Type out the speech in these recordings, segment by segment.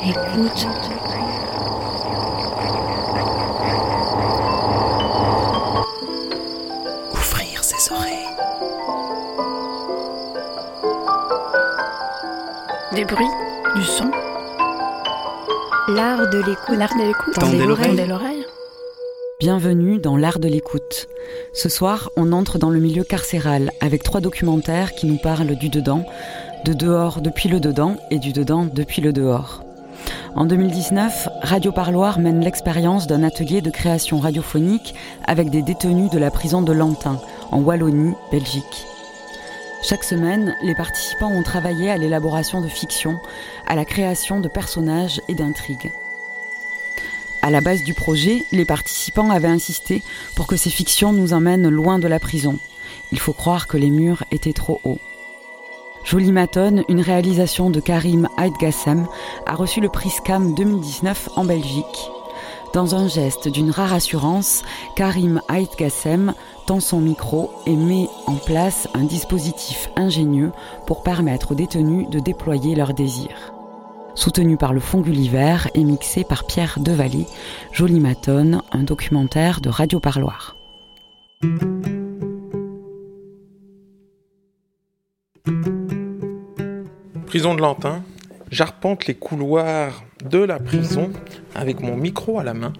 Écoute. Ouvrir ses oreilles. Des bruits, du son, L'art de l'écoute. l'art de l'écoute. Tendez l'oreille. Bienvenue dans l'art de l'écoute. Ce soir, on entre dans le milieu carcéral avec trois documentaires qui nous parlent du dedans, de dehors depuis le dedans et du dedans depuis le dehors. En 2019, Radio Parloir mène l'expérience d'un atelier de création radiophonique avec des détenus de la prison de Lantin, en Wallonie, Belgique. Chaque semaine, les participants ont travaillé à l'élaboration de fiction, à la création de personnages et d'intrigues. À la base du projet, les participants avaient insisté pour que ces fictions nous emmènent loin de la prison. Il faut croire que les murs étaient trop hauts. Jolie Maton, une réalisation de Karim Aïdgassem, a reçu le prix SCAM 2019 en Belgique. Dans un geste d'une rare assurance, Karim Aïdgassem tend son micro et met en place un dispositif ingénieux pour permettre aux détenus de déployer leurs désirs. Soutenu par le Fonds Gulliver et mixé par Pierre Devallée, Jolie Maton, un documentaire de Radio Parloir. Prison de Lantin, j'arpente les couloirs de la prison avec mon micro à la main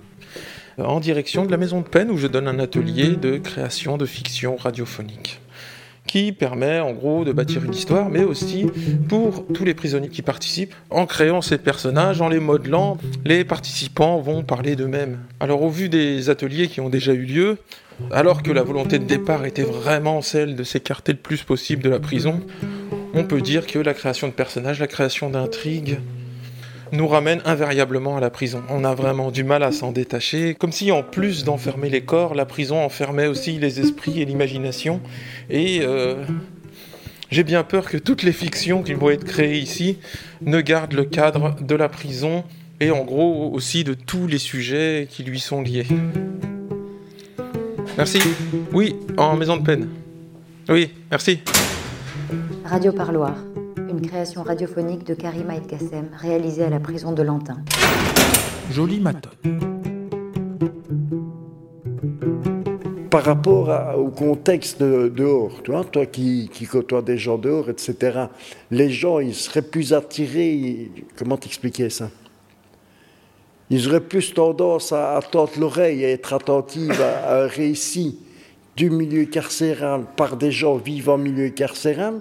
euh, en direction de la maison de peine où je donne un atelier de création de fiction radiophonique qui permet en gros de bâtir une histoire, mais aussi pour tous les prisonniers qui participent, en créant ces personnages, en les modelant, les participants vont parler d'eux-mêmes. Alors au vu des ateliers qui ont déjà eu lieu, alors que la volonté de départ était vraiment celle de s'écarter le plus possible de la prison, on peut dire que la création de personnages, la création d'intrigues, nous ramène invariablement à la prison. On a vraiment du mal à s'en détacher, comme si en plus d'enfermer les corps, la prison enfermait aussi les esprits et l'imagination. Et euh, j'ai bien peur que toutes les fictions qui vont être créées ici ne gardent le cadre de la prison et en gros aussi de tous les sujets qui lui sont liés. Merci. Oui, en maison de peine. Oui, merci. Radio Parloir, une création radiophonique de Karim Aïdgassem, réalisée à la prison de Lantin. Jolie maton. par rapport à- au contexte de- dehors, tu vois, toi qui, qui côtoies des gens dehors, etc., les gens, ils seraient plus attirés, comment t'expliquer ça? Ils auraient plus tendance à, à tendre l'oreille, à être attentifs à, à un récit du milieu carcéral par des gens vivant en milieu carcéral,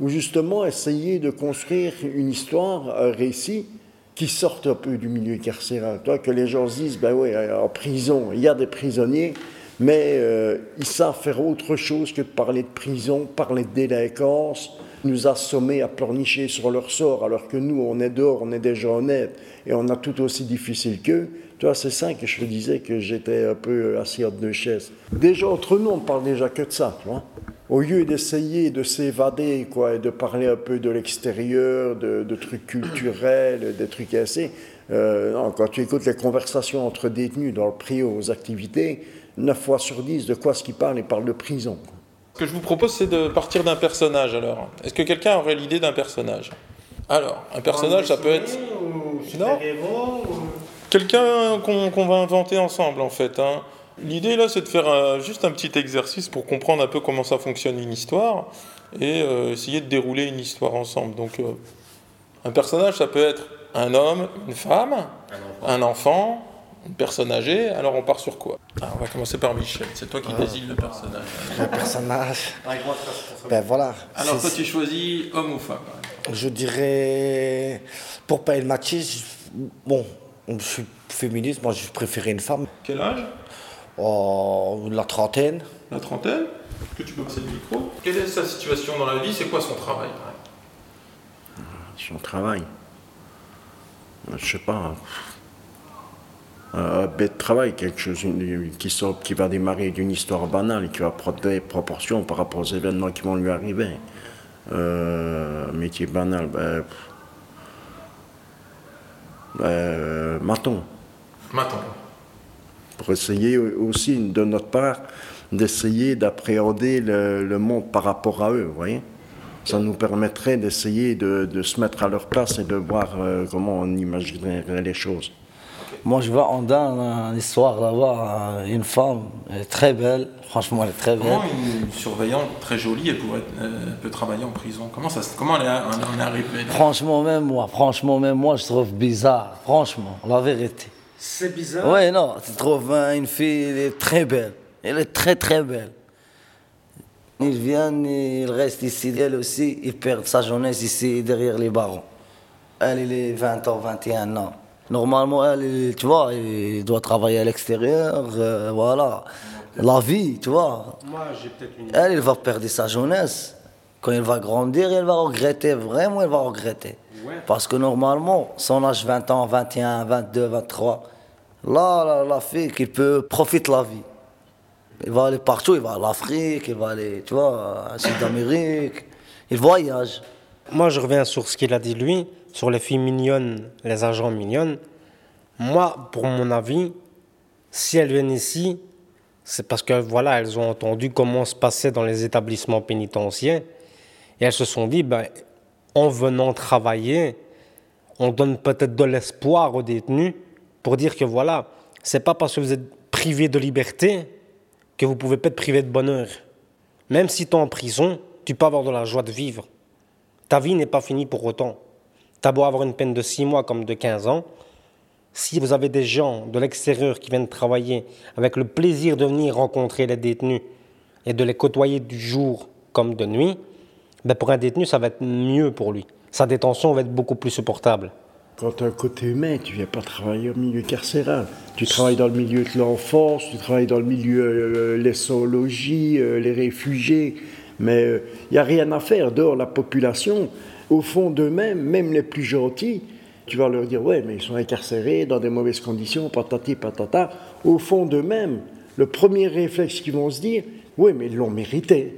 ou justement essayer de construire une histoire, un récit qui sorte un peu du milieu carcéral. Toi, que les gens se disent, ben oui, en prison, il y a des prisonniers, mais euh, ils savent faire autre chose que de parler de prison, parler de délinquance, nous assommer à pleurnicher sur leur sort, alors que nous, on est dehors, on est des gens honnêtes, et on a tout aussi difficile qu'eux. Tu vois, c'est ça que je te disais que j'étais un peu assis entre deux chaises. Déjà, entre nous, on parle déjà que de ça, tu vois. Au lieu d'essayer de s'évader, quoi, et de parler un peu de l'extérieur, de, de trucs culturels, des trucs assez, euh, non, quand tu écoutes les conversations entre détenus dans le prix aux activités, 9 fois sur 10, de quoi ce qu'ils parlent Ils parlent de prison. quoi. Ce que je vous propose, c'est de partir d'un personnage alors. Est-ce que quelqu'un aurait l'idée d'un personnage? Alors, un personnage, ça peut être. Non Quelqu'un qu'on qu'on va inventer ensemble en fait. hein. L'idée là, c'est de faire euh, juste un petit exercice pour comprendre un peu comment ça fonctionne une histoire et euh, essayer de dérouler une histoire ensemble. Donc, euh, un personnage, ça peut être un homme, une femme, un enfant, une personne âgée. Alors, on part sur quoi? Ah, On va commencer par Michel. C'est toi qui désignes le personnage. Le personnage. Ben voilà. Alors, toi, tu choisis homme ou femme? Je dirais, pour pas être machiste, bon, je suis féministe, moi je préférais une femme. Quel âge? Oh, la trentaine. La trentaine Est-ce que tu peux passer le micro Quelle est sa situation dans la vie? C'est quoi son travail? Son travail. Je sais pas. Un bête de travail, quelque chose qui, sort, qui va démarrer d'une histoire banale, qui va prendre des proportions par rapport aux événements qui vont lui arriver. Euh, métier banal, ben. Ben, euh, maton. Maton. Pour essayer aussi de notre part d'essayer d'appréhender le, monde par rapport à eux, vous voyez ça nous permettrait d'essayer de, se mettre à leur place et de voir euh, comment on imaginerait les choses. Moi, je vois en dans l'histoire d'avoir une femme très belle. Franchement, elle est très belle. Comment une surveillante très jolie elle pourrait, euh, peut travailler en prison? Comment, ça, comment elle en est arrivée Franchement, même moi, franchement, même moi, je trouve bizarre. Franchement, la vérité. C'est bizarre Oui, non, tu trouves une fille, elle est très belle. Elle est très, très belle. Ils viennent, ils restent ici. Elle aussi, ils perdent sa jeunesse ici, derrière les barons. Elle, elle est 20 ans, 21 ans. Normalement, elle, tu vois, il doit travailler à l'extérieur, euh, voilà. La vie, tu vois. Moi, j'ai peut-être une... Elle, elle va perdre sa jeunesse. Quand elle va grandir, elle va regretter, vraiment, elle va regretter. Parce que normalement, son âge 20 ans, 21, 22, 23, là, la, la fille qui peut profiter de la vie. Il va aller partout, il va à l'Afrique, il va aller, tu vois, à Sud-Amérique, il voyage. Moi, je reviens sur ce qu'il a dit lui sur les filles mignonnes, les agents mignonnes, moi, pour mon avis, si elles viennent ici, c'est parce que voilà, elles ont entendu comment se passait dans les établissements pénitentiaires et elles se sont dit, ben, en venant travailler, on donne peut-être de l'espoir aux détenus pour dire que voilà, c'est pas parce que vous êtes privé de liberté que vous pouvez pas être privé de bonheur. Même si tu es en prison, tu peux avoir de la joie de vivre. Ta vie n'est pas finie pour autant. T'as beau avoir une peine de 6 mois comme de 15 ans, si vous avez des gens de l'extérieur qui viennent travailler avec le plaisir de venir rencontrer les détenus et de les côtoyer du jour comme de nuit, ben pour un détenu, ça va être mieux pour lui. Sa détention va être beaucoup plus supportable. Quand tu as un côté humain, tu viens pas travailler au milieu carcéral. Tu travailles dans le milieu de l'enfance, tu travailles dans le milieu euh, l'essologie, euh, les réfugiés. Mais il euh, n'y a rien à faire dehors la population au fond d'eux-mêmes, même les plus gentils, tu vas leur dire, ouais, mais ils sont incarcérés dans des mauvaises conditions, patati patata. Au fond d'eux-mêmes, le premier réflexe qu'ils vont se dire, oui, mais ils l'ont mérité.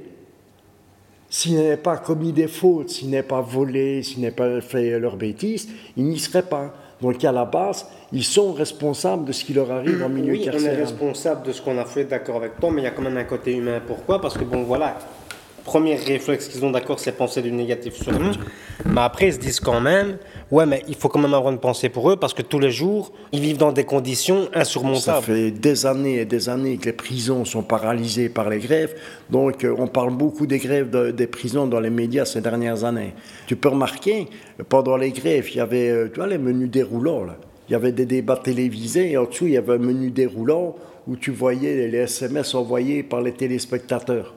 S'ils n'avaient pas commis des fautes, s'ils n'avaient pas volé, s'ils n'avaient pas fait leurs bêtises, ils n'y seraient pas. Donc à la base, ils sont responsables de ce qui leur arrive en milieu oui, carcéral. on est responsable de ce qu'on a fait, d'accord avec toi, mais il y a quand même un côté humain. Pourquoi? Parce que bon, voilà, premier réflexe qu'ils ont, d'accord, c'est penser du négatif sur nous. Mais après, ils se disent quand même, ouais, mais il faut quand même avoir une pensée pour eux parce que tous les jours, ils vivent dans des conditions insurmontables. Ça fait des années et des années que les prisons sont paralysées par les grèves. Donc, euh, on parle beaucoup des grèves des prisons dans les médias ces dernières années. Tu peux remarquer, pendant les grèves, il y avait, euh, tu vois, les menus déroulants, là. Il y avait des débats télévisés et en dessous, il y avait un menu déroulant où tu voyais les SMS envoyés par les téléspectateurs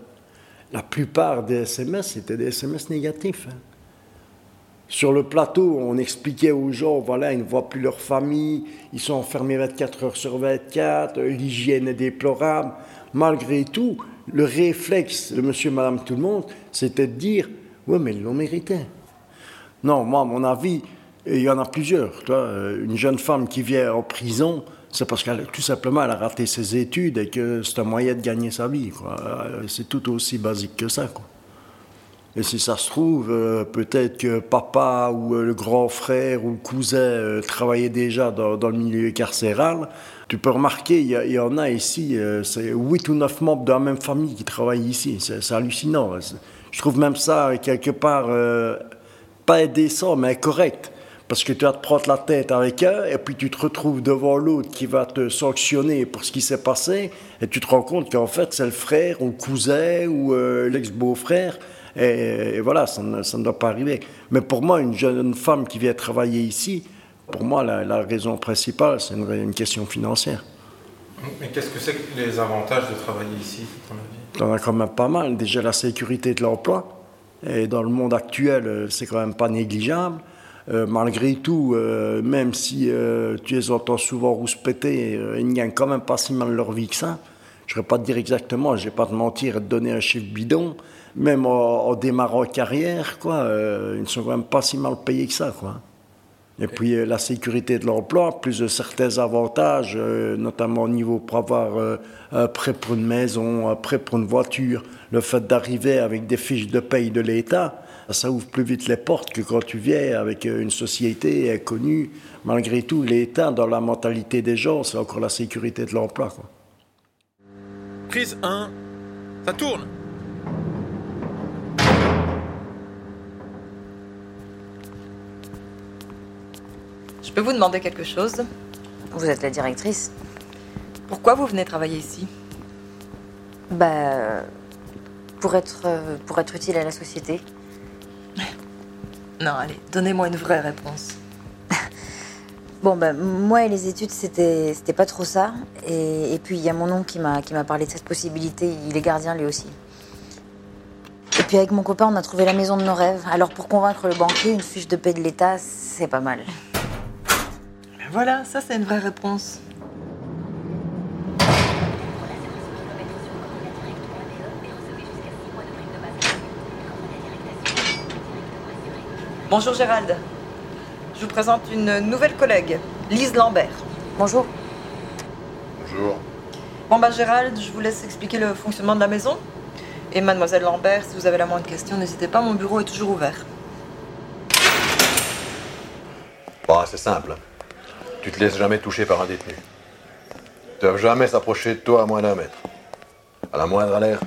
la plupart des SMS étaient des SMS négatifs. Hein. Sur le plateau, on expliquait aux gens, voilà, ils ne voient plus leur famille, ils sont enfermés 24 heures sur 24, l'hygiène est déplorable. Malgré tout, le réflexe de monsieur, madame, tout le monde, c'était de dire, oui, mais ils l'ont mérité. Non, moi, à mon avis, il y en a plusieurs. Une jeune femme qui vient en prison, c'est parce qu'elle tout simplement elle a raté ses études et que c'est un moyen de gagner sa vie. Euh, c'est tout aussi basique que ça. Et si ça se trouve, euh, peut-être que papa ou euh, le grand frère ou cousin travaillait déjà dans, le milieu carcéral. Tu peux remarquer, il y, en a ici, c'est 8 ou 9 membres de la même famille qui travaillent ici. C'est hallucinant. Je trouve même ça quelque part pas indécent, mais correct. Parce que tu vas te prendre la tête avec un, et puis tu te retrouves devant l'autre qui va te sanctionner pour ce qui s'est passé, et tu te rends compte qu'en fait, c'est le frère ou le cousin ou euh, l'ex-beau-frère. Et, voilà, ça ne, doit pas arriver. Mais pour moi, une jeune femme qui vient travailler ici, pour moi, la, raison principale, c'est une, question financière. Mais qu'est-ce que c'est que les avantages de travailler ici, Il y en a quand même pas mal. Déjà, la sécurité de l'emploi. Et dans le monde actuel, euh, c'est quand même pas négligeable. Euh, malgré tout, euh, même si euh, tu les entends souvent rouspéter, ils ne gagnent quand même pas si mal leur vie que ça. Je ne vais pas te dire exactement, je ne vais pas te mentir et te donner un chiffre bidon. Même en, démarrant carrière, quoi, ils ne sont quand même pas si mal payés que ça. Quoi. Et puis la sécurité de l'emploi, plus de certains avantages, notamment au niveau pour avoir un prêt pour une maison, un prêt pour une voiture, le fait d'arriver avec des fiches de paye de l'État, Ça ouvre plus vite les portes que quand tu viens avec une société inconnue. Malgré tout, l'État, dans la mentalité des gens, c'est encore la sécurité de l'emploi. quoi. Prise 1, ça tourne. Je peux vous demander quelque chose? Vous êtes la directrice Pourquoi vous venez travailler ici? Bah. Pour être, euh, pour être utile à la société. Non, allez, donnez-moi une vraie réponse. Bon, bah, moi et les études, c'était c'était pas trop ça. Et, et puis, il y a mon oncle qui m'a qui m'a parlé de cette possibilité. Il est gardien lui aussi. Et puis, avec mon copain, on a trouvé la maison de nos rêves. Alors, pour convaincre le banquier, une fiche de paix de l'État, c'est pas mal. Voilà, ça c'est une vraie réponse. Bonjour Gérald. Je vous présente une nouvelle collègue, Lise Lambert. Bonjour. Bonjour. Bon bah Gérald, je vous laisse expliquer le fonctionnement de la maison. Et mademoiselle Lambert, si vous avez la moindre question, n'hésitez pas, mon bureau est toujours ouvert. Bah, c'est simple. Tu te laisses jamais toucher par un détenu. Ils doivent jamais s'approcher de toi à moins d'un mètre. À la moindre alerte,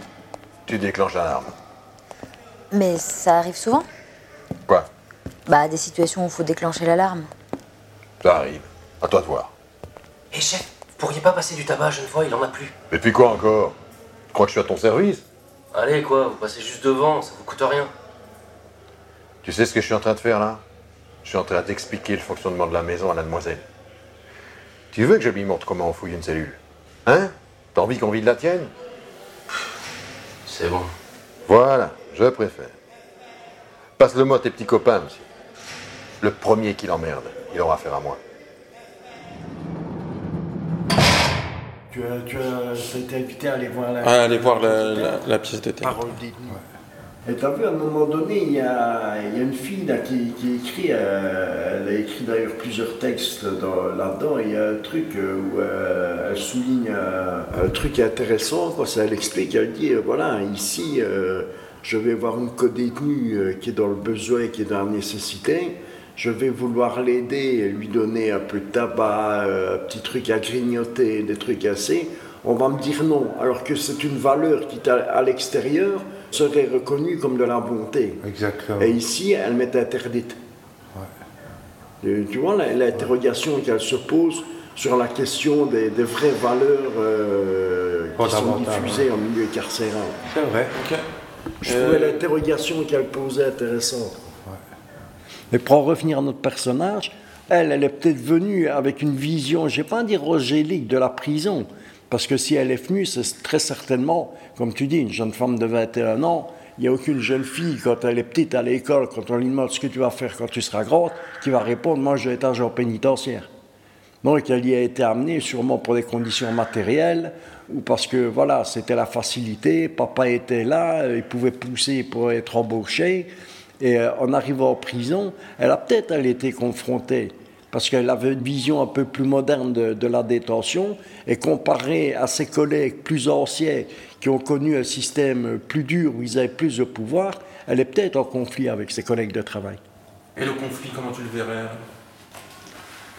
tu déclenches l'alarme. Mais ça arrive souvent? Bah, des situations où il faut déclencher l'alarme. Ça arrive. À toi de voir. Et chef, vous pourriez pas passer du tabac, je ne vois, il en a plus. Et puis quoi encore? Tu crois que je suis à ton service? Allez quoi, vous passez juste devant, ça vous coûte rien. Tu sais ce que je suis en train de faire là? Je suis en train d'expliquer le fonctionnement de la maison à la demoiselle. Tu veux que je lui montre comment on fouille une cellule? Hein? T'as envie qu'on vide la tienne? C'est bon. Voilà, je préfère. Passe le mot à tes petits copains, monsieur. Le premier qui l'emmerde, il aura affaire à moi. Tu as, tu as été invité à aller voir la, Ah, allez voir la, la- la pièce de théâtre. parole détenue. Et t'as vu, à un moment donné, il y a, il y a une fille là, qui, qui écrit, euh, elle a écrit d'ailleurs plusieurs textes dans- là-dedans, et il y a un truc euh, où euh, elle souligne euh, un truc intéressant, quoi, ça, elle explique, elle dit, euh, voilà, ici, euh, je vais voir une co-détenue euh, qui est dans le besoin, qui est dans la nécessité, je vais vouloir l'aider, lui donner un peu de tabac, euh, un petit truc à grignoter, des trucs assez, on va me dire non, alors que c'est une valeur qui, à à l'extérieur, serait reconnue comme de la bonté. Exactement. Et ici, elle m'est interdite. Euh, Tu vois l'interrogation qu'elle se pose sur la question des, des vraies valeurs euh, qui sont diffusées en milieu carcéral. C'est vrai. Je Euh, trouvais l'interrogation qu'elle posait intéressante. Mais pour en revenir à notre personnage, elle, elle est peut-être venue avec une vision, je ne vais pas dire angélique, de la prison. Parce que si elle est venue, c'est très certainement, comme tu dis, une jeune femme de 21 ans. Il n'y a aucune jeune fille, quand elle est petite à l'école, quand on lui demande ce que tu vas faire quand tu seras grande, qui va répondre Moi, je vais être agent pénitentiaire. Donc, elle y a été amenée sûrement pour des conditions matérielles ou parce que voilà, c'était la facilité. Papa était là, il pouvait pousser pour être embauché. Et euh, en arrivant en prison, elle a peut-être elle été confrontée parce qu'elle avait une vision un peu plus moderne de, de la détention et comparée à ses collègues plus anciens qui ont connu un système plus dur où ils avaient plus de pouvoir, elle est peut-être en conflit avec ses collègues de travail. Et le conflit, comment tu le verrais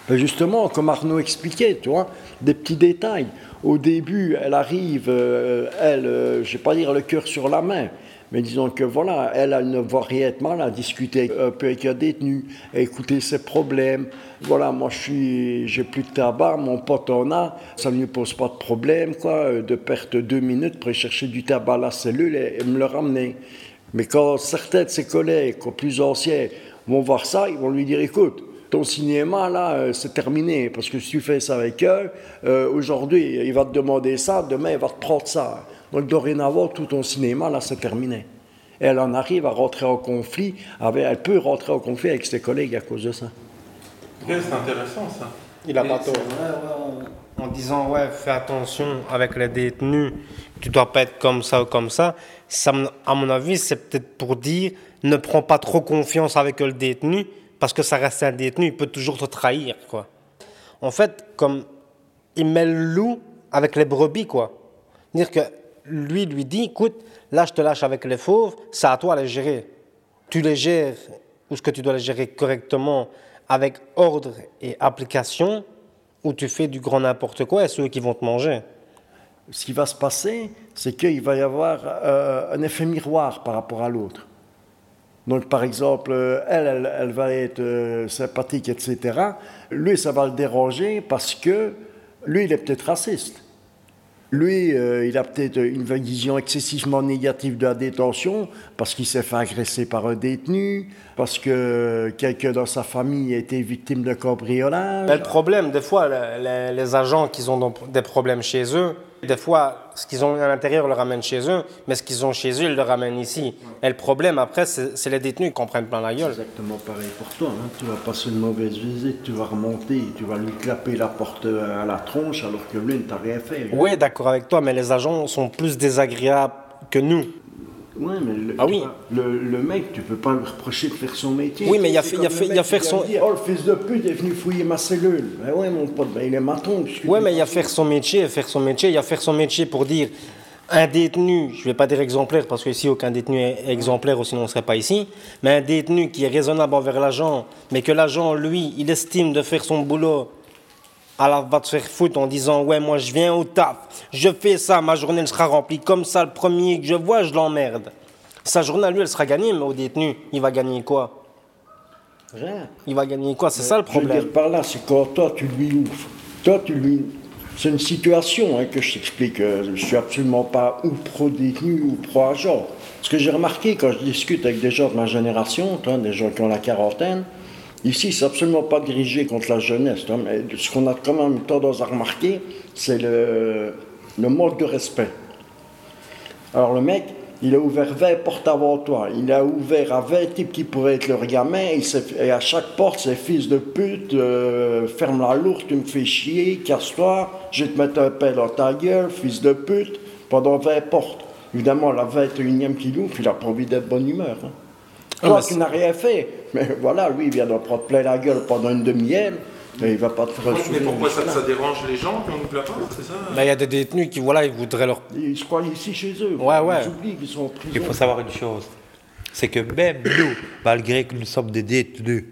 Ben justement, comme Arnaud expliquait, tu vois, des petits détails. Au début, elle arrive, euh, elle, euh, je ne vais pas dire le cœur sur la main, mais disons que voilà, elle, elle ne de mal à discuter un peu avec un détenu, à écouter ses problèmes. Voilà, moi je suis, j'ai plus de tabac, mon pote en a, ça ne lui pose pas de problème, quoi, euh, de perdre deux minutes pour aller chercher du tabac à la cellule et, et me le ramener. Mais quand certains de ses collègues, plus anciens, vont voir ça, ils vont lui dire, écoute, ton cinéma, là, euh, c'est terminé. Parce que si tu fais ça avec eux, euh, aujourd'hui, il va te demander ça, demain, il va te prendre ça. Donc, dorénavant, tout ton cinéma, là, c'est terminé. Et elle en arrive à rentrer en conflit, avec, elle peut rentrer en conflit avec ses collègues à cause de ça. C'est intéressant ça. Il a pas tort. En disant, ouais, fais attention avec les détenus, tu dois pas être comme ça ou comme ça. ça à mon avis, c'est peut-être pour dire, ne prends pas trop confiance avec le détenu, parce que ça reste un détenu, il peut toujours te trahir, quoi. En fait, comme il met le loup avec les brebis, quoi. Dire que lui lui dit, écoute, là je te lâche avec les fauves, c'est à toi de les gérer. tu les gères, ou ce que tu dois les gérer correctement avec ordre et application, ou tu fais du grand n'importe quoi et ceux qui vont te manger? Ce qui va se passer, c'est qu'il va y avoir euh, un effet miroir par rapport à l'autre. Donc, par exemple, euh, elle, elle, va être euh, sympathique, etc. Lui, ça va le déranger parce que lui, il est peut-être raciste. Lui, euh, il a peut-être une vision excessivement négative de la détention parce qu'il s'est fait agresser par un détenu, parce que quelqu'un dans sa famille a été victime de cambriolage. Mais le problème, des fois, le- les, agents qui ont des problèmes chez eux, des fois, ce qu'ils ont à l'intérieur, ils le ramènent chez eux, mais ce qu'ils ont chez eux, ils le ramènent ici. Et le problème, après, c'est les détenus qui en prennent plein la gueule. Exactement pareil pour toi. hein. Tu vas passer une mauvaise visite, tu vas remonter, tu vas lui clapper la porte à la tronche alors que lui ne t'a rien fait. Oui, d'accord avec toi, mais les agents sont plus désagréables que nous. Ouais, mais le, Ah tu oui. vois, le, le mec, tu peux pas lui reprocher de faire son métier. Oui, mais il a C'est fait- il a fait- il a vient son- dire, oh, le fils de pute est venu fouiller ma cellule. Mais ouais, mon pote, ben, il est maton. Ouais, mais il y a faire son métier, faire son métier, il y a faire son métier pour dire un détenu, je vais pas dire exemplaire parce que ici aucun détenu est exemplaire sinon on ne serait pas ici, mais un détenu qui est raisonnable envers l'agent, mais que l'agent, lui, il estime de faire son boulot, alors va te faire foutre en disant ouais moi je viens au taf, je fais ça, ma journée elle sera remplie comme ça, le premier que je vois je l'emmerde. Sa journée à lui elle sera gagnée, mais au détenu, il va gagner quoi? Rien. Il va gagner quoi? C'est ça le Je veux problème. dire par là, c'est quand toi, tu lui ouvres. Toi, tu lui. C'est une situation hein, que je t'explique. euh, Je suis absolument pas ou pro-détenu ou pro-agent. Ce que j'ai remarqué quand je discute avec des gens de ma génération, toi, des gens qui ont la quarantaine, ici, c'est absolument pas dirigé contre la jeunesse. toi, mais ce qu'on a quand même tendance à remarquer, c'est le, le manque de respect. Alors le mec, il a ouvert 20 portes avant toi. Il a ouvert à 20 types qui pourraient être leur gamin. Il s'est- et à chaque porte, c'est fils de pute, euh, ferme la lourde, tu me fais chier, casse-toi, je vais te mettre un pain dans ta gueule, fils de pute, pendant 20 portes. Évidemment, la 21e qui l'ouvre, il n'a pas envie d'être de bonne humeur. hein. Ah, Toi, mais tu n'as rien fait. Mais voilà, lui, il vient d'en prendre plein la gueule pendant une demi-heure. Et il va pas te faire un Mais pourquoi ça, dérange les gens ouvre la porte, c'est ça Mais il y a des détenus qui voilà, ils voudraient leur Ils se croient ici chez eux. Ouais, ouais. Ils oublient qu'ils sont en prison. Il faut savoir une chose, c'est que même nous, malgré que nous sommes des détenus,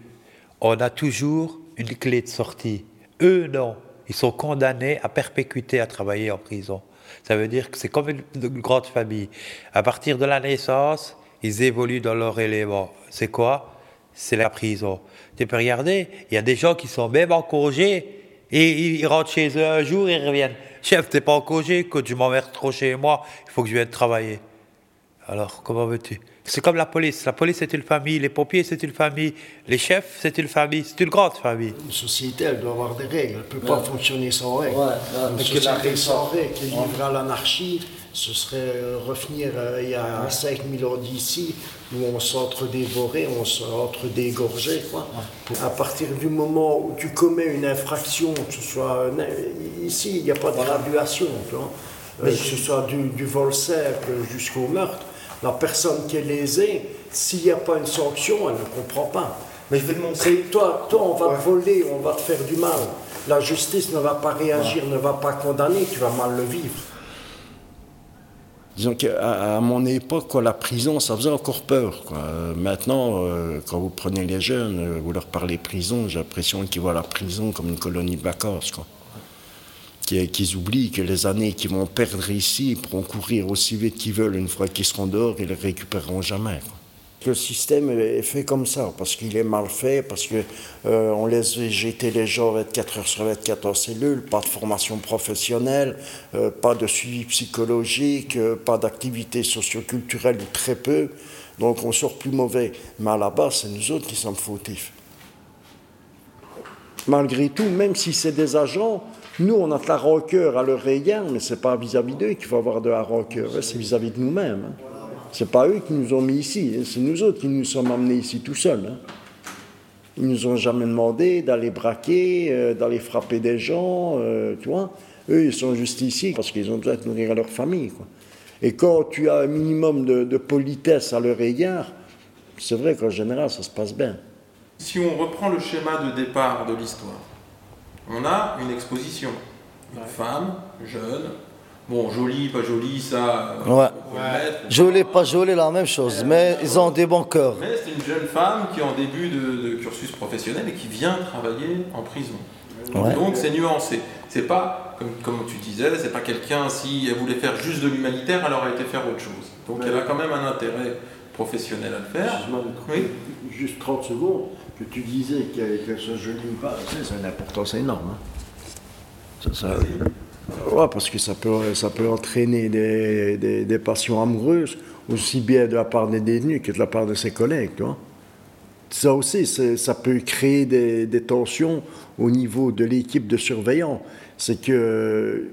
on a toujours une clé de sortie. Eux, non. Ils sont condamnés à perpétuité à travailler en prison. Ça veut dire que c'est comme une, une grande famille. À partir de la naissance, ils évoluent dans leur élément. C'est quoi? C'est la prison. Tu peux regarder, il y a des gens qui sont même en congé et ils rentrent chez eux un jour et ils reviennent. Chef, t'es pas en congé, que tu m'emmerdes trop chez moi, il faut que je vienne travailler. Alors, comment veux-tu? C'est comme la police. La police, c'est une famille. Les pompiers, c'est une famille. Les chefs, c'est une famille. C'est une grande famille. Une société, elle doit avoir des règles. Elle ne peut pas fonctionner sans règles. Ouais, ouais. Une Mais que la société règle sans soit- règles qui est livrée à l'anarchie, ce serait euh, revenir euh, il y a 5000 ans d'ici, où on s'entre-dévorait, on s'entre-dégorgeait. quoi. À partir du moment où tu commets une infraction, que ce soit. un- Ici, il n'y a pas de graduation. tu vois. Euh, que ce soit du, du vol simple jusqu'au meurtre, la personne qui est lésée, s'il n'y a pas une sanction, elle ne comprend pas. Mais je vais te montrer. Toi, toi, on va te voler, on va te faire du mal. La justice ne va pas réagir, ne va pas condamner, tu vas mal le vivre. Disons qu'à à mon époque, quoi, la prison, ça faisait encore peur. quoi. Euh, Maintenant, euh, quand vous prenez les jeunes, euh, vous leur parlez prison, j'ai l'impression qu'ils voient la prison comme une colonie de vacances. Quoi. Qu'ils oublient que les années qu'ils vont perdre ici, pourront courir aussi vite qu'ils veulent. Une fois qu'ils seront dehors, ils ne les récupéreront jamais. Le système est fait comme ça, parce qu'il est mal fait, parce qu'on on laisse végéter les gens 24 heures sur 24 en cellule, pas de formation professionnelle, euh, pas de suivi psychologique, euh, pas d'activité socioculturelle ou très peu. Donc on sort plus mauvais. Mais à la base, c'est nous autres qui sommes fautifs. Malgré tout, même si c'est des agents, nous, on a de la rancœur à leur égard, mais c'est pas vis-à-vis d'eux qu'il faut avoir de la rancœur, hein, c'est vis-à-vis de nous-mêmes. hein. C'est pas eux qui nous ont mis ici, hein, c'est nous autres qui nous sommes amenés ici tout seuls. Ils nous ont jamais demandé d'aller braquer, euh, d'aller frapper des gens, euh, tu vois. Eux, ils sont juste ici parce qu'ils ont besoin de nourrir leur famille. quoi. Et quand tu as un minimum de politesse à leur égard, c'est vrai qu'en général, ça se passe bien. Si on reprend le schéma de départ de l'histoire, on a une exposition. Une femme, jeune, Bon, joli, pas joli, ça. euh, Ouais. on peut le mettre. Joli, pas joli, la même chose, mais ils ont des bons cœurs. Mais c'est une jeune femme qui est en début de, de cursus professionnel et qui vient travailler en prison. Ouais. Donc c'est nuancé. C'est pas, comme, comme tu disais, c'est pas quelqu'un, si elle voulait faire juste de l'humanitaire, elle aurait été faire autre chose. Donc elle a quand même un intérêt professionnel à le faire. Excuse-moi de te couper. Oui. Juste 30 secondes, que tu disais qu'elle qu'elle soit jolie ou pas, c'est une importance énorme. hein. Ça, ça- parce que ça peut, ça peut entraîner des, des- passions amoureuses, aussi bien de la part des détenus que de la part de ses collègues. Tu vois. Ça aussi, ça peut créer des, des tensions au niveau de l'équipe de surveillants. C'est que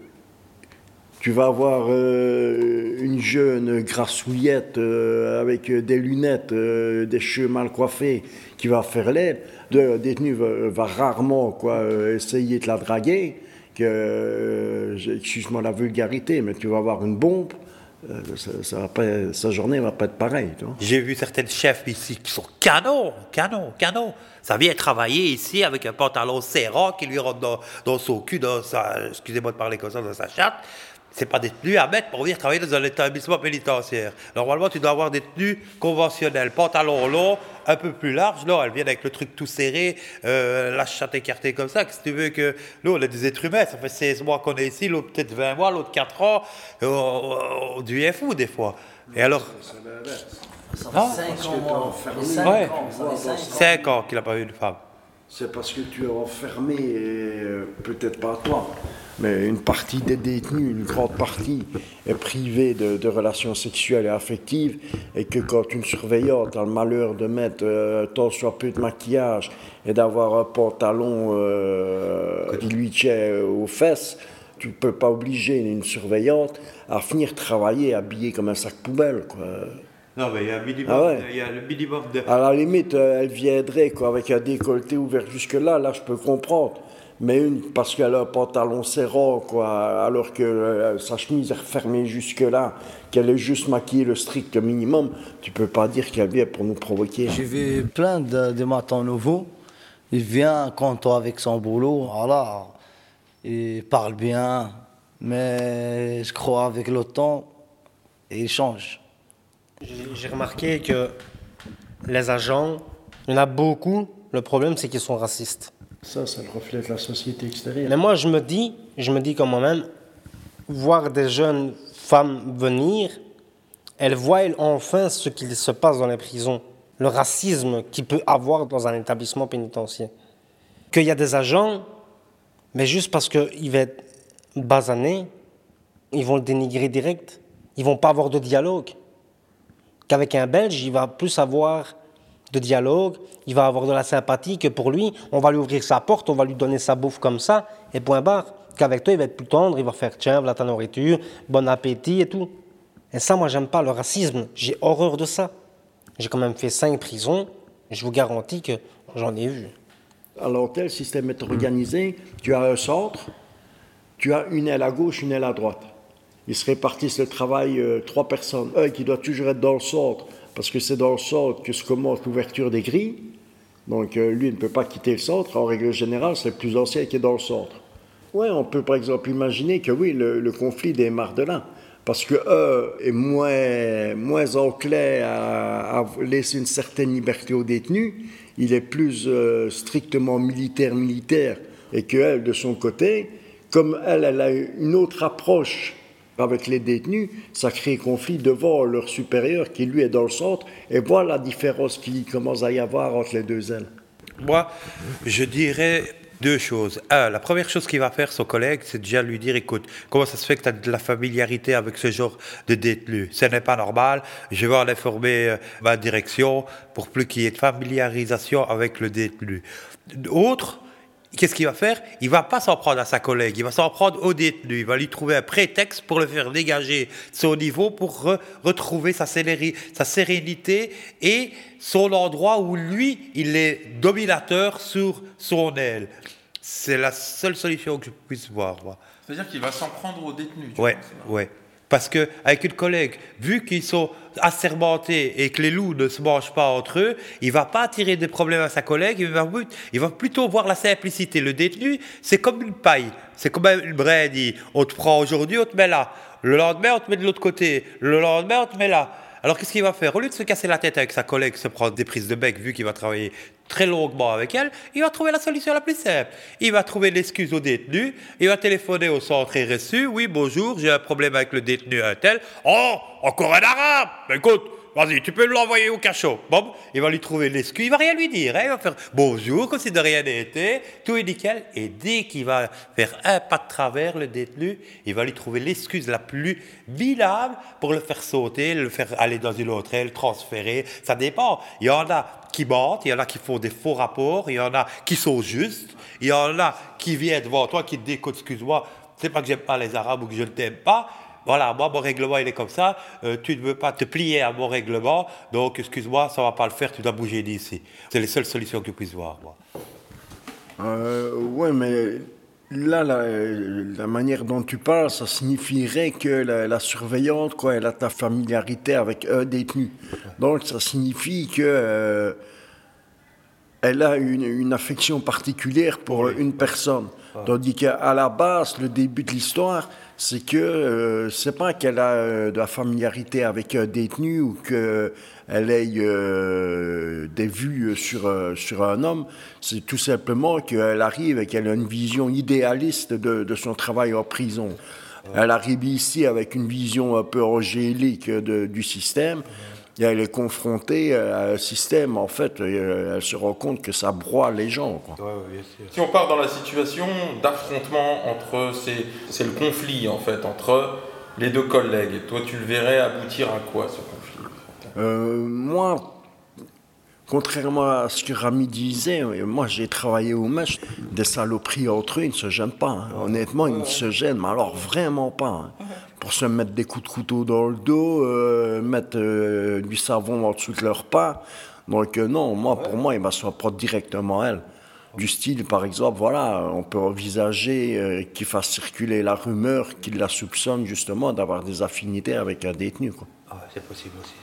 tu vas avoir euh, une jeune grassouillette euh, avec des lunettes, euh, des cheveux mal coiffés qui va faire l'aide. Le détenu va, rarement quoi, euh, essayer de la draguer. Que, euh, excuse-moi la vulgarité, mais tu vas avoir une bombe. euh, ça, va pas, sa journée va pas être pareille. J'ai vu certaines chefs ici qui sont canons, canons, canons. Ça vient travailler ici avec un pantalon serrant qui lui rentre dans, dans son cul, dans sa, excusez-moi de parler comme ça, dans sa chatte. C'est pas des tenues à mettre pour venir travailler dans un établissement pénitentiaire. Normalement, tu dois avoir des tenues conventionnelles, pantalon long, un peu plus large. Là, elles viennent avec le truc tout serré, euh, la chatte écartée comme ça. Qu'est-ce que tu veux que. Nous, on est des êtres humains. Ça fait 16 mois qu'on est ici, l'autre peut-être 20 mois, l'autre 4 ans. Euh, On, on devient fou des fois. Et alors? Ça fait 5 parce ans, que t'es moi. enfermé. Cinq Ouais. ans, ça fait cinq ans. 5 ans qu'il n'a pas eu de femme. C'est parce que tu es enfermé, euh, peut-être pas toi, mais une partie des détenus, une grande partie, est privée de, relations sexuelles et affectives, et que quand une surveillante a le malheur de mettre euh, tant soit peu de maquillage et d'avoir un pantalon euh, qui lui tient aux fesses, tu ne peux pas obliger une surveillante à finir travailler habillée comme un sac poubelle. Quoi. Non, mais il y a un minimum, Ah ouais. il y a le de. À la limite, euh, elle viendrait quoi, avec un décolleté ouvert jusque-là, là je peux comprendre. Mais une, parce qu'elle a un pantalon serrant, quoi, alors que euh, sa chemise est refermée jusque-là, qu'elle est juste maquillée le strict minimum, tu peux pas dire qu'elle vient pour nous provoquer. J'ai vu plein de, de matins nouveaux. Il vient content avec son boulot, voilà. Il parle bien, mais je crois avec le temps, il change. J'ai remarqué que les agents, il y en a beaucoup, le problème c'est qu'ils sont racistes. Ça, ça reflète la société extérieure. Mais moi je me dis, je me dis quand même, voir des jeunes femmes venir, elles voient enfin ce qu'il se passe dans les prisons, le racisme qu'il peut avoir dans un établissement pénitentiaire. Qu'il y a des agents, mais juste parce qu'il va être basané, ils vont le dénigrer direct. Ils vont pas avoir de dialogue. Qu'avec un Belge, il va plus avoir de dialogue, il va avoir de la sympathie que pour lui, on va lui ouvrir sa porte, on va lui donner sa bouffe comme ça, et point barre. Qu'avec toi, il va être plus tendre, il va faire tiens, voilà ta nourriture, bon appétit et tout. Et ça, moi, j'aime pas le racisme. J'ai horreur de ça. J'ai quand même fait cinq prisons, je vous garantis que j'en ai vu. Alors, tel système est organisé, tu as un centre, tu as une aile à gauche, une aile à droite. Ils se répartissent le travail, euh, trois personnes. Un qui doit toujours être dans le centre, parce que c'est dans le centre que se commence l'ouverture des grilles. Donc, euh, lui ne peut pas quitter le centre. En règle générale, c'est le plus ancien qui est dans le centre. Oui, on peut par exemple imaginer que oui, le, conflit démarre de. Parce que eux est moins, moins enclin à, à laisser une certaine liberté aux détenus. Il est plus euh, strictement militaire-militaire. Et qu'elle, de son côté, comme elle, elle a une autre approche avec les détenus, ça crée conflit devant leur supérieur qui, lui, est dans le centre. Et voilà la différence qui commence à y avoir entre les deux ailes. Moi, je dirais deux choses. La première chose qu'il va faire son collègue, c'est déjà lui dire, écoute, comment ça se fait que tu as de la familiarité avec ce genre de détenu Ce n'est pas normal. Je vais en informer euh, ma direction pour plus qu'il y ait de familiarisation avec le détenu. Autre, Qu'est-ce qu'il va faire? Il va pas s'en prendre à sa collègue, il va s'en prendre au détenu. Il va lui trouver un prétexte pour le faire dégager son niveau pour re- retrouver sa, sérénité et son endroit où lui, il est dominateur sur son aile. C'est la seule solution que je puisse voir. C'est-à-dire qu'il va s'en prendre aux détenus. tu Ouais, penses, ouais. Parce que avec une collègue, vu qu'ils sont assermentés et que les loups ne se mangent pas entre eux, il va pas tirer des problèmes à sa collègue, il va, il va plutôt voir la simplicité. Le détenu, c'est comme une paille, c'est comme une brindille. On te prend aujourd'hui, on te met là. Le lendemain, on te met de l'autre côté. Le lendemain, on te met là. Alors qu'est-ce qu'il va faire? Au lieu de se casser la tête avec sa collègue, se prendre des prises de bec, vu qu'il va travailler très longuement avec elle, il va trouver la solution la plus simple. Il va trouver l'excuse au détenu, il va téléphoner au centre RSU, oui, bonjour, j'ai un problème avec le détenu un tel. Oh, encore un arabe Écoute, Vas-y, tu peux l'envoyer au cachot. Bon, il va lui trouver l'excuse, il va rien lui dire. Hein. il va faire bonjour, comme si de rien n'était, tout est nickel. Et dès qu'il va faire un pas de travers, le détenu, il va lui trouver l'excuse la plus bilable pour le faire sauter, le faire aller dans une autre aile, transférer. Ça dépend. Il y en a qui mentent, il y en a qui font des faux rapports, il y en a qui sont justes, il y en a qui viennent devant toi, qui te disent excuse-moi, c'est pas que j'aime pas les Arabes ou que je ne t'aime pas, voilà, moi, mon règlement, il est comme ça. euh, tu ne veux pas te plier à mon règlement, donc excuse-moi, ça ne va pas le faire, tu dois bouger d'ici. C'est les seules solutions que je puisse voir, moi. Euh, ouais, mais là, la, la manière dont tu parles, ça signifierait que la, la surveillante, quoi, elle a ta familiarité avec un détenu. Donc, ça signifie que euh, elle a une, une affection particulière pour une personne. Tandis qu'à la base, le début de l'histoire, c'est que euh, c'est pas qu'elle a euh, de la familiarité avec un détenu ou qu'elle ait euh, des vues sur, euh, sur un homme, c'est tout simplement qu'elle arrive et qu'elle a une vision idéaliste de, de son travail en prison. Elle arrive ici avec une vision un peu angélique de- du système. Et elle est confrontée à un système, en fait, et, euh, elle se rend compte que ça broie les gens. quoi. Si on part dans la situation d'affrontement entre ces, c'est le conflit en fait entre les deux collègues. Toi, tu le verrais aboutir à quoi ce conflit Euh, moi, contrairement à ce que Rami disait, euh, moi j'ai travaillé au match, des saloperies entre eux, ils ne se gênent pas. hein. Honnêtement, ils ne se gênent, mais alors vraiment pas. hein. Pour se mettre des coups de couteau dans le dos, euh, mettre euh, du savon en dessous de leur pas. Donc euh, non, moi, pour moi, il va se prendre directement elle. Du style, par exemple, voilà, on peut envisager qu'il fasse circuler la rumeur qu'il la soupçonne justement d'avoir des affinités avec un détenu. Ah, c'est possible aussi.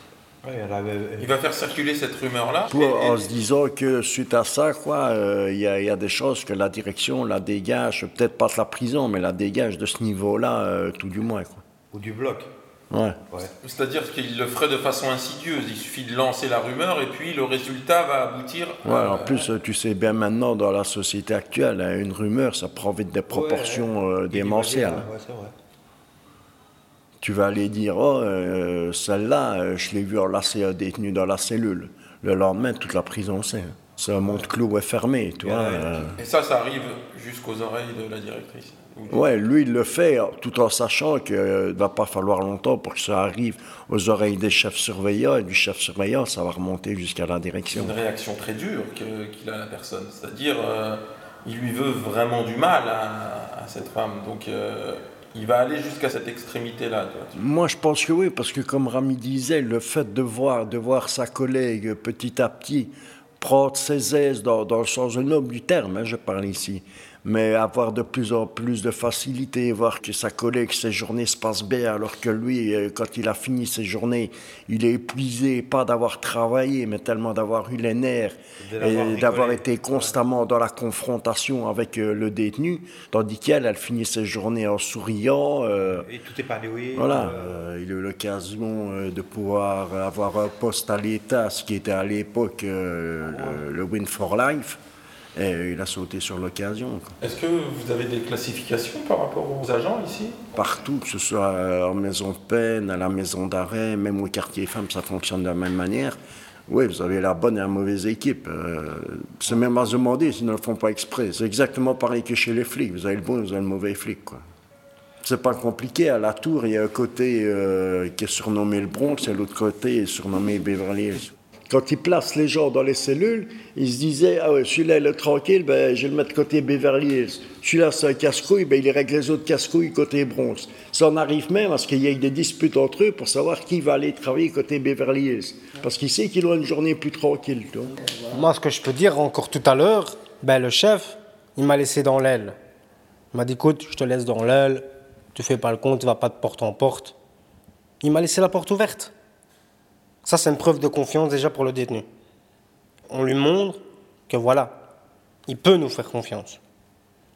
Ouais, il avait- va faire circuler cette rumeur-là. Pour- en se disant que suite à ça, quoi, euh, il y, a- il y a des choses que la direction la dégage, peut-être pas de la prison, mais la dégage de ce niveau-là, euh, tout du moins. Quoi. Ou du bloc. Ouais. C'est-à-dire qu'il le ferait de façon insidieuse. Il suffit de lancer la rumeur et puis le résultat va aboutir. Ouais, en plus, euh, tu sais bien maintenant, dans la société actuelle, hein, une rumeur, ça prend vite des proportions euh, démentielles. Ouais, c'est vrai. Tu vas aller dire, oh, euh, celle-là, euh, je l'ai vu enlacer un détenu dans la cellule. Le lendemain, toute la prison sait. C'est un monde clos et fermé, tu vois. euh. Et ça, ça arrive jusqu'aux oreilles de la directrice. Ouais, lui, il le fait tout en sachant qu'il ne va pas falloir longtemps pour que ça arrive aux oreilles des chefs surveillants. Et du chef surveillant, ça va remonter jusqu'à la C'est direction. une réaction très dure qu'il a la personne. C'est-à-dire, euh, il lui veut vraiment du mal à, à cette femme. Donc, euh, il va aller jusqu'à cette extrémité-là. Moi, je pense que oui, parce que comme Rami disait, le fait de voir, de voir sa collègue petit à petit prendre ses aises dans, dans le sens noble du terme, hein, je parle ici, mais avoir de plus en plus de facilité, voir que sa collègue, ses journées se passent bien, alors que lui, euh, quand il a fini ses journées, il est épuisé, pas d'avoir travaillé, mais tellement d'avoir eu les nerfs et d'avoir été constamment dans la confrontation avec euh, le détenu, tandis qu'elle, elle finit ses journées en souriant. euh, Et tout épanoui. voilà, euh, euh, il a eu l'occasion de pouvoir avoir un poste à l'État, ce qui était à l'époque euh, le, le Win for Life, et il a sauté sur l'occasion. Est-ce que vous avez des classifications par rapport aux agents ici? Partout, que ce soit en maison de peine, à la maison d'arrêt, même au quartier femmes, ça fonctionne de la même manière. Oui, vous avez la bonne et la mauvaise équipe. Euh, c'est même à se demander s'ils ne le font pas exprès. C'est exactement pareil que chez les flics. Vous avez le bon et vous avez le mauvais flic. Quoi. C'est pas compliqué. À la tour, il y a un côté euh, qui est surnommé le Bronx et l'autre côté est surnommé Beverly Hills. Quand ils placent les gens dans les cellules, ils se disaient Ah ouais, celui-là, il est tranquille, ben, je vais le mettre côté Beverly Hills. Celui-là, c'est un casse-couille, ben, il règle les autres casse-couilles côté Bronx. Ça en arrive même à ce qu'il y ait des disputes entre eux pour savoir qui va aller travailler côté Beverly Hills. Parce qu'il sait qu'il aura une journée plus tranquille. Moi, ce que je peux dire encore tout à l'heure, ben, le chef, il m'a laissé dans l'aile. Il m'a dit écoute, je te laisse dans l'aile, tu fais pas le compte, tu vas pas de porte en porte. Il m'a laissé la porte ouverte. Ça, c'est une preuve de confiance déjà pour le détenu. On lui montre que voilà, il peut nous faire confiance.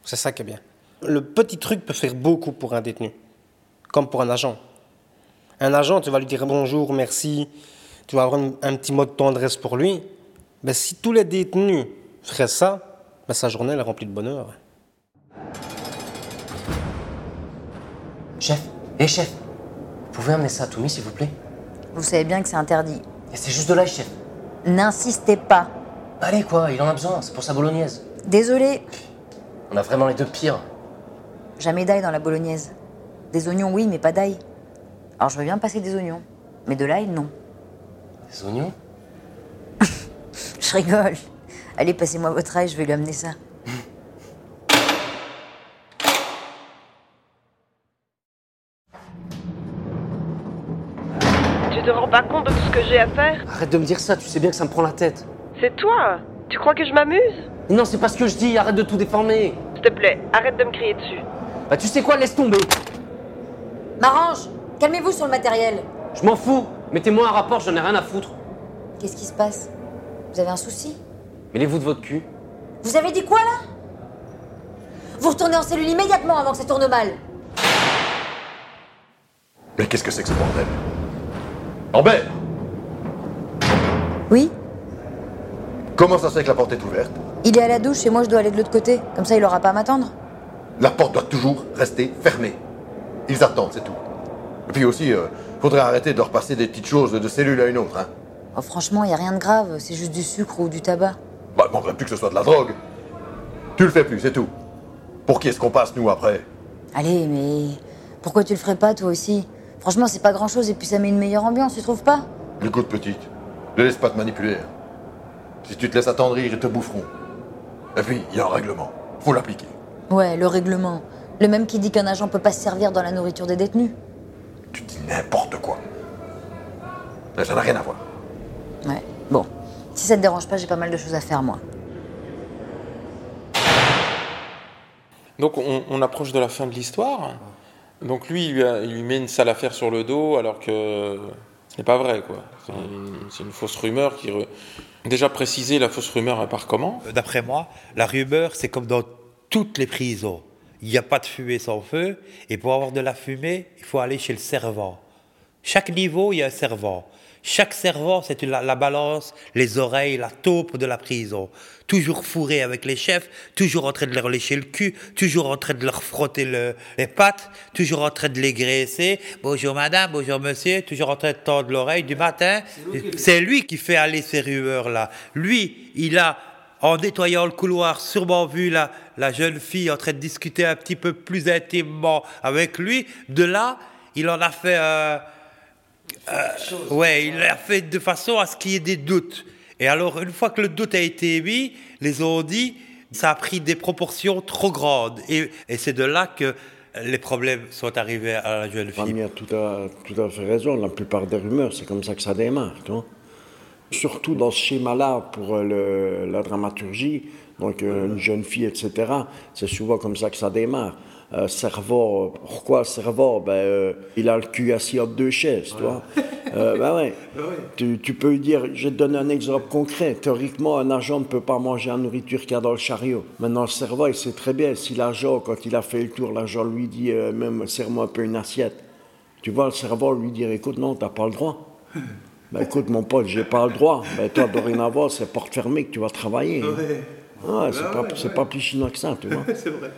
C'est ça qui est bien. Le petit truc peut faire beaucoup pour un détenu, comme pour un agent. Un agent, tu vas lui dire bonjour, merci, tu vas avoir un, petit mot de tendresse pour lui. Mais si tous les détenus feraient ça, ben, sa journée elle est remplie de bonheur. Chef, hé chef, vous pouvez amener ça à Toumi, s'il vous plaît? Vous savez bien que c'est interdit. Et c'est juste de l'ail, chef. N'insistez pas. Allez, quoi, il en a besoin, c'est pour sa bolognaise. Désolé, On a vraiment les deux pires. jamais d'ail dans la bolognaise. Des oignons, oui, mais pas d'ail. Alors je veux bien passer des oignons, mais de l'ail, non. Des oignons? Je rigole. Allez, passez-moi votre ail, je vais lui amener ça. Pas compte de tout ce que j'ai à faire Arrête de me dire ça, tu sais bien que ça me prend la tête. C'est toi Tu crois que je m'amuse? Non, c'est pas ce que je dis, arrête de tout déformer. S'il te plaît, arrête de me crier dessus. Bah, tu sais quoi, laisse tomber. M'arrange Calmez-vous sur le matériel. Je m'en fous. Mettez-moi un rapport, j'en ai rien à foutre. Qu'est-ce qui se passe? Vous avez un souci? Mêlez-vous de votre cul. Vous avez dit quoi là? Vous retournez en cellule immédiatement avant que ça tourne mal. Mais qu'est-ce que c'est que ce bordel? Lambert Oui Comment ça se fait que la porte est ouverte Il est à la douche et moi je dois aller de l'autre côté. Comme ça il aura pas à m'attendre. La porte doit toujours rester fermée. Ils attendent, c'est tout. Et puis aussi, euh, faudrait arrêter de leur passer des petites choses de cellule à une autre, hein. Oh, franchement, y a rien de grave, c'est juste du sucre ou du tabac. Bah, il manquerait plus que ce soit de la drogue. Tu le fais plus, c'est tout. Pour qui est-ce qu'on passe, nous, après? Allez, mais pourquoi tu le ferais pas toi aussi? Franchement, c'est pas grand chose et puis ça met une meilleure ambiance, tu trouves pas? Écoute, petite, ne laisse pas te manipuler. Si tu te laisses attendrir, ils te boufferont. Et puis, il y a un règlement. Faut l'appliquer. Ouais, le règlement. Le même qui dit qu'un agent peut pas se servir dans la nourriture des détenus. Tu dis n'importe quoi. Mais ça n'a rien à voir. Ouais, bon. Si ça te dérange pas, j'ai pas mal de choses à faire moi. Donc on, on approche de la fin de l'histoire. Donc lui, il lui, a- met une sale affaire sur le dos alors que ce n'est pas vrai. quoi. C'est une, fausse rumeur qui... Déjà précisé, la fausse rumeur, part comment? D'après moi, la rumeur, c'est comme dans toutes les prisons. Il n'y a pas de fumée sans feu, et pour avoir de la fumée, il faut aller chez le servant. Chaque niveau, il y a un servant. Chaque servant, c'est la, la balance, les oreilles, la taupe de la prison. Toujours fourré avec les chefs, toujours en train de leur lécher le cul, toujours en train de leur frotter le- les pattes, toujours en train de les graisser. Bonjour madame, bonjour monsieur, toujours en train de tendre l'oreille du matin. C'est lui qui fait aller ces rumeurs-là. Lui, il a, en nettoyant le couloir, sûrement vu la, la jeune fille en train de discuter un petit peu plus intimement avec lui. De là, il en a fait un... Euh, ouais, il l'a fait de façon à ce qu'il y ait des doutes. Et alors, une fois que le doute a été émis, les dit, ça a pris des proportions trop grandes. Et, c'est de là que les problèmes sont arrivés à la jeune fille. Rami a tout à, tout à fait raison. La plupart des rumeurs, c'est comme ça que ça démarre. Surtout dans ce schéma-là, pour euh, le- la dramaturgie, donc euh, une jeune fille, etc., c'est souvent comme ça que ça démarre. Euh, cerveau, pourquoi cerveau? Ben, euh, Il a le cul assis entre deux chaises, tu vois. Euh, ben ouais. Tu, tu peux lui dire, je te donne un exemple concret. Théoriquement, un agent ne peut pas manger la nourriture qu'il y a dans le chariot. Maintenant, le cerveau, il sait très bien, si l'agent, quand il a fait le tour, l'agent lui dit, euh, même, serre-moi un peu une assiette. Tu vois, le cerveau lui dire, écoute, non, t'as pas le droit. Ben écoute, mon pote, j'ai pas le droit. Ben toi, dorénavant, c'est porte fermée que tu vas travailler. hein. Ouais, c'est pas, c'est pas plus chinois que ça, tu vois. C'est vrai.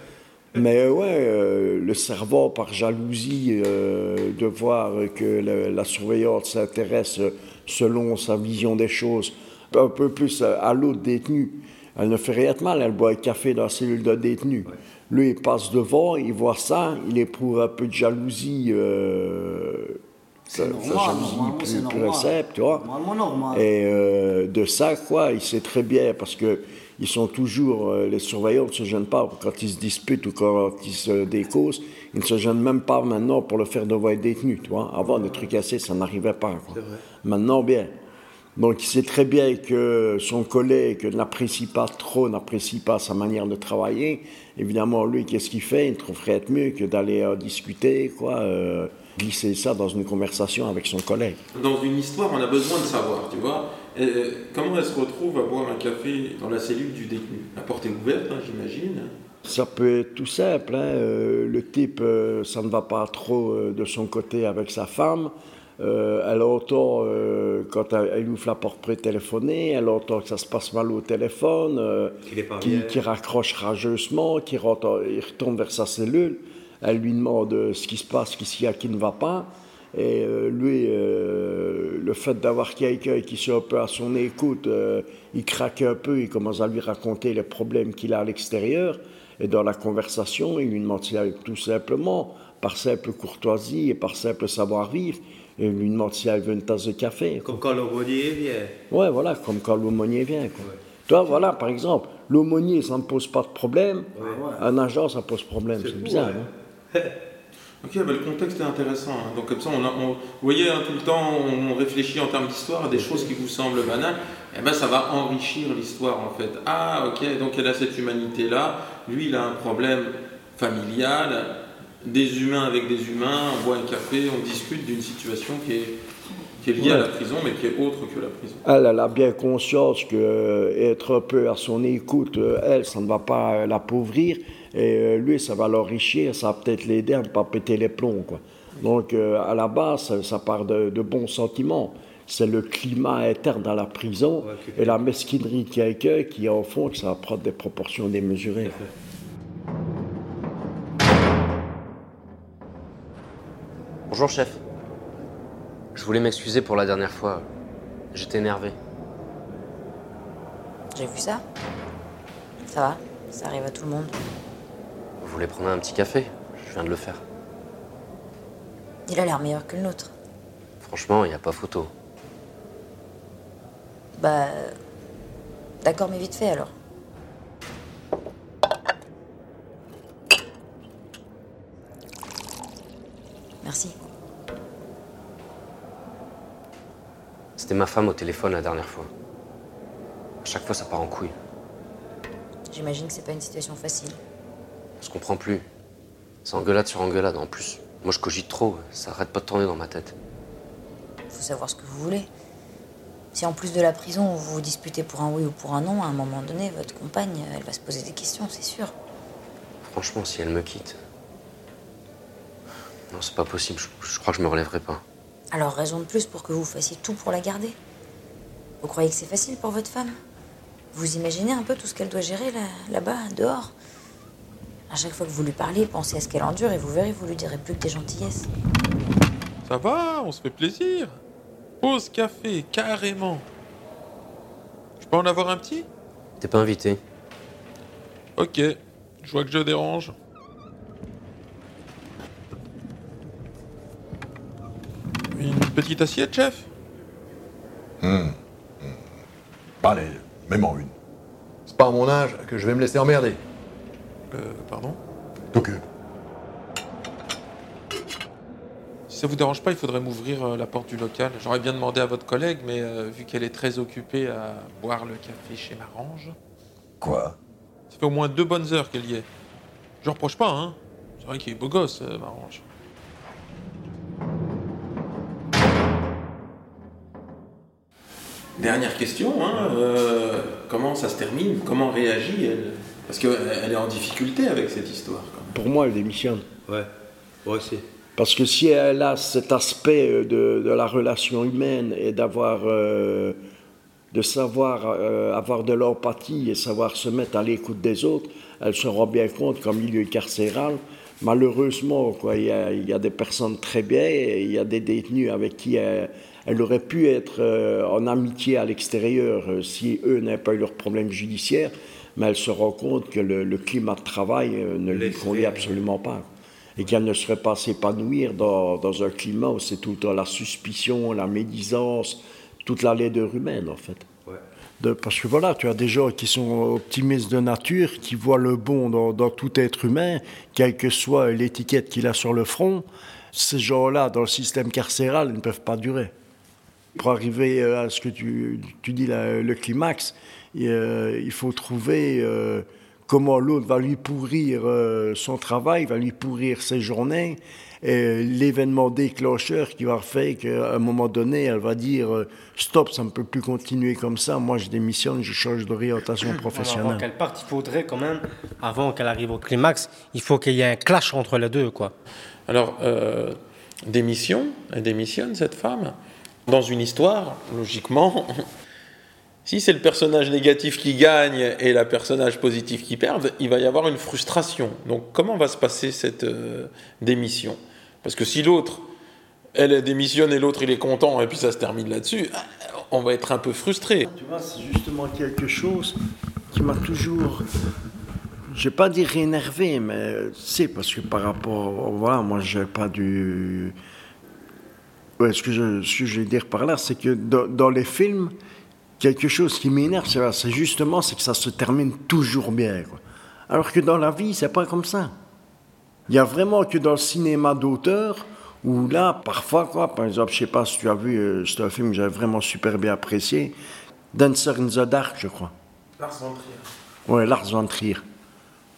Mais euh, ouais, euh, le cerveau, par jalousie, euh, de voir que le- la surveillance s'intéresse selon sa vision des choses, un peu plus à, l'autre détenu. Elle ne fait rien de mal, elle boit un café dans la cellule de détenu. Lui, il passe devant, il voit ça, il éprouve un peu de jalousie. euh, normal, jalousie plus, normal. récepte, tu vois. Normalement normal. Et euh, de ça, quoi, il sait très bien, parce que ils sont toujours, euh, les surveillants ne se gênent pas quand ils se disputent ou quand ils se décausent. Ils ne se gênent même pas maintenant pour le faire devant les détenus, tu vois. Avant, des trucs assez, ça n'arrivait pas. quoi. Maintenant, bien. Donc il sait très bien que son collègue n'apprécie pas trop, n'apprécie pas sa manière de travailler. Évidemment, lui, qu'est-ce qu'il fait? Il trouverait être mieux que d'aller euh, discuter, quoi, euh, glisser ça dans une conversation avec son collègue. Dans une histoire, on a besoin de savoir, tu vois. Euh, comment elle se retrouve à boire un café dans la cellule du détenu? La porte est ouverte, hein, j'imagine. Ça peut être tout simple. hein. Euh, le type, euh, ça ne va pas trop euh, de son côté avec sa femme. Euh, elle entend, euh, quand elle, elle ouvre la porte pour téléphoner, elle entend que ça se passe mal au téléphone, euh, Qu'il qui, qui raccroche rageusement, qui rentre, il retourne vers sa cellule. Elle lui demande euh, ce qui se passe, qu'est-ce qu'il y a qui ne va pas. Et euh, lui, euh, le fait d'avoir quelqu'un qui soit un peu à son écoute, euh, il craque un peu, il commence à lui raconter les problèmes qu'il a à l'extérieur. Et dans la conversation, il lui demande si elle, tout simplement, par simple courtoisie et par simple savoir-vivre, il lui demande si elle veut une tasse de café. Comme quand l'aumônier vient. Ouais, voilà, comme quand l'aumônier vient. Quoi. Toi, voilà, par exemple, l'aumônier, ça ne pose pas de problème. Un agent, ça pose problème. C'est bizarre. hein. Ok, bah, le contexte est intéressant. hein. Donc comme ça, on, a- on- vous voyez, hein, tout le temps, on réfléchit en termes d'histoire à des choses qui vous semblent banales. Et ben, ça va enrichir l'histoire en fait. Ah, ok, donc elle a cette humanité-là. Lui, il a un problème familial. Des humains avec des humains, on boit un café, on discute d'une situation qui est, qui est liée à la Ouais. prison, mais qui est autre que la prison. Elle, elle a bien conscience que euh, être un peu à son écoute, euh, elle, ça ne va pas euh, l'appauvrir. Et euh, lui, ça va l'enrichir, ça va peut-être l'aider à ne pas péter les plombs. Quoi. Donc, euh, à la base, ça, ça part de, de bons sentiments. C'est le climat interne à la prison et la mesquinerie de quelqu'un qui, en fond, que ça va prendre des proportions démesurées. Bonjour chef. Je voulais m'excuser pour la dernière fois. J'étais énervé. J'ai vu ça. Ça va, ça arrive à tout le monde. Vous voulez prendre un petit café Je viens de le faire. Il a l'air meilleur que le nôtre. Franchement, il n'y a pas photo. Bah. D'accord, mais vite fait alors. Merci. C'était ma femme au téléphone la dernière fois. À chaque fois, ça part en couille. J'imagine que c'est pas une situation facile. Je comprends plus. C'est engueulade sur engueulade. En plus, moi je cogite trop. Ça arrête pas de tourner dans ma tête. Faut savoir ce que vous voulez. Si en plus de la prison, vous vous disputez pour un oui ou pour un non, à un moment donné, votre compagne, elle va se poser des questions, c'est sûr. Franchement, si elle me quitte. Non, c'est pas possible. Je, je crois que je me relèverai pas. Alors raison de plus pour que vous fassiez tout pour la garder. Vous croyez que c'est facile pour votre femme? Vous imaginez un peu tout ce qu'elle doit gérer là- là-bas, dehors? À chaque fois que vous lui parlez, pensez à ce qu'elle endure et vous verrez, vous lui direz plus que des gentillesses. Ça va, on se fait plaisir. Pause café, carrément. Je peux en avoir un petit? T'es pas invité. Ok, je vois que je dérange. Une petite assiette, chef? Hum. Allez, mets-moi une. C'est pas à mon âge que je vais me laisser emmerder. Pardon. Si ça vous dérange pas, il faudrait m'ouvrir euh, la porte du local. J'aurais bien demandé à votre collègue, mais euh, vu qu'elle est très occupée à boire le café chez Marange. Quoi? Ça fait au moins deux bonnes heures qu'elle y est. Je reproche pas, hein. C'est vrai qu'il est beau gosse, euh, Marange. Dernière question, hein. euh, comment ça se termine? Comment réagit elle? Parce qu'elle est en difficulté avec cette histoire. quand même. Pour moi, elle démissionne. Ouais, moi aussi. Parce que si elle a cet aspect euh, de, de la relation humaine et d'avoir, euh, de savoir euh, avoir de l'empathie et savoir se mettre à l'écoute des autres, elle se rend bien compte qu'en milieu carcéral, malheureusement, quoi, il y a, il y a des personnes très bien et il y a des détenus avec qui elle, elle aurait pu être euh, en amitié à l'extérieur euh, si eux n'avaient pas eu leurs problèmes judiciaires, mais elle se rend compte que le, le climat de travail euh, ne lui convient absolument pas et qu'elle ne serait pas s'épanouir dans, dans un climat où c'est tout le temps la suspicion, la médisance, toute la laideur humaine en fait. Ouais. De- parce que voilà, tu as des gens qui sont optimistes de nature, qui voient le bon dans, dans tout être humain, quelle que soit l'étiquette qu'il a sur le front. Ces gens-là, dans le système carcéral, ils ne peuvent pas durer. Pour arriver euh, à ce que tu, tu dis, là, le climax, il, euh, il faut trouver euh, comment l'autre va lui pourrir euh, son travail, va lui pourrir ses journées, et l'événement déclencheur qui va faire qu'à un moment donné, elle va dire euh, stop, ça ne peut plus continuer comme ça, moi je démissionne, je change d'orientation Avant professionnelle. qu'elle parte, il faudrait quand même, avant qu'elle arrive au climax, il faut qu'il y ait un clash entre les deux, quoi. Alors, euh, démission, elle démissionne, cette femme. Dans une histoire, logiquement, si c'est le personnage négatif qui gagne et le personnage positif qui perd, il va y avoir une frustration. Donc, comment va se passer cette euh, démission? Parce que si l'autre, elle démissionne et l'autre, il est content, et puis ça se termine là-dessus, on va être un peu frustré. Tu vois, c'est justement quelque chose qui m'a toujours, je vais pas dire énervé, mais c'est parce que par rapport, voilà, moi j'ai pas du, ouais, ce que je, ce que je dire par là, c'est que dans les films, quelque chose qui m'énerve, c'est justement c'est que ça se termine toujours bien, quoi. Alors que dans la vie, c'est pas comme ça. Il y a vraiment que dans le cinéma d'auteur, où là, parfois, quoi, par exemple, je sais pas si tu as vu, euh, c'est un film que j'avais vraiment super bien apprécié, Dancer in the Dark, je crois. Lars von Trier. Ouais, Lars von Trier.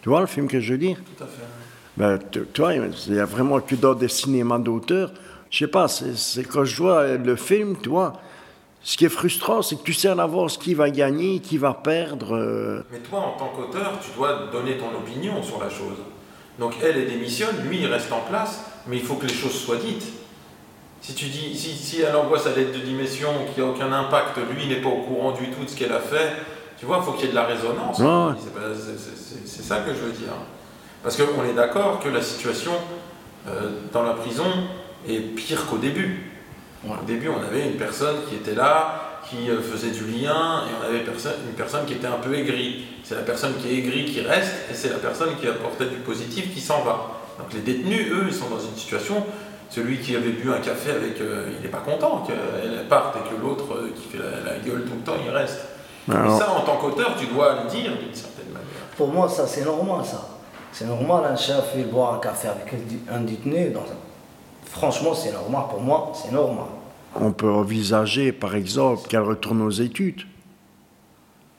Tu vois le film que je veux dire? Tout à fait. ben, tu, tu vois, il y a vraiment que dans des cinémas d'auteur. Je sais pas, c'est quand je vois le film, tu vois, ce qui est frustrant, c'est que tu sais en avance qui va gagner, qui va perdre. euh. Mais toi, en tant qu'auteur, tu dois donner ton opinion sur la chose. Donc elle, elle démissionne, lui, il reste en place, mais il faut que les choses soient dites. Si tu dis, si, si elle envoie sa lettre de démission qui n'a aucun impact, lui il n'est pas au courant du tout de ce qu'elle a fait, tu vois, il faut qu'il y ait de la résonance. Ouais. C'est ça que je veux dire. Parce qu'on est d'accord que la situation euh, dans la prison est pire qu'au début. Au début, on avait une personne qui était là, qui euh, faisait du lien, et on avait une personne qui était un peu aigrie. C'est la personne qui est aigrie qui reste, et c'est la personne qui apportait du positif qui s'en va. Donc les détenus, eux, ils sont dans une situation, celui qui avait bu un café avec, euh, il n'est pas content qu'elle parte et que l'autre euh, qui fait la, la gueule tout le temps, il reste. Alors- Et ça, en tant qu'auteur, tu dois le dire d'une certaine manière. Pour moi, ça, c'est normal, ça. C'est normal, un chef, il boit un café avec un détenu. Dans un- Franchement, c'est normal. Pour moi, c'est normal. On peut envisager, par exemple, qu'elle retourne aux études.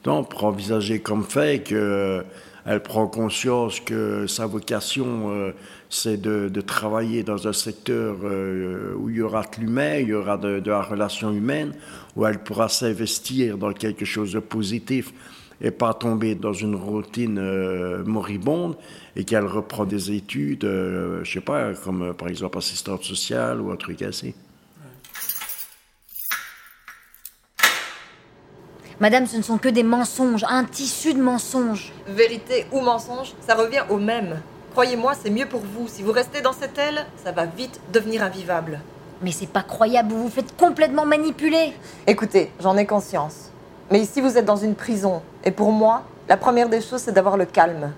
On peut envisager comme fait qu'elle prend conscience que sa vocation, euh, c'est de, travailler dans un secteur euh, où il y aura de l'humain, il y aura de la relation humaine, où elle pourra s'investir dans quelque chose de positif et pas tomber dans une routine euh, moribonde et qu'elle reprend des études, euh, je sais pas, comme euh, par exemple assistante sociale ou un truc ainsi. Madame, ce ne sont que des mensonges, un tissu de mensonges. Vérité ou mensonge, ça revient au même. Croyez-moi, c'est mieux pour vous. Si vous restez dans cette aile, ça va vite devenir invivable. Mais c'est pas croyable, vous vous faites complètement manipuler. Écoutez, j'en ai conscience. Mais ici, vous êtes dans une prison. Et pour moi, la première des choses, c'est d'avoir le calme.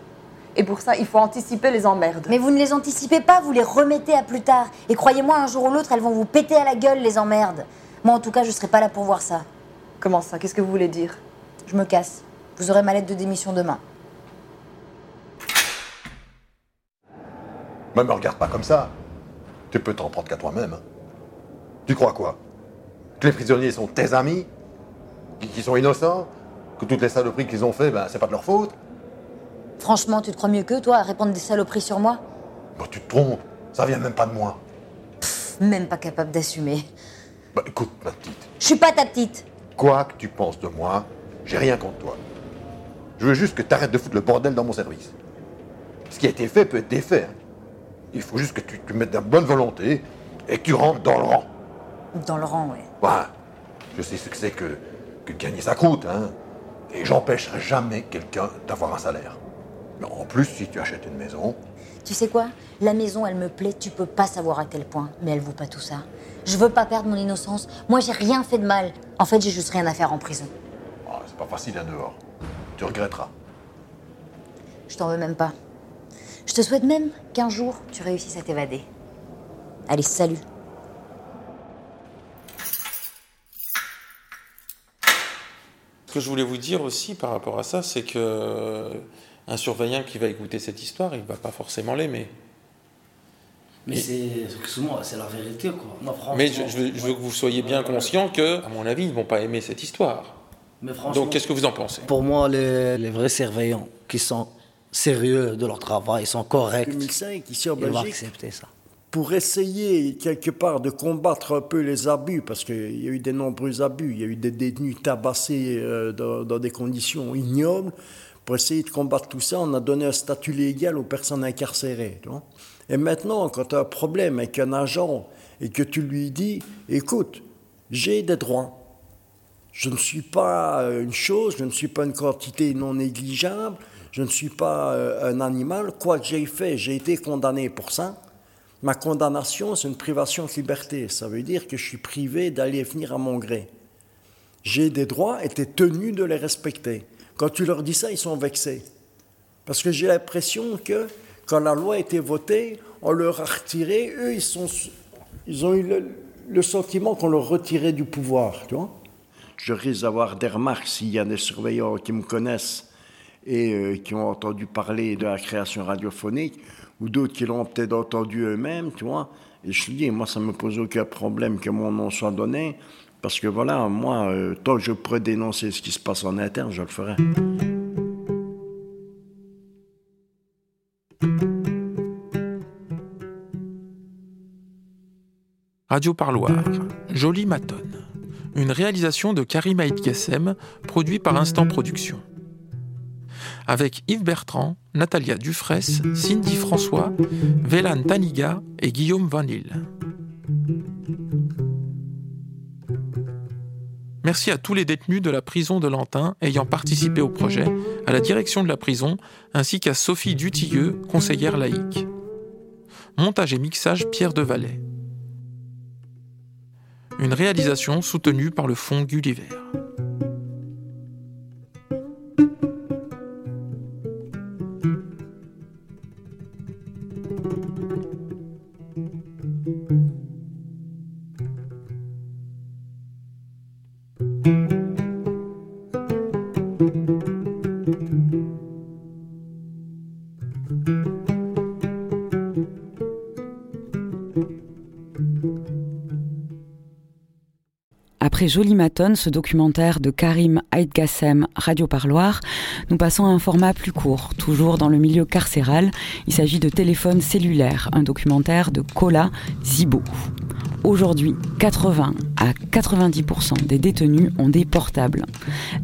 Et pour ça, il faut anticiper les emmerdes. Mais vous ne les anticipez pas, vous les remettez à plus tard. Et croyez-moi, un jour ou l'autre, elles vont vous péter à la gueule, les emmerdes. Moi, en tout cas, je serai pas là pour voir ça. Comment ça? Qu'est-ce que vous voulez dire? Je me casse. Vous aurez ma lettre de démission demain. Mais me regarde pas comme ça. Tu peux t'en prendre qu'à toi-même. Tu crois quoi? Que les prisonniers sont tes amis? Qui sont innocents Que toutes les saloperies qu'ils ont fait, ben, c'est pas de leur faute Franchement, tu te crois mieux qu'eux, toi, à répondre des saloperies sur moi? Bah, tu te trompes. Ça vient même pas de moi. Même pas capable d'assumer. Bah, écoute, ma petite. Je suis pas ta petite. Quoi que tu penses de moi, j'ai rien contre toi. Je veux juste que tu arrêtes de foutre le bordel dans mon service. Ce qui a été fait peut être défait. hein. Il faut juste que tu te mettes de la bonne volonté et que tu rentres dans le rang. Dans le rang, ouais. Ouais, je sais ce que c'est que, que gagner ça coûte, hein. Et j'empêcherai jamais quelqu'un d'avoir un salaire. Mais en plus, si tu achètes une maison, Tu sais quoi? La maison, elle me plaît, tu peux pas savoir à quel point, mais elle vaut pas tout ça. Je veux pas perdre mon innocence. Moi, j'ai rien fait de mal. En fait, j'ai juste rien à faire en prison. ah, c'est pas facile hein, dehors. Tu regretteras. Je t'en veux même pas. Je te souhaite même qu'un jour, tu réussisses à t'évader. Allez, salut. Ce que je voulais vous dire aussi par rapport à ça, c'est que euh, un surveillant qui va écouter cette histoire, il va pas forcément l'aimer. Mais c'est, c'est la vérité, quoi. Moi, franchement, Mais je, je veux, je veux que vous soyez bien conscient que, à mon avis, ils ne vont pas aimer cette histoire. Mais franchement, Donc, qu'est-ce que vous en pensez? Pour moi, les, les vrais surveillants qui sont sérieux de leur travail, ils sont corrects, 2005, ici en ils vont accepter ça. Pour essayer quelque part de combattre un peu les abus, parce qu'il y a eu de nombreux abus, il y a eu des détenus tabassés euh, dans, des conditions ignobles. Pour essayer de combattre tout ça, on a donné un statut légal aux personnes incarcérées. Et maintenant, quand tu as un problème avec un agent et que tu lui dis, écoute, j'ai des droits. Je ne suis pas euh, une chose, je ne suis pas une quantité non négligeable, je ne suis pas euh, un animal. Quoi que j'ai fait, j'ai été condamné pour ça. Ma condamnation, c'est une privation de liberté. Ça veut dire que je suis privé d'aller et venir à mon gré. J'ai des droits et tu es tenu de les respecter. Quand tu leur dis ça, ils sont vexés. Parce que j'ai l'impression que quand la loi a été votée, on leur a retiré, eux, ils, ont eu le, le sentiment qu'on leur retirait du pouvoir. Tu vois je risque d'avoir des remarques s'il y a des surveillants qui me connaissent et euh, qui ont entendu parler de la création radiophonique, ou d'autres qui l'ont peut-être entendu eux-mêmes, tu vois. Et je te dis, moi, ça ne me pose aucun problème que mon nom soit donné, parce que voilà, moi, euh, tant que je pourrais dénoncer ce qui se passe en interne, je le ferai. Radio Parloir, Jolie Matonne. Une réalisation de Karim Gassem, produit par Instant Production. Avec Yves Bertrand, Natalia Dufresne, Cindy François, Vélan Taniga et Guillaume Van Lille. Merci à tous les détenus de la prison de Lantin ayant participé au projet, à la direction de la prison, ainsi qu'à Sophie Dutilleux, conseillère laïque. Montage et mixage Pierre Devalet. Une réalisation soutenue par le Fonds Gulliver. Jolie Matonne, ce documentaire de Karim Aïdgassem, Radio Parloir, nous passons à un format plus court, toujours dans le milieu carcéral. Il s'agit de Téléphone cellulaire, un documentaire de Kola Zibo. Aujourd'hui, 80 à 90% des détenus ont des portables.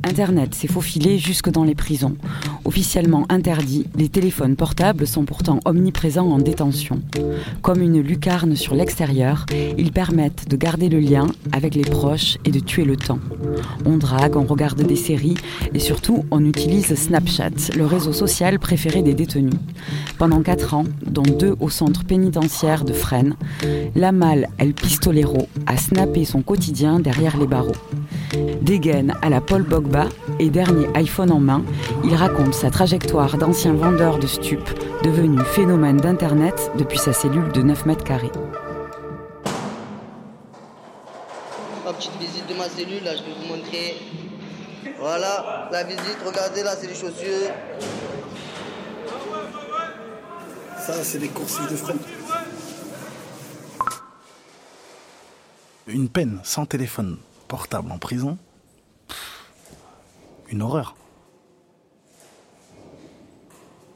Internet s'est faufilé jusque dans les prisons. Officiellement interdits, les téléphones portables sont pourtant omniprésents en détention. Comme une lucarne sur l'extérieur, ils permettent de garder le lien avec les proches et de tuer le temps. On drague, on regarde des séries et surtout on utilise Snapchat, le réseau social préféré des détenus. Pendant 4 ans, dont deux au centre pénitentiaire de Fresnes, la malle El Pistolero a snappé son quotidien derrière les barreaux. Dégaine à la Paul Bogba et dernier iPhone en main, il raconte sa trajectoire d'ancien vendeur de stupes devenu phénomène d'Internet depuis sa cellule de 9 mètres carrés. Ma petite visite de ma cellule, là, je vais vous montrer. Voilà, la visite, regardez, là, c'est les chaussures. Ça, c'est des coursives de frais. Une peine sans téléphone portable en prison, une horreur.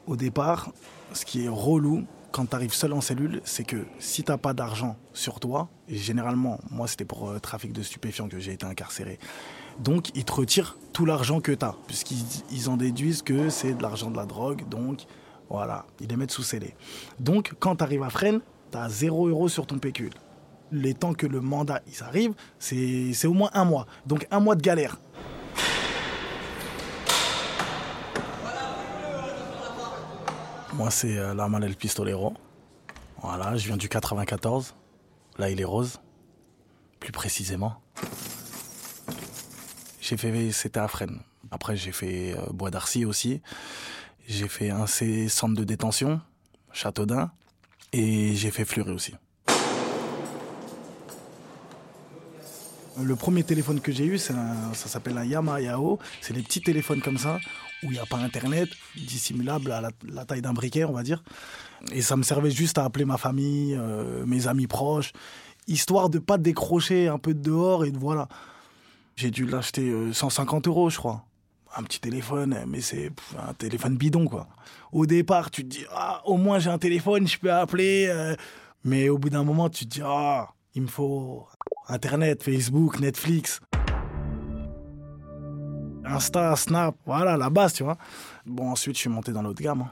Au départ, ce qui est relou quand tu arrives seul en cellule, c'est que si t'as pas d'argent sur toi, et généralement, moi c'était pour euh, trafic de stupéfiants que j'ai été incarcéré, donc ils te retirent tout l'argent que tu as, puisqu'ils ils en déduisent que c'est de l'argent de la drogue, donc voilà, ils les mettent sous scellé. Donc quand tu arrives à Fresnes, tu as 0 euros sur ton pécule. Les temps que le mandat ils arrive, c'est au moins un mois. Donc un mois de galère. Moi, c'est euh, Manel Pistolero. Voilà, je viens du 94. Là, il est rose. Plus précisément. J'ai fait, c'était à Fresnes. Après, j'ai fait euh, Bois d'Arcy aussi. J'ai fait un C centre de détention, Châteaudun. Et j'ai fait Fleury aussi. Le premier téléphone que j'ai eu, ça s'appelle un Yamaha Yao. C'est des petits téléphones comme ça, où il n'y a pas Internet, dissimulable à la, taille d'un briquet, on va dire. Et ça me servait juste à appeler ma famille, euh, mes amis proches, histoire de pas décrocher un peu de dehors et de voilà. J'ai dû l'acheter euh, 150 euros, je crois. Un petit téléphone, mais c'est un téléphone bidon, quoi. Au départ, tu te dis, ah, au moins j'ai un téléphone, je peux appeler. euh. Mais au bout d'un moment, tu te dis, ah, il me faut Internet, Facebook, Netflix. Insta, Snap, voilà, la base, tu vois. Bon, ensuite, je suis monté dans l'autre gamme. hein.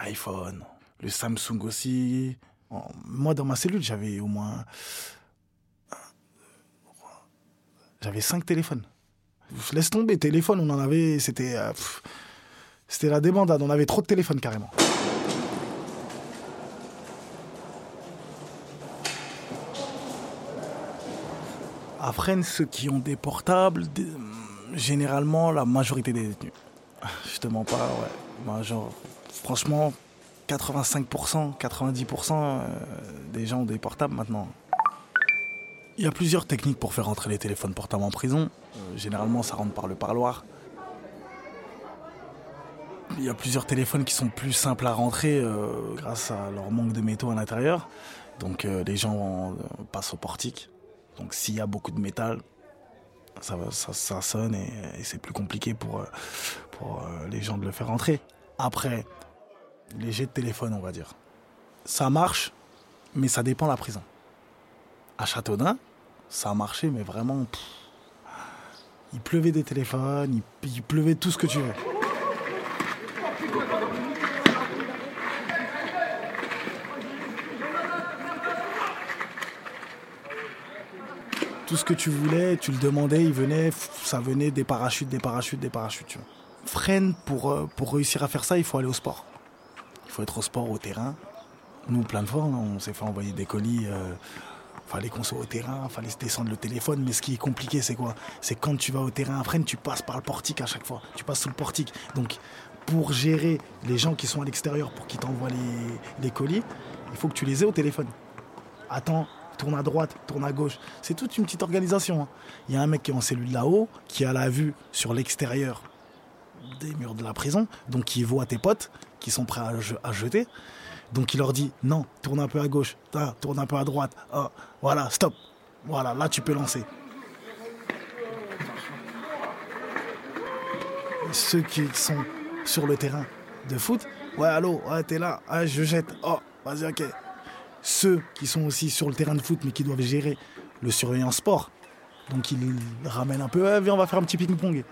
iPhone, le Samsung aussi. Moi, dans ma cellule, j'avais au moins. J'avais cinq téléphones. Laisse tomber, téléphone, on en avait. C'était. euh, c'était la débandade, on avait trop de téléphones carrément. À Fresnes, ceux qui ont des portables, des- généralement la majorité des détenus. Je te mens pas, ouais. Genre, franchement, 85%, 90% euh, des gens ont des portables maintenant. Il y a plusieurs techniques pour faire rentrer les téléphones portables en prison. Euh, généralement, ça rentre par le parloir. Il y a plusieurs téléphones qui sont plus simples à rentrer euh, grâce à leur manque de métaux à l'intérieur. Donc les gens passent au portique. Donc s'il y a beaucoup de métal, ça, sonne et, c'est plus compliqué pour, euh, euh, les gens de le faire rentrer. Après, les jets de téléphone, on va dire. Ça marche, mais ça dépend de la prison. À Châteaudun, ça a marché, mais vraiment... il pleuvait des téléphones, il pleuvait tout ce que tu veux. Tout ce que tu voulais, tu le demandais, il venait, ça venait des parachutes, des parachutes, des parachutes. Freine, pour, euh, pour réussir à faire ça, il faut aller au sport. Il faut être au sport, au terrain. Nous, plein de fois, on s'est fait envoyer des colis. euh, fallait qu'on soit au terrain, fallait se descendre le téléphone. Mais ce qui est compliqué, c'est quoi? C'est quand tu vas au terrain à Fresnes, tu passes par le portique à chaque fois. Tu passes sous le portique. Donc, pour gérer les gens qui sont à l'extérieur, pour qu'ils t'envoient les, les colis, il faut que tu les aies au téléphone. Attends, tourne à droite, tourne à gauche. C'est toute une petite organisation. hein. Il y a un mec qui est en cellule là-haut, qui a la vue sur l'extérieur des murs de la prison, donc il voit tes potes qui sont prêts à, je- à jeter. Donc il leur dit non, tourne un peu à gauche, tourne un peu à droite, ah, voilà, stop. Voilà, là tu peux lancer. Ceux qui sont sur le terrain de foot, ouais, allô, ouais, t'es là, je jette, oh, vas-y, ok. Ceux qui sont aussi sur le terrain de foot mais qui doivent gérer le surveillant sport, donc ils ramènent un peu, ouais, viens, on va faire un petit ping-pong.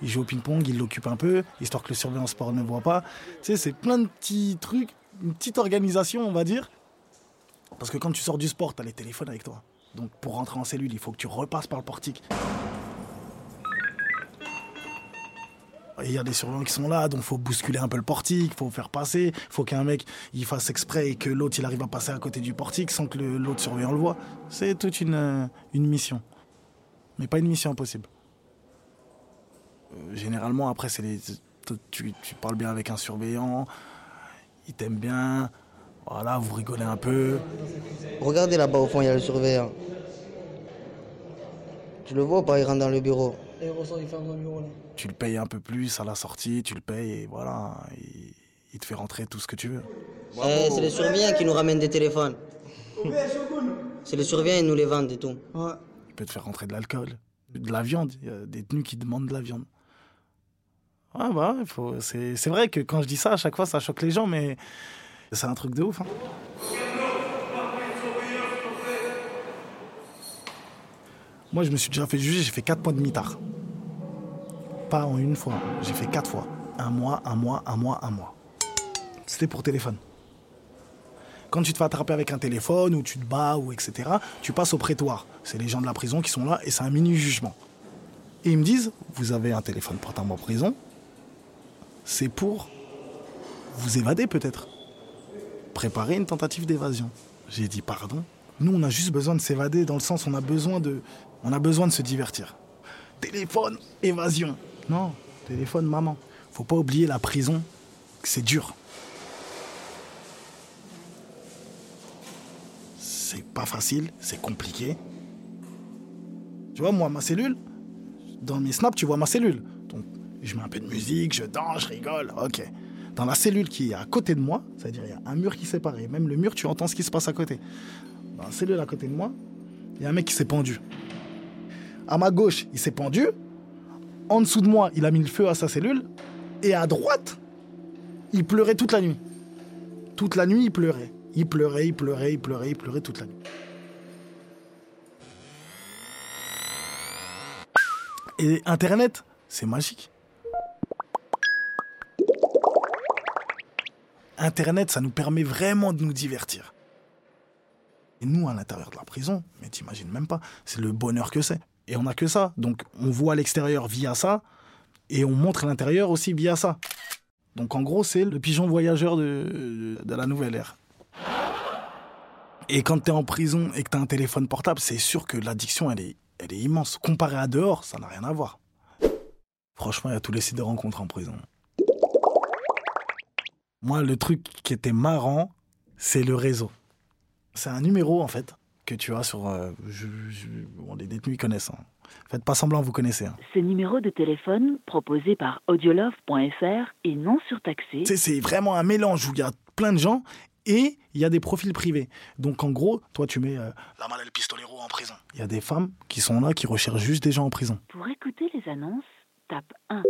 Il joue au ping-pong, il l'occupe un peu, histoire que le surveillant sport ne voit pas. Tu sais, c'est plein de petits trucs, une petite organisation, on va dire. Parce que quand tu sors du sport, tu as les téléphones avec toi. Donc pour rentrer en cellule, il faut que tu repasses par le portique. Il y a des surveillants qui sont là, donc faut bousculer un peu le portique, faut faire passer, faut qu'un mec il fasse exprès et que l'autre il arrive à passer à côté du portique sans que l'autre surveillant le voit. C'est toute une, euh, une mission. Mais pas une mission impossible. Euh, généralement, après, c'est les. Tu, tu parles bien avec un surveillant, il t'aime bien, voilà, vous rigolez un peu. Regardez là-bas au fond, il y a le surveillant. Tu le vois ou pas, il rentre dans le bureau? Et il ressort, il ferme son bureau là. Tu le payes un peu plus à la sortie, tu le payes et voilà, il, il te fait rentrer tout ce que tu veux. Eh, c'est les surveillants qui nous ramènent des téléphones. C'est les surveillants, ils nous les vendent et tout. Il peut te faire rentrer de l'alcool, de la viande. Il y a des tenues qui demandent de la viande. Ah bah, faut... c'est vrai que quand je dis ça, à chaque fois, ça choque les gens, mais c'est un truc de ouf. hein. Moi, je me suis déjà fait juger, j'ai fait 4 mois de mitard. Pas en une fois, j'ai fait 4 fois. Un mois, un mois, un mois, un mois. C'était pour téléphone. Quand tu te fais attraper avec un téléphone ou tu te bats ou etc., tu passes au prétoire. C'est les gens de la prison qui sont là et c'est un mini jugement. Et ils me disent, vous avez un téléphone portable en prison, c'est pour vous évader peut-être. Préparer une tentative d'évasion. J'ai dit pardon. Nous, on a juste besoin de s'évader dans le sens on a besoin de, on a besoin de se divertir. Téléphone, évasion. Non, téléphone, maman. Faut pas oublier la prison, c'est dur. C'est pas facile, c'est compliqué, Tu vois, moi, ma cellule, dans mes snaps, tu vois ma cellule. Donc, je mets un peu de musique, je danse, je rigole, ok. Dans la cellule qui est à côté de moi, c'est-à-dire il y a un mur qui sépare, et même le mur, tu entends ce qui se passe à côté. Dans la cellule à côté de moi, il y a un mec qui s'est pendu. À ma gauche, il s'est pendu. En dessous de moi, il a mis le feu à sa cellule. Et à droite, il pleurait toute la nuit. Toute la nuit, il pleurait. Il pleurait, il pleurait, il pleurait, il pleurait toute la nuit. Et Internet, c'est magique. Internet, ça nous permet vraiment de nous divertir. Et nous, à l'intérieur de la prison, mais t'imagines même pas, c'est le bonheur que c'est. Et on n'a que ça. Donc on voit l'extérieur via ça, et on montre l'intérieur aussi via ça. Donc en gros, c'est le pigeon voyageur de, de la nouvelle ère. Et quand tu es en prison et que tu as un téléphone portable, c'est sûr que l'addiction, elle est, elle est immense. Comparé à dehors, ça n'a rien à voir. Franchement, il y a tous les sites de rencontres en prison. Moi, le truc qui était marrant, c'est le réseau. C'est un numéro, en fait, que tu as sur... euh, je- je- bon, les détenus, ils connaissent. hein. Faites pas semblant, vous connaissez. hein. Ce numéro de téléphone, proposé par audiolove.fr, est non surtaxé. Tu sais, c'est vraiment un mélange où il y a plein de gens et il y a des profils privés. Donc en gros, toi tu mets euh, la malle et le pistolero en prison. Il y a des femmes qui sont là, qui recherchent juste des gens en prison. Pour écouter les annonces, tape 1.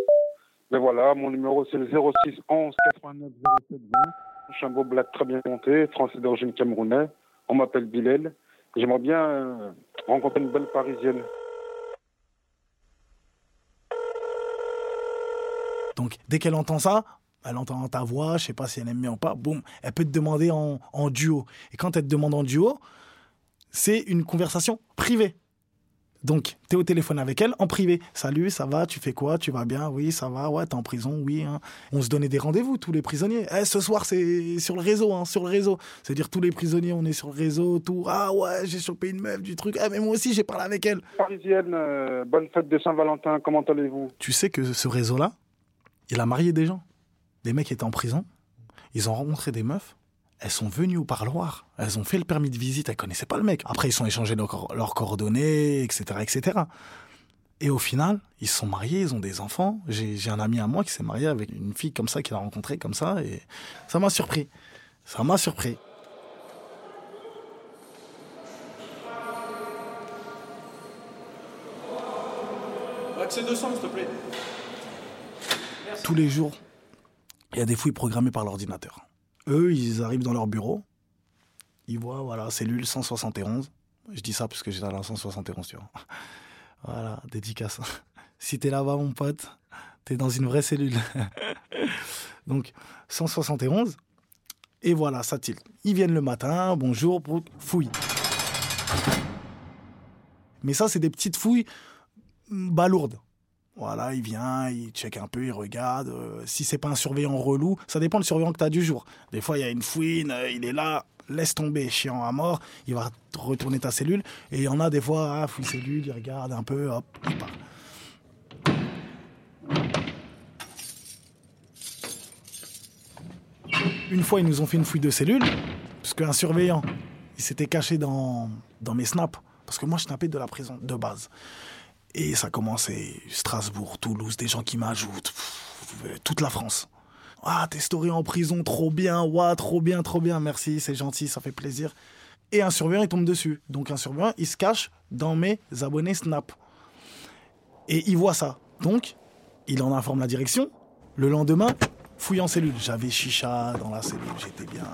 Mais voilà, mon numéro c'est le 06 11 89 07 20. Je suis un beau black très bien monté, français d'origine camerounais. On m'appelle Bilal. J'aimerais bien euh, rencontrer une belle parisienne. Donc dès qu'elle entend ça, elle entend ta voix, je sais pas si elle aime bien ou pas, boum, elle peut te demander en, en duo. Et quand elle te demande en duo, c'est une conversation privée. Donc, tu es au téléphone avec elle en privé. Salut, ça va, tu fais quoi Tu vas bien? Oui, ça va, ouais, t'es en prison, oui. hein. On se donnait des rendez-vous, tous les prisonniers. Eh, ce soir, c'est sur le réseau, hein, sur le réseau. C'est-à-dire, tous les prisonniers, on est sur le réseau, tout. Ah ouais, j'ai chopé une meuf, du truc. Ah, mais moi aussi, j'ai parlé avec elle. Parisienne, euh, bonne fête de Saint-Valentin, comment allez-vous? Tu sais que ce réseau-là, il a marié des gens. Des mecs étaient en prison, ils ont rencontré des meufs, elles sont venues au parloir, elles ont fait le permis de visite, elles connaissaient pas le mec. Après, ils sont échangés leurs leurs coordonnées, etc., etc. Et au final, ils se sont mariés, ils ont des enfants. J'ai j'ai un ami à moi qui s'est marié avec une fille comme ça, qu'il a rencontrée comme ça, et ça m'a surpris. Ça m'a surpris. Accès 200, s'il te plaît. tous les jours, il y a des fouilles programmées par l'ordinateur. Eux, ils arrivent dans leur bureau, ils voient, voilà, cellule 171. Je dis ça parce que j'étais à la 171, tu vois. Voilà, dédicace. Si t'es là-bas, mon pote, t'es dans une vraie cellule. Donc, 171. Et voilà, ça tilt. Ils viennent le matin, bonjour, fouille. Mais ça, c'est des petites fouilles mm, balourdes. Voilà, il vient, il check un peu, il regarde. euh, si c'est pas un surveillant relou, ça dépend du surveillant que tu as du jour. Des fois, il y a une fouine, euh, il est là, laisse tomber, chiant à mort, il va retourner ta cellule. Et il y en a des fois, ah, fouille cellule, il regarde un peu, hop, il part. Une fois, ils nous ont fait une fouille de cellule, parce qu'un surveillant, il s'était caché dans, dans mes snaps. Parce que moi, je snappais de la prison, de base. Et ça commençait Strasbourg, Toulouse, des gens qui m'ajoutent, euh, toute la France. Ah, t'es story en prison, trop bien, ouah, trop bien, trop bien, merci, c'est gentil, ça fait plaisir. Et un surveillant, il tombe dessus. Donc un surveillant, il se cache dans mes abonnés Snap. Et il voit ça. Donc, il en informe la direction. Le lendemain, fouille en cellule. J'avais chicha dans la cellule, j'étais bien.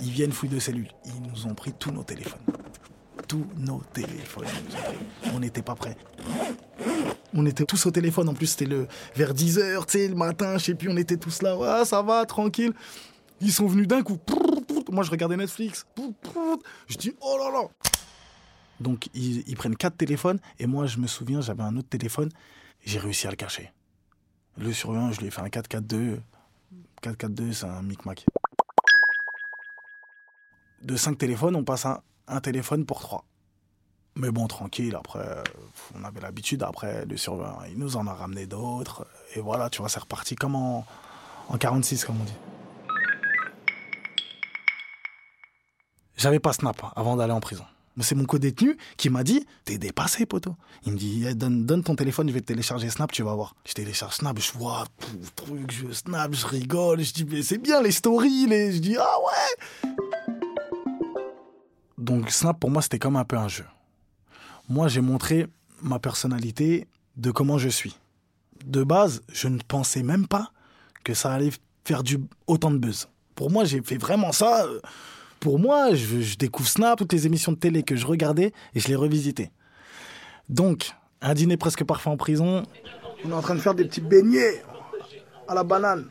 Ils viennent fouille de cellule. Ils nous ont pris tous nos téléphones. Tous nos téléphones. On n'était pas prêts. On était tous au téléphone. En plus, c'était le vers 10h, tu sais, le matin, je sais plus, on était tous là. Ouais, ça va, tranquille. Ils sont venus d'un coup. Moi, je regardais Netflix. Je dis, oh là là. Donc, ils, prennent quatre téléphones. Et moi, je me souviens, j'avais un autre téléphone. J'ai réussi à le cacher. Le surveillant, je lui ai fait un 4-4-2. 4-4-2, c'est un micmac. De cinq téléphones, on passe à un téléphone pour trois. Mais bon, tranquille, après, on avait l'habitude. Après, le surveillant, il nous en a ramené d'autres. Et voilà, tu vois, c'est reparti comme en, en 46, comme on dit. J'avais pas Snap avant d'aller en prison. C'est mon co-détenu qui m'a dit T'es dépassé, poto. Il me dit Eh, donne, ton téléphone, je vais te télécharger Snap, tu vas voir. Je télécharge Snap, je vois truc, je snap, je rigole. Je dis Mais c'est bien les stories. Les... Je dis Ah ouais Donc, Snap, pour moi, c'était comme un peu un jeu. Moi, j'ai montré ma personnalité de comment je suis. De base, je ne pensais même pas que ça allait faire du, autant de buzz. Pour moi, j'ai fait vraiment ça. euh, Pour moi, je, je découvre Snap, toutes les émissions de télé que je regardais et je les revisitais. Donc, un dîner presque parfait en prison. On est en train de faire des petits beignets à la banane.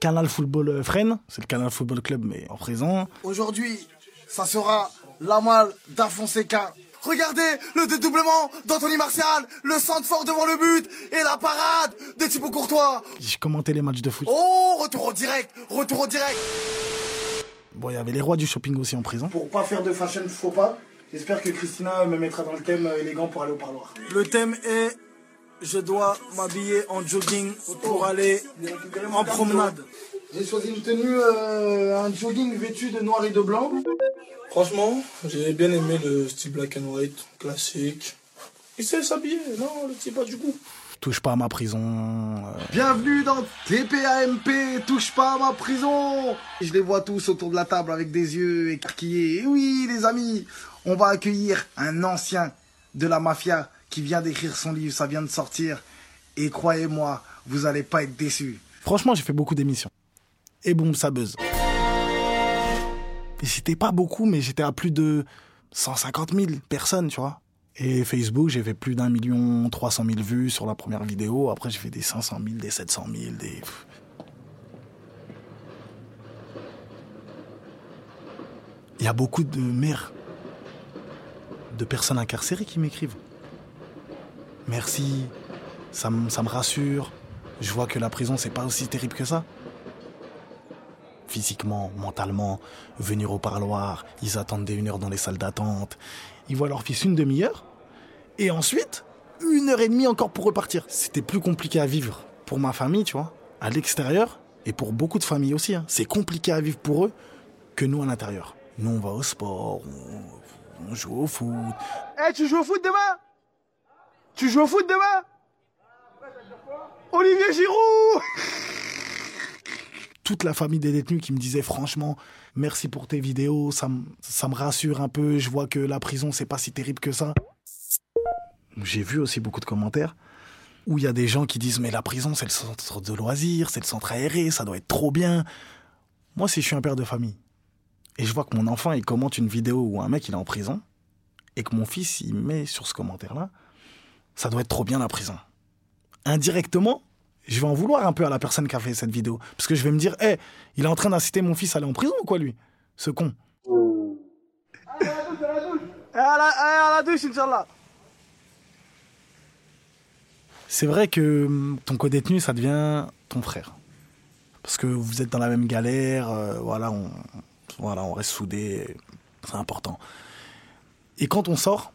Canal Football euh, Fresnes, c'est le Canal Football Club, mais en prison. Aujourd'hui, ça sera la malle d'Afonseca. Regardez le dédoublement d'Anthony Martial, le centre fort devant le but et la parade de Thibaut Courtois. J'ai commenté les matchs de foot. Oh, retour au direct, retour au direct. Bon, il y avait les rois du shopping aussi en prison. Pour pas faire de fashion faux pas, j'espère que Christina me mettra dans le thème euh, élégant pour aller au parloir. Le thème est je dois m'habiller en jogging pour aller en promenade. J'ai choisi une tenue, euh, un jogging vêtu de noir et de blanc. Franchement, j'ai bien aimé le style black and white, classique. Il sait s'habiller, non, le type pas du coup. Touche pas à ma prison. euh, Bienvenue dans TPAMP, touche pas à ma prison. Je les vois tous autour de la table avec des yeux écarquillés. Et oui, les amis, on va accueillir un ancien de la mafia qui vient d'écrire son livre, ça vient de sortir. Et croyez-moi, vous allez pas être déçus. Franchement, j'ai fait beaucoup d'émissions. Et boum, ça buzz. Et C'était pas beaucoup, mais j'étais à plus de 150 000 personnes, tu vois. Et Facebook, j'ai fait plus d'un million 300 000 vues sur la première vidéo. Après, j'ai fait des 500 000, des 700 000, des... Il y a beaucoup de mères, de personnes incarcérées qui m'écrivent. Merci, ça, ça me rassure. Je vois que la prison, c'est pas aussi terrible que ça. Physiquement, mentalement, venir au parloir, ils attendent des une heure dans les salles d'attente. Ils voient leur fils une demi-heure. Et ensuite, une heure et demie encore pour repartir. C'était plus compliqué à vivre pour ma famille, tu vois, à l'extérieur, et pour beaucoup de familles aussi. hein. C'est compliqué à vivre pour eux que nous à l'intérieur. Nous, on va au sport, on, on joue au foot. Eh, tu joues au foot demain? Tu joues au foot demain? Olivier Giroud toute la famille des détenus qui me disait franchement merci pour tes vidéos, ça, ça me rassure un peu, je vois que la prison c'est pas si terrible que ça. J'ai vu aussi beaucoup de commentaires où il y a des gens qui disent mais la prison c'est le centre de loisirs, c'est le centre aéré, ça doit être trop bien. Moi si je suis un père de famille et je vois que mon enfant il commente une vidéo où un mec il est en prison et que mon fils il met sur ce commentaire là, ça doit être trop bien la prison. Indirectement, je vais en vouloir un peu à la personne qui a fait cette vidéo. Parce que je vais me dire, hé, il est en train d'inciter mon fils à aller en prison ou quoi, lui? Ce con. Eh, à la, eh, à la douche, Inch'Allah C'est vrai que hum, ton co-détenu, ça devient ton frère. Parce que vous êtes dans la même galère, euh, voilà, on, voilà, on reste soudés, c'est important. Et quand on sort,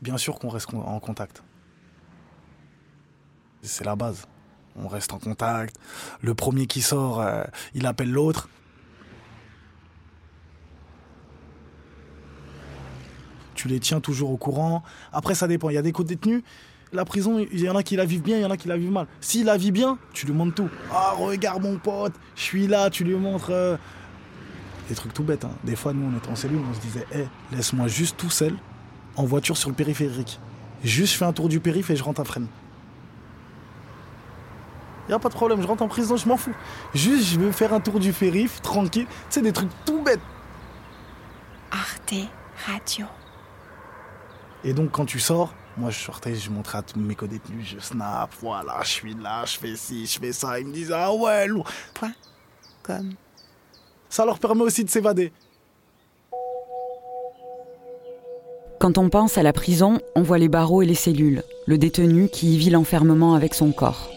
bien sûr qu'on reste en contact. C'est la base. On reste en contact. Le premier qui sort, euh, il appelle l'autre. Tu les tiens toujours au courant. Après, ça dépend. Il y a des co-détenus. La prison, il y en a qui la vivent bien, il y en a qui la vivent mal. S'il la vit bien, tu lui montres tout. Ah, regarde mon pote, je suis là, tu lui montres. euh, Des trucs tout bêtes. hein. Des fois, nous, on était en cellule, on se disait, hé, laisse-moi juste tout seul, en voiture sur le périphérique. Juste, je fais un tour du périph' et je rentre à Fresnes. Y a pas de problème, je rentre en prison, je m'en fous. Juste, je veux faire un tour du périph', tranquille. Tu sais, des trucs tout bêtes. Arte Radio. Et donc, quand tu sors, moi, je sortais, je montrais à tous mes co-détenus, je snap, voilà, je suis là, je fais ci, je fais ça. Ils me disent, ah ouais, lourd. Point. Comme. Ça leur permet aussi de s'évader. Quand on pense à la prison, on voit les barreaux et les cellules, le détenu qui y vit l'enfermement avec son corps.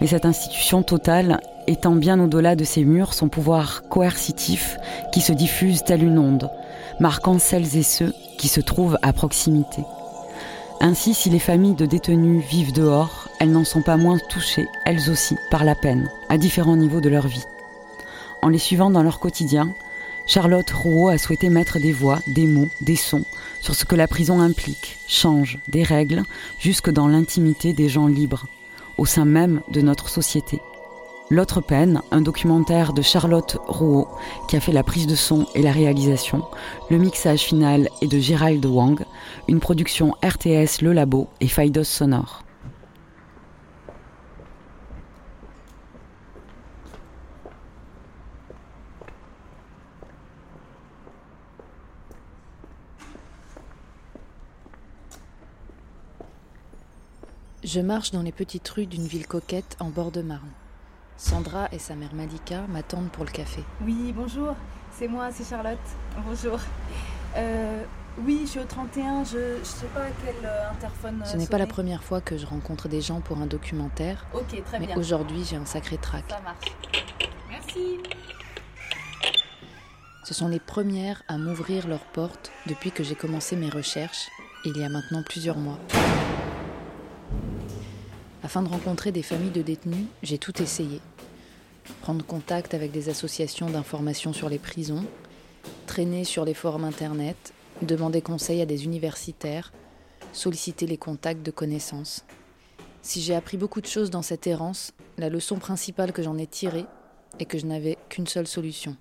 Mais cette institution totale étend bien au-delà de ces murs son pouvoir coercitif qui se diffuse telle une onde, marquant celles et ceux qui se trouvent à proximité. Ainsi, si les familles de détenus vivent dehors, elles n'en sont pas moins touchées, elles aussi, par la peine, à différents niveaux de leur vie. En les suivant dans leur quotidien, Charlotte Rouault a souhaité mettre des voix, des mots, des sons sur ce que la prison implique, change, des règles, jusque dans l'intimité des gens libres, au sein même de notre société. L'autre peine, un documentaire de Charlotte Rouault qui a fait la prise de son et la réalisation. Le mixage final est de Gérald Wang, une production RTS Le Labo et Faidos Sonore. Je marche dans les petites rues d'une ville coquette en bord de Marne. Sandra et sa mère Malika m'attendent pour le café. Oui, bonjour, c'est moi, c'est Charlotte. Bonjour. Euh, oui, je suis au 31, je, je sais pas à quel euh, interphone. Ce n'est pas la première fois que je rencontre des gens pour un documentaire. Ok, très mais bien. aujourd'hui, j'ai un sacré trac. Ça marche. Merci. Ce sont les premières à m'ouvrir leurs portes depuis que j'ai commencé mes recherches, il y a maintenant plusieurs mois. Afin de rencontrer des familles de détenus, j'ai tout essayé. Prendre contact avec des associations d'information sur les prisons, traîner sur les forums internet, demander conseil à des universitaires, solliciter les contacts de connaissances. Si j'ai appris beaucoup de choses dans cette errance, la leçon principale que j'en ai tirée est que je n'avais qu'une seule solution.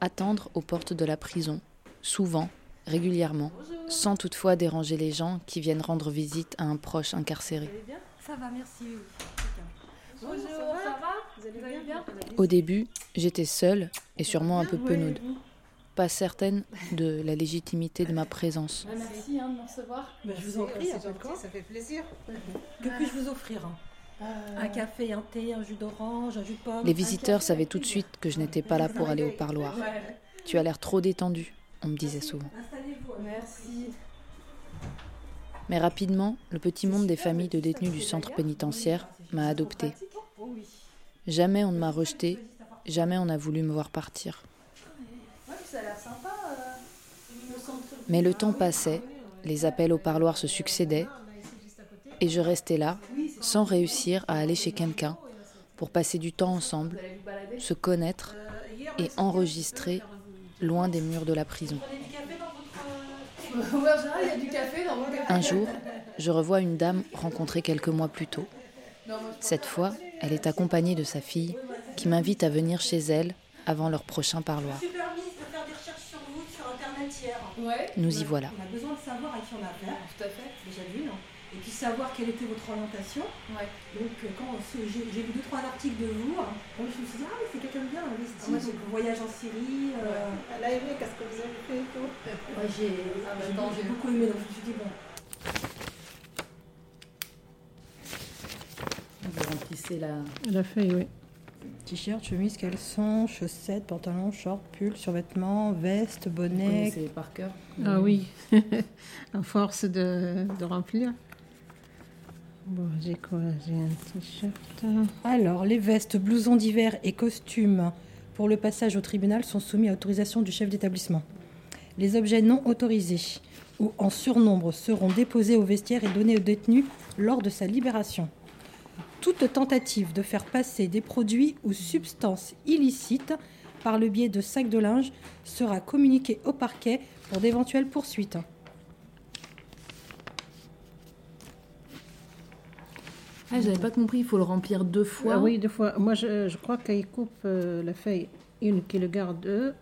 Attendre aux portes de la prison, souvent, régulièrement, sans toutefois déranger les gens qui viennent rendre visite à un proche incarcéré. Ça va, merci. Bonjour, ça va? Vous allez bien? Au début, j'étais seule et sûrement un peu penaude. Pas certaine de la légitimité de ma présence. Merci hein, de me recevoir. Ben, je vous en prie, ça fait plaisir. Que puis-je vous offrir hein? Un café, un thé, un jus d'orange, un jus de pomme Les visiteurs café savaient tout de suite que je n'étais pas là pour aller au parloir. Tu as l'air trop détendu, on me disait souvent. Installez-vous. Merci. Mais rapidement, le petit monde des familles de détenus du centre pénitentiaire m'a adopté. Jamais on ne m'a rejeté, jamais on n'a voulu me voir partir. A Mais le temps passait, les appels au parloir se succédaient, et je restais là, sans réussir à aller chez quelqu'un, pour passer du temps ensemble, se connaître et enregistrer loin des murs de la prison. Un jour, je revois une dame rencontrée quelques mois plus tôt. Cette fois, elle est accompagnée de sa fille, qui m'invite à venir chez elle avant leur prochain parloir. Je me suis permis de faire des recherches sur vous sur internet hier. Ouais. Nous y voilà. On a besoin de savoir à qui on a affaire. Tout à fait. Déjà d'une. Et puis savoir quelle était votre orientation. Ouais. Donc euh, quand j'ai vu deux trois articles de vous, hein, je me suis dit ah oui c'est quelqu'un de bien investi. Ah, moi, j'ai- donc voyage en Syrie. euh, Elle a aimé qu'est-ce que vous avez fait et tout. ouais, j'ai Ah, bah, j'ai- tant j'ai mieux. beaucoup aimé donc je me suis dit bon. Vous remplissez la... La feuille oui. T-shirt, chemise, caleçon, chaussettes, pantalon, short, pull, survêtement, veste, Vous bonnet. connaissez par cœur Ah oui, à force de, de remplir. Bon, j'ai quoi? J'ai un t-shirt. Alors, les vestes, blousons d'hiver et costumes pour le passage au tribunal sont soumis à autorisation du chef d'établissement. Les objets non autorisés ou en surnombre seront déposés au vestiaire et donnés au détenu lors de sa libération. Toute tentative de faire passer des produits ou substances illicites par le biais de sacs de linge sera communiquée au parquet pour d'éventuelles poursuites. Ah, j'avais pas compris, il faut le remplir deux fois. Ah oui, deux fois. Moi, je, je crois qu'ils coupent euh, la feuille. Une qui le garde eux,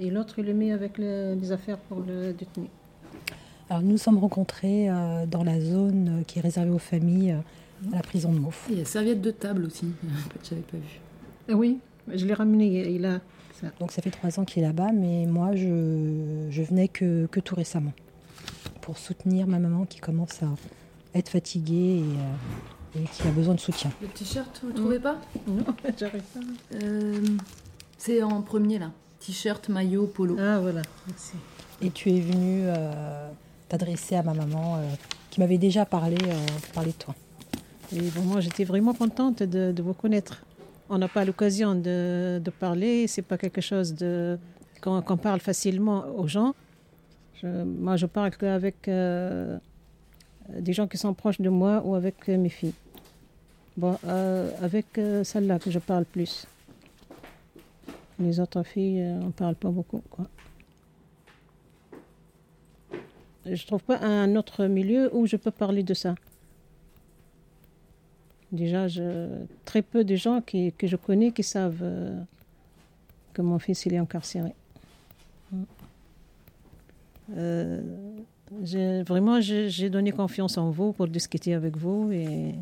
et l'autre, il le met avec le- les affaires pour le détenu. Alors, nous nous sommes rencontrés euh, dans la zone euh, qui est réservée aux familles euh, à la prison de Meaux. Il y a serviette de table aussi, j'avais pas vu. Ah oui, je l'ai ramené. Il a ça. Donc ça fait trois ans qu'il est là-bas, mais moi je, je venais que, que tout récemment pour soutenir ma maman qui commence à être fatiguée et, euh, et qui a besoin de soutien. Le t-shirt, vous trouvez pas? Non, j'arrive pas. Euh, C'est en premier là. T-shirt, maillot, polo. Ah voilà, merci. Et tu es venu euh, t'adresser à ma maman euh, qui m'avait déjà parlé, euh, parlé de toi. Et bon, moi, j'étais vraiment contente de, de vous connaître. On n'a pas l'occasion de, de parler, c'est pas quelque chose de qu'on qu'on parle facilement aux gens. Je- moi, je parle qu'avec euh, des gens qui sont proches de moi ou avec mes filles. Bon, euh, avec euh, celle-là que je parle plus. Les autres filles, euh, on parle pas beaucoup, quoi. Je trouve pas un autre milieu où je peux parler de ça. Déjà, je, très peu de gens qui, que je connais qui savent euh, que mon fils il est incarcéré. Mm. Vraiment, j'ai donné confiance en vous pour discuter avec vous et,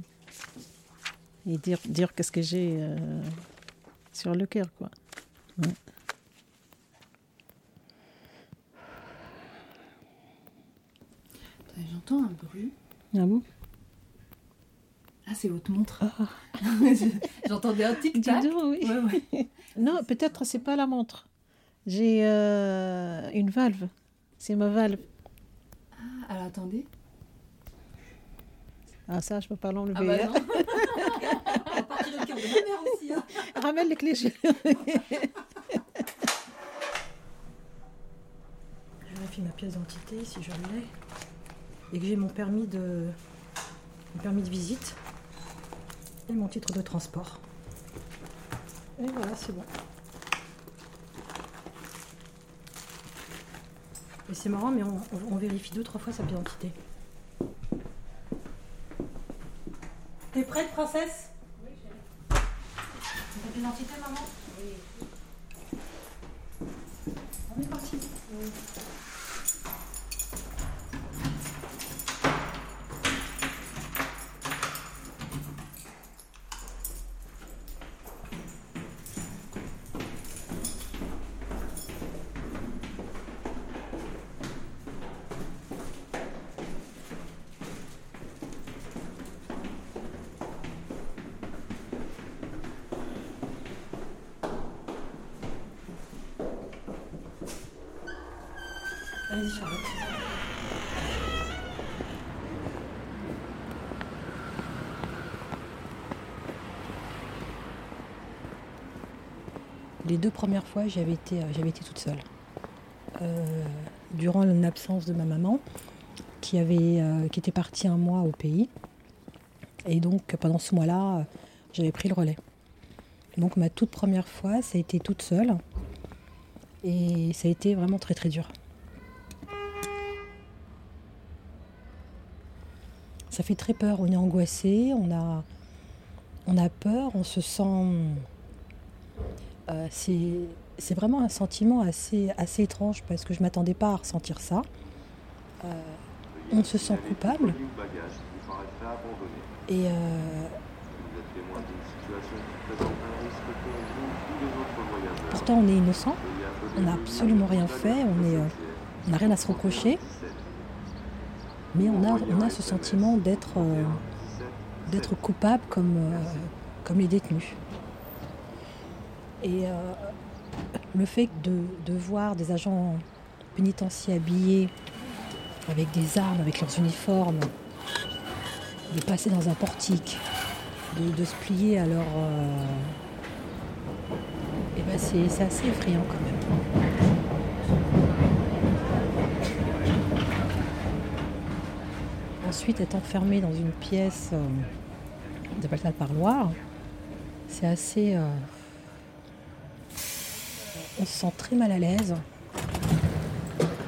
et dire, dire qu'est-ce que j'ai euh, sur le cœur, quoi. J'entends un bruit. Ah bon? Ah, c'est votre montre. Ah. J'entendais un tic-tac. Non, peut-être c'est pas la montre. J'ai euh, une valve. C'est ma valve. Ah, alors attendez. Ah ça, je peux pas l'enlever. Ah bah hein. non. On va partir le cœur de ma mère aussi. hein. Ramène les clés. je- Je vérifie ma pièce d'identité si je l'ai. Et que j'ai mon permis de. mon permis de visite. Et mon titre de transport. Et voilà, c'est bon. Et c'est marrant, mais on, on- on vérifie deux, trois fois sa pièce d'identité. T'es prête, princesse? Oui, j'ai. Ta pièce d'identité, maman? Oui. On est parti. Allez-y, Charlotte. Deux premières fois, j'avais été, euh, j'avais été toute seule. Euh, durant l'absence de ma maman, qui, avait, euh, qui était partie un mois au pays. Et donc, pendant ce mois-là, j'avais pris le relais. Donc, ma toute première fois, ça a été toute seule. Et ça a été vraiment très, très dur. Ça fait très peur, on est angoissé, on a, on a peur, on se sent... euh, c'est vraiment un sentiment assez, étrange parce que je ne m'attendais pas à ressentir ça. Euh, on se sent coupable et euh, pourtant on est innocent, on n'a absolument rien fait, on n'a rien à se reprocher, mais on a, ce sentiment d'être coupable comme les détenus. Et euh, le fait de, voir des agents pénitentiaires habillés avec des armes, avec leurs uniformes, de passer dans un portique, de, se plier à leur... euh, eh ben c'est c'est assez effrayant quand même. Ensuite, être enfermé dans une pièce, euh, on appelle ça le parloir, c'est assez... euh, on se sent très mal à l'aise.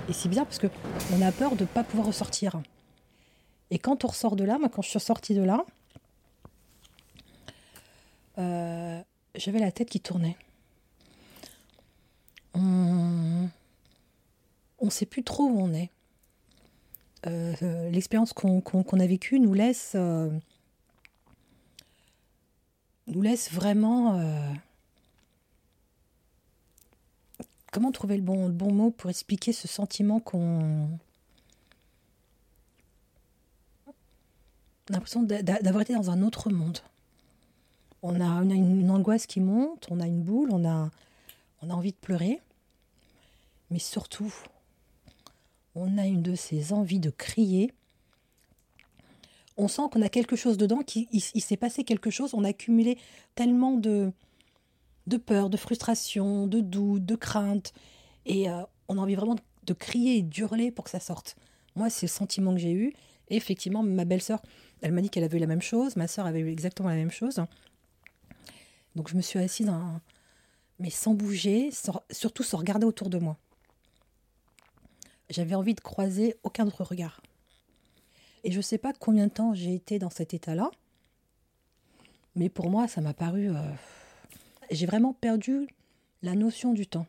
Et c'est bizarre parce qu'on a peur de ne pas pouvoir ressortir. Et quand on ressort de là, moi quand je suis sortie de là, euh, j'avais la tête qui tournait. On ne sait plus trop où on est. Euh, L'expérience qu'on a vécue nous laisse, euh, nous laisse vraiment... euh, trouver le bon, mot pour expliquer ce sentiment qu'on... On a l'impression d'a- d'a- d'avoir été dans un autre monde. On a, une, angoisse qui monte, on a une boule, on a, on a envie de pleurer. Mais surtout, on a une de ces envies de crier. On sent qu'on a quelque chose dedans, qu'il il, il s'est passé quelque chose, on a accumulé tellement de, de peur, de frustration, de doute, de crainte. Et euh, on a envie vraiment de, crier et d'hurler pour que ça sorte. Moi, c'est le sentiment que j'ai eu. Et effectivement, ma belle-sœur, elle m'a dit qu'elle avait eu la même chose. Ma sœur avait eu exactement la même chose. Donc je me suis assise dans, mais sans bouger, surtout sans regarder autour de moi. J'avais envie de croiser aucun autre regard. Et je ne sais pas combien de temps j'ai été dans cet état-là, mais pour moi, ça m'a paru... euh, J'ai vraiment perdu la notion du temps.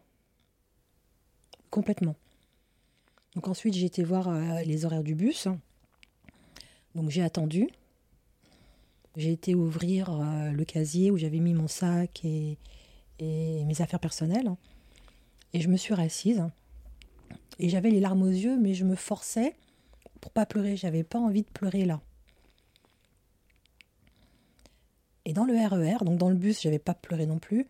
Complètement. Donc ensuite, j'ai été voir euh, les horaires du bus. Donc j'ai attendu. J'ai été ouvrir euh, le casier où j'avais mis mon sac et, mes affaires personnelles. Et je me suis rassise. Et j'avais les larmes aux yeux, mais je me forçais pour pas pleurer. J'avais pas envie de pleurer là. Et dans le RER, donc dans le bus, j'avais pas pleuré non plus.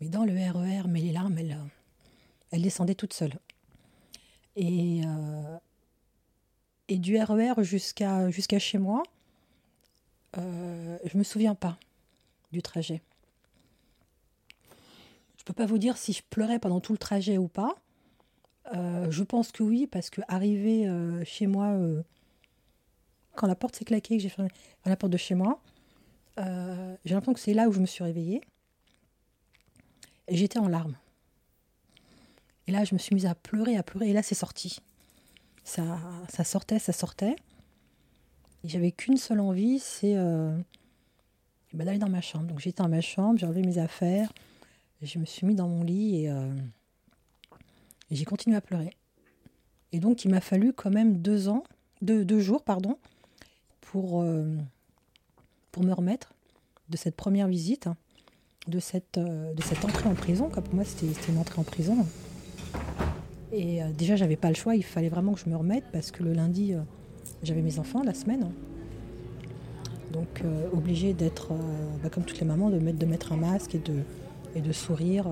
Mais dans le RER, mais les larmes, elles, euh, elles descendaient toutes seules. Et, euh, du RER jusqu'à jusqu'à chez moi, euh, je me souviens pas du trajet. Je peux pas vous dire si je pleurais pendant tout le trajet ou pas. Euh, je pense que oui, parce que arrivé chez moi, quand la porte s'est claquée, que j'ai fermé la porte de chez moi, euh, j'ai l'impression que c'est là où je me suis réveillée. Et j'étais en larmes. Et là, je me suis mise à pleurer, à pleurer, et là, c'est sorti. Ça, ça sortait, ça sortait. Et j'avais qu'une seule envie, c'est ben, d'aller dans ma chambre. Donc j'étais dans ma chambre, j'ai enlevé mes affaires, je me suis mis dans mon lit et, euh, et j'ai continué à pleurer. Et donc il m'a fallu quand même deux ans, deux, deux jours, pardon, pour, pour me remettre de cette première visite, hein, de cette, euh, de cette entrée en prison. Quoi. Pour moi, c'était une entrée en prison. Et euh, déjà, j'avais pas le choix, il fallait vraiment que je me remette parce que le lundi, euh, j'avais mes enfants la semaine. Donc, euh, obligée d'être, bah, comme toutes les mamans, de mettre, de mettre un masque et de, et de sourire.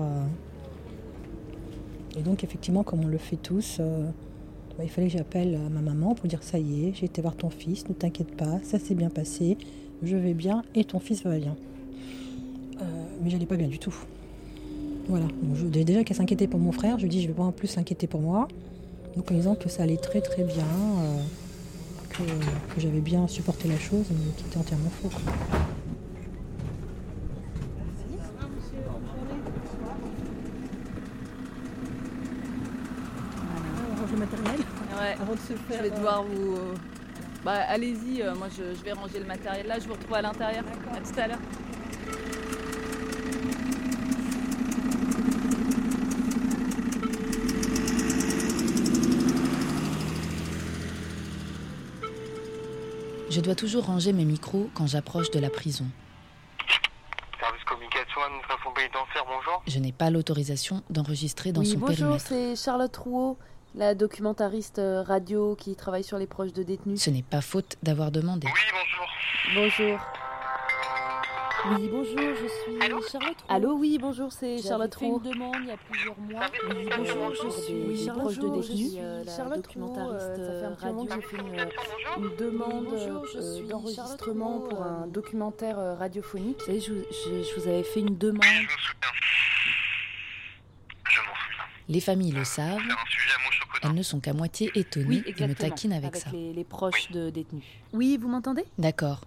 Et donc, effectivement, comme on le fait tous, bah, il fallait que j'appelle ma maman pour dire ça y est, j'ai été voir ton fils, ne t'inquiète pas, ça s'est bien passé, je vais bien et ton fils va bien. Euh, mais j'allais pas bien du tout. Voilà, donc je déjà qu'elle s'inquiétait pour mon frère, je lui dis je vais pas en plus s'inquiéter pour moi. Donc en disant que ça allait très très bien, euh, que, que j'avais bien supporté la chose, mais qui était entièrement faux. quoi. On range le matériel Ouais. avant de se faire. Je vais euh, devoir vous. Bah, allez-y, euh, moi je, je vais ranger le matériel là, je vous retrouve à l'intérieur. À tout à l'heure. Je dois toujours ranger mes micros quand j'approche de la prison. Service communication administration pénitentiaire, bonjour. Je n'ai pas l'autorisation d'enregistrer dans oui, son bonjour, périmètre. c'est Charlotte Rouault, la documentariste euh, radio qui travaille sur les proches de détenus. Ce n'est pas faute d'avoir demandé. Bonjour. Oui, bonjour, je suis Charlotte Rouault. Allô, oui, bonjour, c'est Charlotte fait une demande il y a plusieurs mois. Oui, bonjour, je suis Charlotte proche de détenus. je suis euh, la Charlotte documentariste euh, ça fait un euh, petit moment radio. que j'ai fait une, une demande Bonjour, je euh, suis d'enregistrement pour un euh, documentaire euh, radiophonique. Vous savez, je, vous- je- je vous avais fait une demande. Les familles le savent. Elles ne sont qu'à moitié étonnées Oui, et me taquinent avec, ça. les, les proches de détenus. Oui, vous m'entendez? D'accord.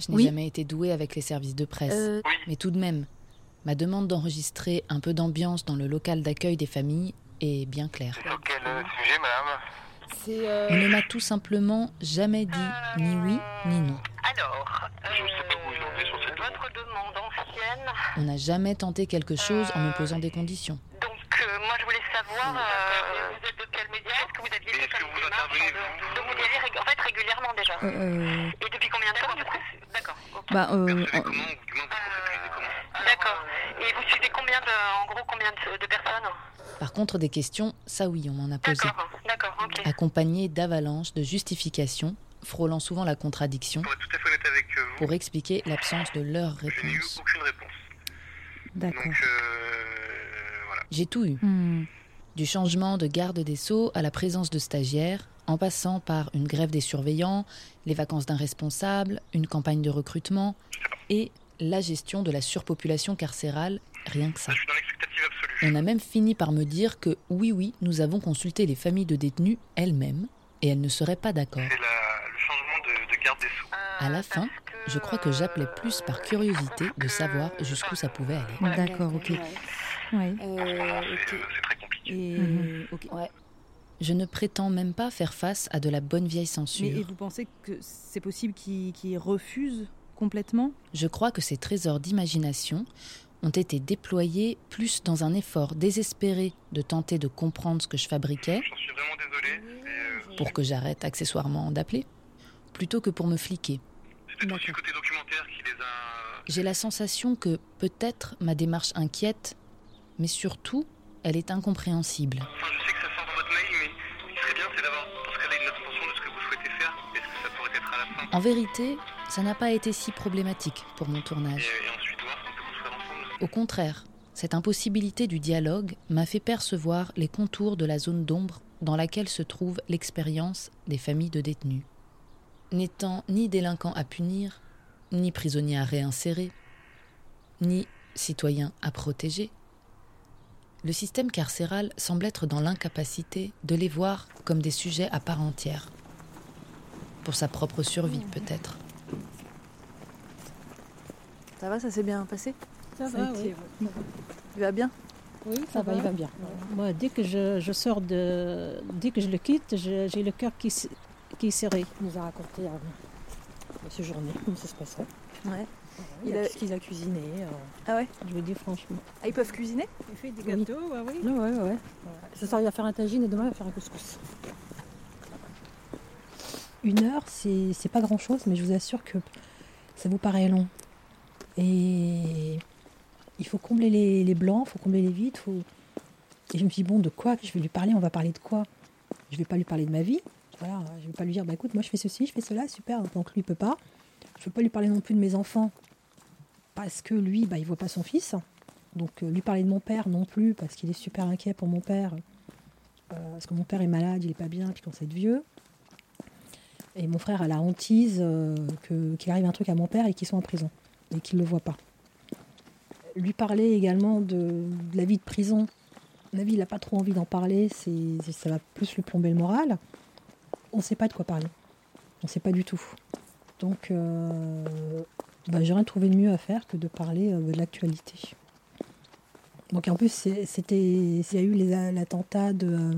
Je n'ai Oui. jamais été douée avec les services de presse. Euh, Mais tout de même, ma demande d'enregistrer un peu d'ambiance dans le local d'accueil des familles est bien claire. Quel euh, sujet, madame? C'est. euh, On ne m'a tout simplement jamais dit ni oui ni non. Alors, je ne sais pas où il en est sur cette Votre demande ancienne. On n'a jamais tenté quelque chose en me posant des conditions. Donc, euh, moi, je voulais savoir. euh, vous êtes de quel média Est-ce que vous aviez fait comme de, de vous y allez rég- en fait régulièrement déjà Euh, Et depuis combien de temps du coup D'accord. bah, euh, D'accord. Et vous suivez combien de, en gros, combien de, de personnes Par contre, des questions, ça oui, on m'en a posé. D'accord, ok. Accompagnées d'avalanches de justifications, frôlant souvent la contradiction, pour expliquer l'absence de leurs réponses. aucune réponse. D'accord. Donc, euh, J'ai tout eu. Hmm. Du changement de garde des Sceaux à la présence de stagiaires, en passant par une grève des surveillants, les vacances d'un responsable, une campagne de recrutement et la gestion de la surpopulation carcérale, rien que ça. On a même fini par me dire que oui, oui, nous avons consulté les familles de détenus elles-mêmes et elles ne seraient pas d'accord. c'est la- le changement de, de garde des Sceaux. À la fin, je crois que j'appelais plus par curiosité de savoir jusqu'où ça pouvait aller. D'accord, ok. Oui. Euh, C'est très compliqué. Et... Mhm. Ouais. Je ne prétends même pas faire face à de la bonne vieille censure. Mais et vous pensez que c'est possible qu'ils qu'ils refusent complètement? Je crois que ces trésors d'imagination ont été déployés plus dans un effort désespéré de tenter de comprendre ce que je fabriquais, J'en suis vraiment désolé. Et, euh, pour que j'arrête accessoirement d'appeler, plutôt que pour me fliquer. c'est peut-être aussi le côté documentaire qui les a. J'ai la sensation que peut-être ma démarche inquiète, mais surtout, elle est incompréhensible. Enfin, je sais que ça sort dans votre mail, mais ce qui serait bien, c'est d'avoir dans ce cas-là une attention de ce que vous souhaitez faire. Est-ce que ça pourrait être à la fin En vérité, ça n'a pas été si problématique pour mon tournage. et ensuite voir ce qu'on peut construire ensemble. Au contraire, cette impossibilité du dialogue m'a fait percevoir les contours de la zone d'ombre dans laquelle se trouve l'expérience des familles de détenus. N'étant ni délinquant à punir, ni prisonnier à réinsérer, ni citoyen à protéger, le système carcéral semble être dans l'incapacité de les voir comme des sujets à part entière. Pour sa propre survie, peut-être. Ça va, ça s'est bien passé? Ça Ça va, oui. Il va bien? Oui, Ça va, il va bien. Moi, dès que je, je sors de. Dès que je le quitte, j'ai le cœur qui, s- qui est serré. Il nous a raconté euh, ce journée, comment ça se passait. Ouais. Il a, a- qu'il a cuisiné. euh. Ah ouais? Je vous dis franchement. Ah, ils peuvent cuisiner? Il fait des Oui. gâteaux, ouais, oui. Ouais, ouais, ouais. Ce soir, il va faire un tagine et demain, il va faire un couscous. Une heure, c'est c'est pas grand chose, mais je vous assure que ça vous paraît long. Et il faut combler les, les blancs, il faut combler les vides. Faut... Et je me suis dit, bon, de quoi? Je vais lui parler On va parler de quoi? Je vais pas lui parler de ma vie. Voilà, je vais pas lui dire, bah écoute, moi je fais ceci, je fais cela, super, donc lui il peut pas. Je veux pas lui parler non plus de mes enfants, parce que lui, bah, il voit pas son fils. Donc euh, lui parler de mon père non plus, parce qu'il est super inquiet pour mon père. Euh, parce que mon père est malade, il est pas bien, puis à être vieux. Et mon frère a la hantise euh, qu'il arrive un truc à mon père et qu'il soit en prison, et qu'il ne le voit pas. Lui parler également de, la vie de prison. À mon avis, il n'a pas trop envie d'en parler, c'est, c'est- ça va plus lui plomber le moral. On ne sait pas de quoi parler. On ne sait pas du tout. Donc, bah, j'ai rien trouvé de mieux à faire que de parler euh, de l'actualité. Donc en plus, c'était, il y a eu l'attentat de... euh,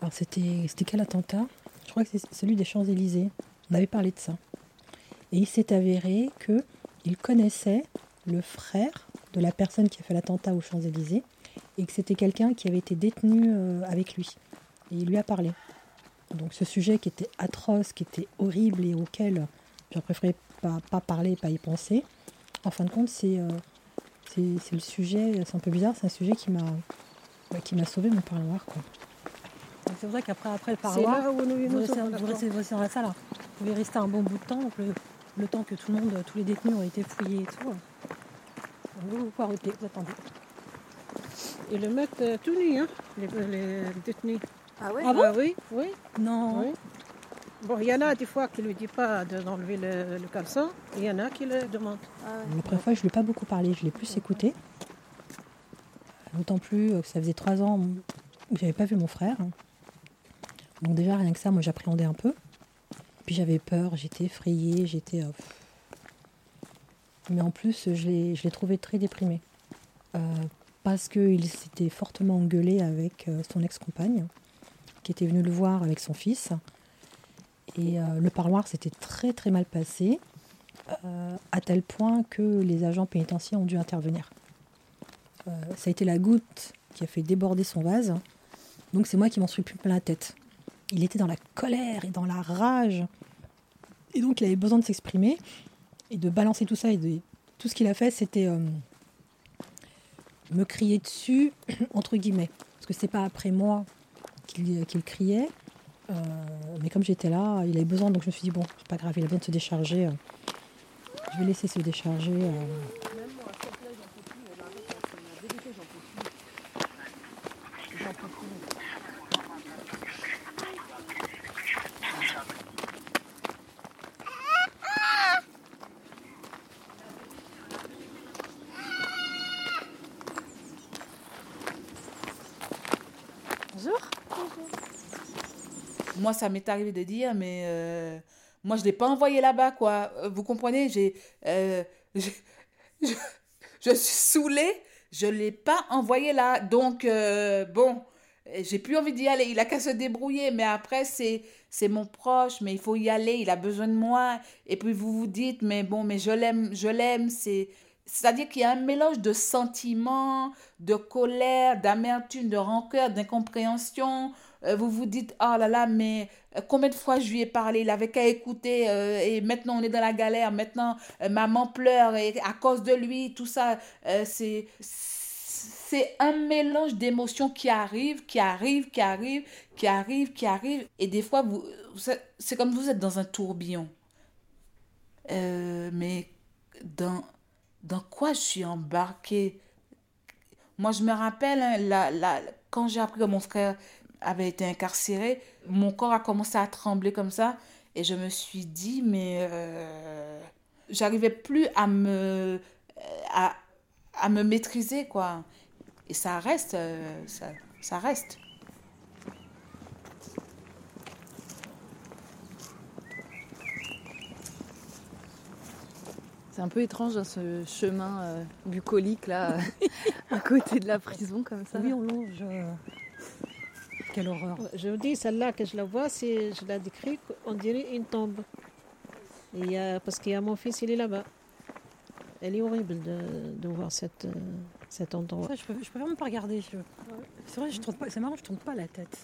alors c'était, c'était quel attentat? Je crois que c'est celui des Champs-Élysées. On avait parlé de ça. Et il s'est avéré que il connaissait le frère de la personne qui a fait l'attentat aux Champs-Élysées et que c'était quelqu'un qui avait été détenu euh, avec lui. Et il lui a parlé. Donc ce sujet qui était atroce, qui était horrible et auquel j'aurais préféré pas, pas parler, pas y penser, en fin de compte, c'est euh, c'est le sujet, c'est un peu bizarre, c'est un sujet qui m'a bah, qui m'a sauvé mon parloir. C'est vrai qu'après après le parloir, là où nous, vous nous restez, sommes vous d'accord. restez- vous restez dans la salle. hein. Vous pouvez rester un bon bout de temps, donc le, le temps que tout le monde, tous les détenus ont été fouillés et tout. Donc vous, vous pouvez arrêter, vous attendez. Ils le mettent euh, tout nu, hein, les, les détenus. Ah ouais? Ah bon? oui, oui. Non. Oui. Bon, il y en a des fois qui ne lui disent pas de- d'enlever le, le caleçon, et il y en a qui le demandent. La première fois, je ne lui ai pas beaucoup parlé, je l'ai plus écouté. D'autant plus euh, que ça faisait trois ans où j'avais pas vu mon frère. Donc déjà, rien que ça, moi j'appréhendais un peu. Puis j'avais peur, j'étais effrayée, j'étais... euh. Mais en plus, je l'ai je l'ai trouvé très déprimé. Euh, parce qu'il s'était fortement engueulé avec son ex-compagne, qui était venue le voir avec son fils. Et euh, le parloir s'était très très mal passé, euh, à tel point que les agents pénitentiaires ont dû intervenir. Euh, ça a été la goutte qui a fait déborder son vase. Donc c'est moi qui m'en suis pris plein la tête. Il était dans la colère et dans la rage. Et donc il avait besoin de s'exprimer et de balancer tout ça. Et tout ce qu'il a fait, c'était me crier dessus, entre guillemets. Parce que c'est pas après moi qu'il criait. Euh, mais comme j'étais là, il avait besoin, donc je me suis dit, bon, c'est pas grave, il a de se décharger. euh, je vais laisser se décharger. euh. Bonjour. Ça m'est arrivé de dire, mais euh, moi, je ne l'ai pas envoyé là-bas, quoi. Euh, Vous comprenez, j'ai, euh, je, je, suis saoulée, Je l'ai pas envoyé là. Donc, bon, j'ai plus envie d'y aller. Il a qu'à se débrouiller. Mais après, c'est, c'est mon proche, mais il faut y aller. Il a besoin de moi. Et puis, vous vous dites, mais bon, mais je l'aime, je l'aime. C'est, c'est-à-dire qu'il y a un mélange de sentiments, de colère, d'amertume, de rancœur, d'incompréhension. Euh, vous vous dites, oh là là, mais euh, combien de fois je lui ai parlé, il avait qu'à écouter, euh, et maintenant on est dans la galère, maintenant maman pleure, et à cause de lui, tout ça, c'est un mélange d'émotions qui arrivent, qui arrivent, qui arrivent, qui arrivent, qui arrivent. Et des fois, vous, c'est comme vous êtes dans un tourbillon. mais dans, dans quoi je suis embarquée? Moi, je me rappelle, hein, la, la, quand j'ai appris que mon frère avait été incarcéré, mon corps a commencé à trembler comme ça. Et je me suis dit, mais euh, j'arrivais plus à me, à, à, me maîtriser, quoi. Et ça reste, euh, ça, ça reste. C'est un peu étrange dans ce chemin euh, bucolique là, à côté de la prison comme ça. Oui, on longe. Quelle horreur. Je vous dis, celle-là que je la vois, c'est, je la décris, on dirait une tombe. Il y a, parce qu'il y a mon fils, il est là-bas. Elle est horrible de, de voir cette, euh, cet endroit. je peux, je peux vraiment pas regarder. C'est vrai, je tourne pas, c'est marrant, je tourne pas la tête.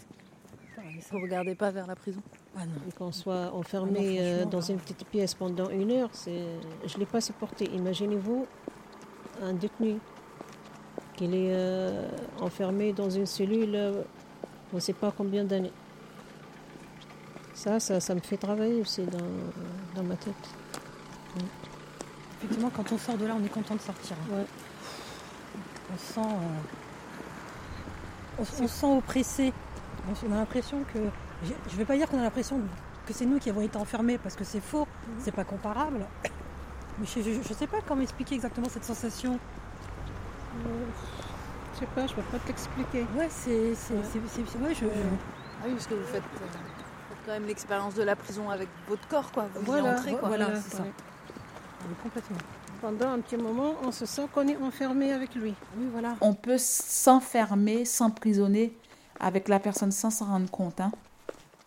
Vous regardez pas vers la prison ah Qu'on soit enfermé ah euh, dans une petite pièce pendant une heure, c'est, je l'ai pas supporté. Imaginez-vous un détenu qu'il est euh, enfermé dans une cellule on ne sait pas combien d'années. Ça, ça, ça, me fait travailler aussi dans, dans ma tête. Effectivement, quand on sort de là, on est content de sortir. Ouais. On sent, euh, on, sent oppressé. On a l'impression que, je ne vais pas dire qu'on a l'impression que c'est nous qui avons été enfermés parce que c'est faux, mhm. c'est pas comparable. Mais je ne sais pas comment expliquer exactement cette sensation. Je sais pas, je peux pas t'expliquer. Ouais, c'est. c'est, ouais. je, Ah oui, parce que vous faites, euh, quand même l'expérience de la prison avec votre corps, quoi. Vous voilà, y entrez, quoi. Voilà, c'est ça. complètement. Pendant un petit moment, on se sent qu'on est enfermé avec lui. Oui, voilà. On peut s'enfermer, s'emprisonner avec la personne sans s'en rendre compte. Hein.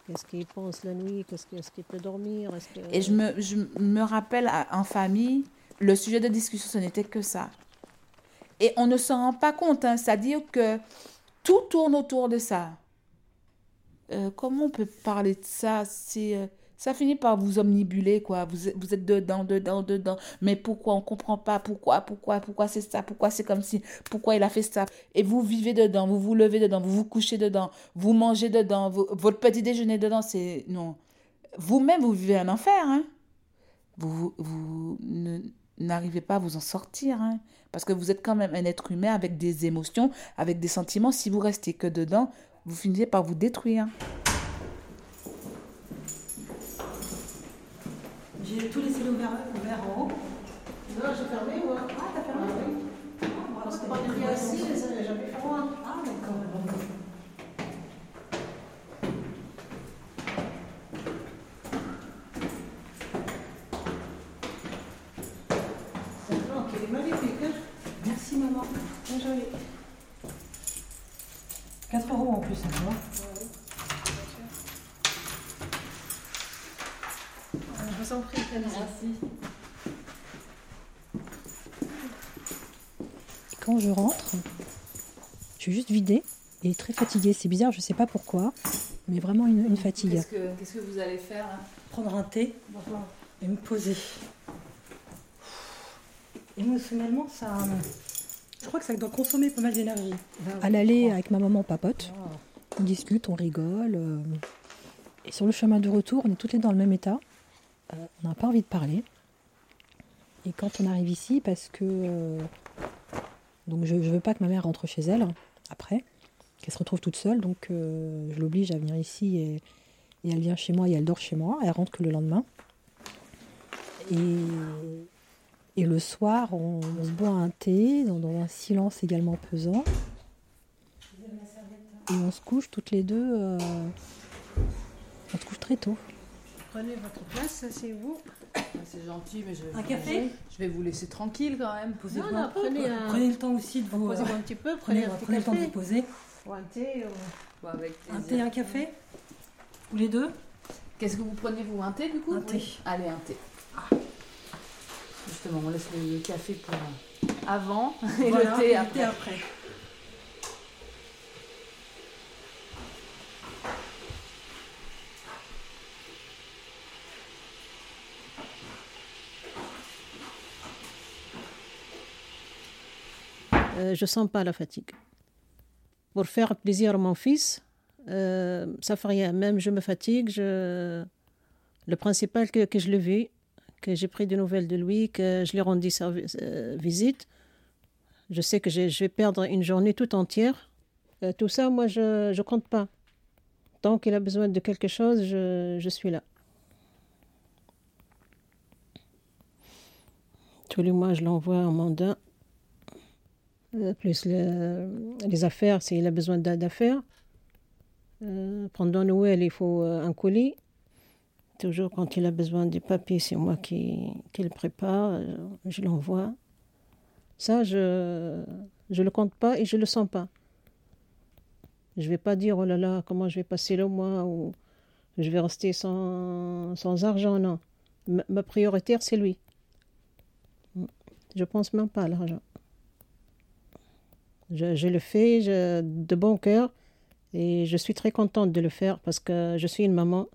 Qu'est-ce qu'il pense la nuit? Qu'est-ce qu'il peut dormir? Et je me, je me rappelle en famille, le sujet de discussion, ce n'était que ça. Et on ne s'en rend pas compte, hein. c'est-à-dire que tout tourne autour de ça. Euh, comment on peut parler de ça euh, ça finit par vous omnibuler, quoi. Vous, vous êtes dedans, dedans, dedans. Mais pourquoi? On comprend pas Pourquoi Pourquoi Pourquoi c'est ça Pourquoi c'est comme si Pourquoi il a fait ça Et vous vivez dedans, vous vous levez dedans, vous vous couchez dedans, vous mangez dedans, votre petit déjeuner dedans, c'est non. Vous-même, vous vivez un enfer, hein Vous, vous, ne, n'arrivez pas à vous en sortir. Hein. Parce que vous êtes quand même un être humain avec des émotions, avec des sentiments. Si vous restez que dedans, vous finissez par vous détruire. J'ai tout laissé ouvert, ouvert en haut. Non, j'ai fermé, moi. Ah, t'as fermé ah, oui. Parce que quand on est assis, j'avais froid. Ah, d'accord. Merci maman. Bien joli. 4 euros en plus, hein, Je vous en prie, Merci. Quand je rentre, je suis juste vidée et très fatiguée. C'est bizarre, je sais pas pourquoi, mais vraiment une, fatigue. Qu'est-ce que, vous allez faire Prendre un thé et me poser. Émotionnellement, ça. Je crois que ça doit consommer pas mal d'énergie. À l'aller avec ma maman papote, on discute, on rigole. Euh, et sur le chemin de retour, on est toutes les dans le même état. Euh, on n'a pas envie de parler. Et quand on arrive ici, parce que. Euh, donc je ne veux pas que ma mère rentre chez elle après, qu'elle se retrouve toute seule. Donc je l'oblige à venir ici et, et elle vient chez moi et elle dort chez moi. Elle rentre que le lendemain. Et et le soir, on, se boit un thé dans, un silence également pesant. Et on se couche toutes les deux. Euh, on se couche très tôt. Prenez votre place, c'est vous. Ah, C'est gentil, mais je vais Un vous café laisser. Je vais vous laisser tranquille quand même. Posez Non, non, prenez un... Prenez le temps aussi de vous. Posez-vous euh, un petit peu, Prenez, prenez un petit prenez le temps de vous poser. Ou un thé. ou- avec Un thé, un café Ou les deux Qu'est-ce que vous prenez, vous? Un thé, du coup? Un thé. Allez, un thé. Justement, on laisse le café pour avant et Voilà, le thé après. après. Euh, je sens pas la fatigue. Pour faire plaisir à mon fils, euh, ça fait rien. Même je me fatigue, je... le principal que, que je l'ai vu, que j'ai pris des nouvelles de lui, que je lui ai rendu euh, visite. Je sais que je, vais perdre une journée tout entière. Euh, tout ça, moi, je ne compte pas. Tant qu'il a besoin de quelque chose, je, je suis là. Tous les mois, je l'envoie un mandat. Euh, plus le- les affaires, s'il a besoin d'a- d'affaires. Pendant Noël, il faut un colis. Toujours quand il a besoin des papiers, c'est moi qui, qui le prépare, euh, je l'envoie. Ça, je ne le compte pas et je ne le sens pas. Je ne vais pas dire, oh là là, comment je vais passer le mois ou je vais rester sans, sans argent, non. Ma, ma prioritaire, c'est lui. Je pense même pas à l'argent. Je, je le fais de bon cœur et je suis très contente de le faire parce que je suis une maman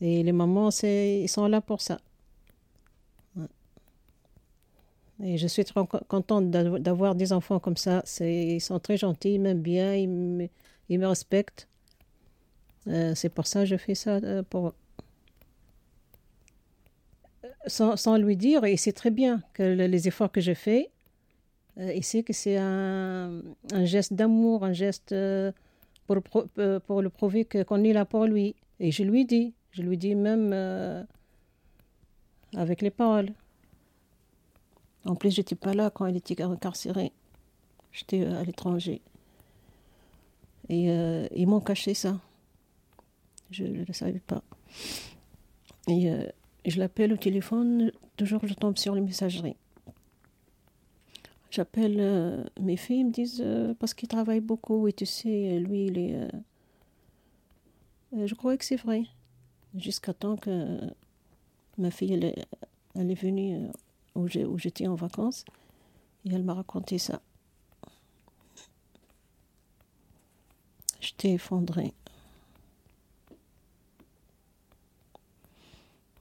et les mamans, ils sont là pour ça. Et je suis très co- contente d'av- d'avoir des enfants comme ça. Ils sont très gentils, ils m'aiment bien, ils me, respectent. Euh, c'est pour ça que je fais ça euh, pour eux. sans, lui dire, il sait très bien que le- les efforts que je fais, euh, il sait que c'est un, geste d'amour, un geste euh, pour, le euh, prouver qu'on est là pour lui. Et je lui dis, je lui dis même euh, avec les paroles. En plus, j'étais pas là quand il était incarcéré. J'étais euh, à l'étranger. Et euh, ils m'ont caché ça. Je ne le savais pas. Et je l'appelle au téléphone, toujours je tombe sur les messageries. J'appelle mes filles, ils me disent, parce qu'ils travaillent beaucoup, et tu sais, lui, il est... je croyais que c'est vrai. Jusqu'à temps que ma fille, elle est, elle est venue euh, où j'étais en vacances, et elle m'a raconté ça. J'étais effondrée.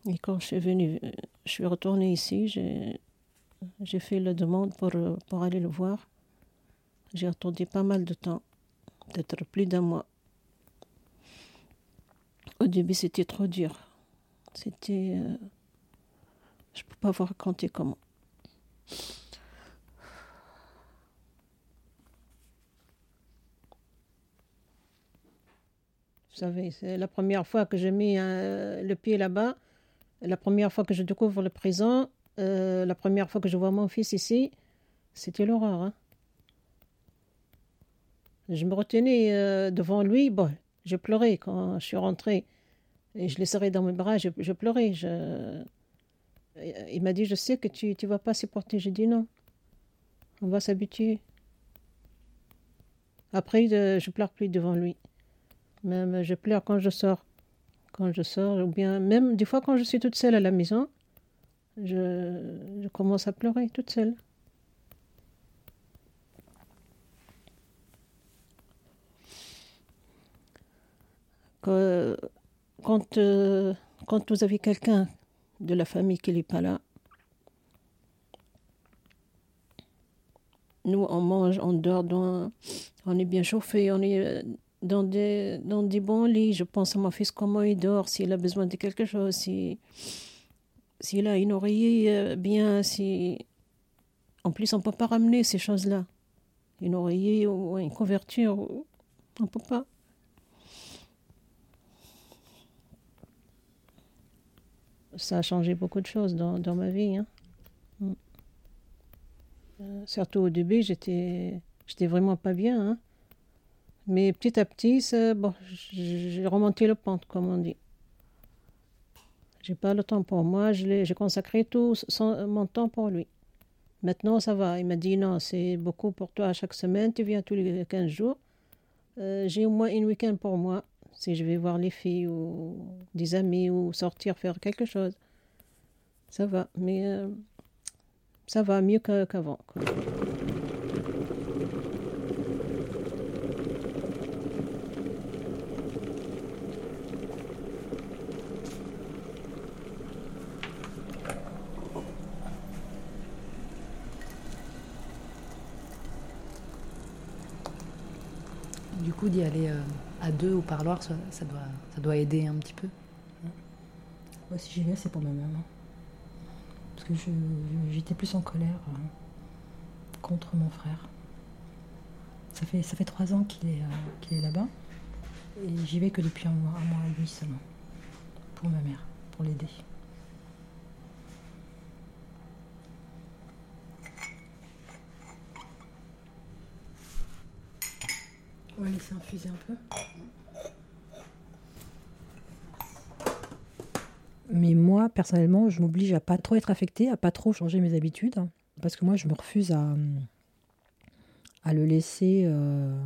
Et quand je suis venue, euh, je suis retournée ici, j'ai j'ai fait la demande pour, euh, pour aller le voir. J'ai attendu pas mal de temps, peut-être plus d'un mois. Au début, c'était trop dur. C'était. euh, je ne peux pas vous raconter comment. Vous savez, c'est la première fois que j'ai mis euh, le pied là-bas, la première fois que je découvre le prison, euh, la première fois que je vois mon fils ici, c'était l'horreur. hein. Je me retenais euh, devant lui, bon, je pleurais quand je suis rentrée. Et je l'ai serré dans mes bras, je, pleurais. Il m'a dit, je sais que tu ne vas pas supporter. J'ai dit non, on va s'habituer. Après, je pleure plus devant lui. Même je pleure quand je sors. Quand je sors, ou bien même des fois quand je suis toute seule à la maison, je commence à pleurer toute seule. Quand, euh, quand vous avez quelqu'un de la famille qui n'est pas là, nous on mange, on dort, on est bien chauffé, on est euh, dans des, dans des bons lits. Je pense à mon fils, comment il dort, s'il a besoin de quelque chose, si, s'il a une oreiller euh, bien, si... En plus, on ne peut pas ramener ces choses-là. Une oreiller ou une couverture, on ne peut pas. Ça a changé beaucoup de choses dans, dans ma vie. hein. Mm. Euh, surtout au début, j'étais, j'étais vraiment pas bien. hein. Mais petit à petit, ça- bon, j'ai remonté le pente, comme on dit. J'ai pas le temps pour moi, j'ai consacré tout mon temps pour lui. Maintenant, ça va. Il m'a dit non, c'est beaucoup pour toi chaque semaine, tu viens tous les 15 jours. Euh, j'ai au moins une week-end pour moi, si je vais voir les filles ou des amis ou sortir faire quelque chose. Ça va, mais euh, ça va mieux qu'avant. Du coup, d'y aller euh, à deux au parloir, ça, ça doit, aider un petit peu. Moi, si j'y vais, c'est pour ma maman. Parce que j'étais plus en colère euh, contre mon frère. Ça fait, ça fait trois ans qu'il est, euh, qu'il est là-bas. Et j'y vais que depuis un mois, un mois et demi seulement. Pour ma mère, pour l'aider. On va laisser infuser un peu. Mais moi, personnellement, je m'oblige à pas trop être affectée, à pas trop changer mes habitudes. hein, Parce que moi, je me refuse à, à le laisser, euh,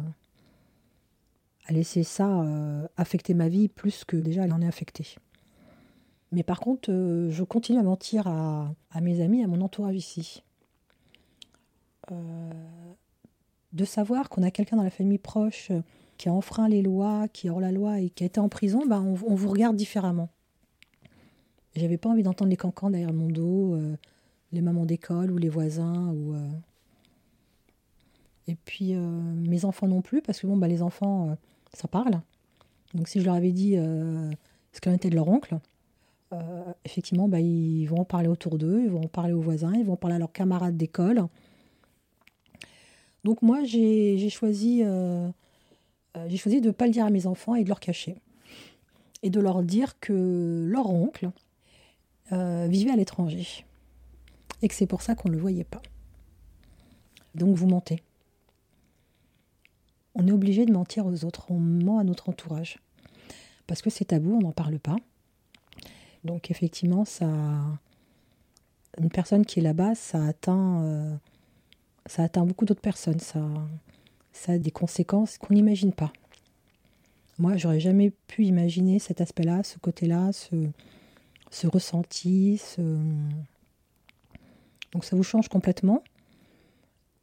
à laisser ça euh, affecter ma vie plus que déjà elle en est affectée. Mais par contre, euh, je continue à mentir à, à mes amis, à mon entourage ici. Euh, de savoir qu'on a quelqu'un dans la famille proche euh, qui a enfreint les lois, qui est hors la loi et qui a été en prison, ben on, vous regarde différemment. J'avais pas envie d'entendre les cancans derrière mon dos, euh, les mamans d'école ou les voisins. Ou, euh. Et puis mes enfants non plus, parce que bon, bah, les enfants, ça parle. Donc si je leur avais dit ce qu'en était de leur oncle, effectivement, bah, ils vont en parler autour d'eux, ils vont en parler aux voisins, ils vont en parler à leurs camarades d'école. Donc moi, j'ai euh, euh, choisi de ne pas le dire à mes enfants et de leur cacher. Et de leur dire que leur oncle euh, vivait à l'étranger. Et que c'est pour ça qu'on ne le voyait pas. Donc vous mentez. On est obligé de mentir aux autres, on ment à notre entourage. Parce que c'est tabou, on n'en parle pas. Donc effectivement, ça, une personne qui est là-bas, ça atteint, ça atteint beaucoup d'autres personnes. Ça, ça a des conséquences qu'on n'imagine pas. Moi, j'aurais jamais pu imaginer cet aspect-là, ce côté-là, ce, ce ressenti. Ce... Donc ça vous change complètement.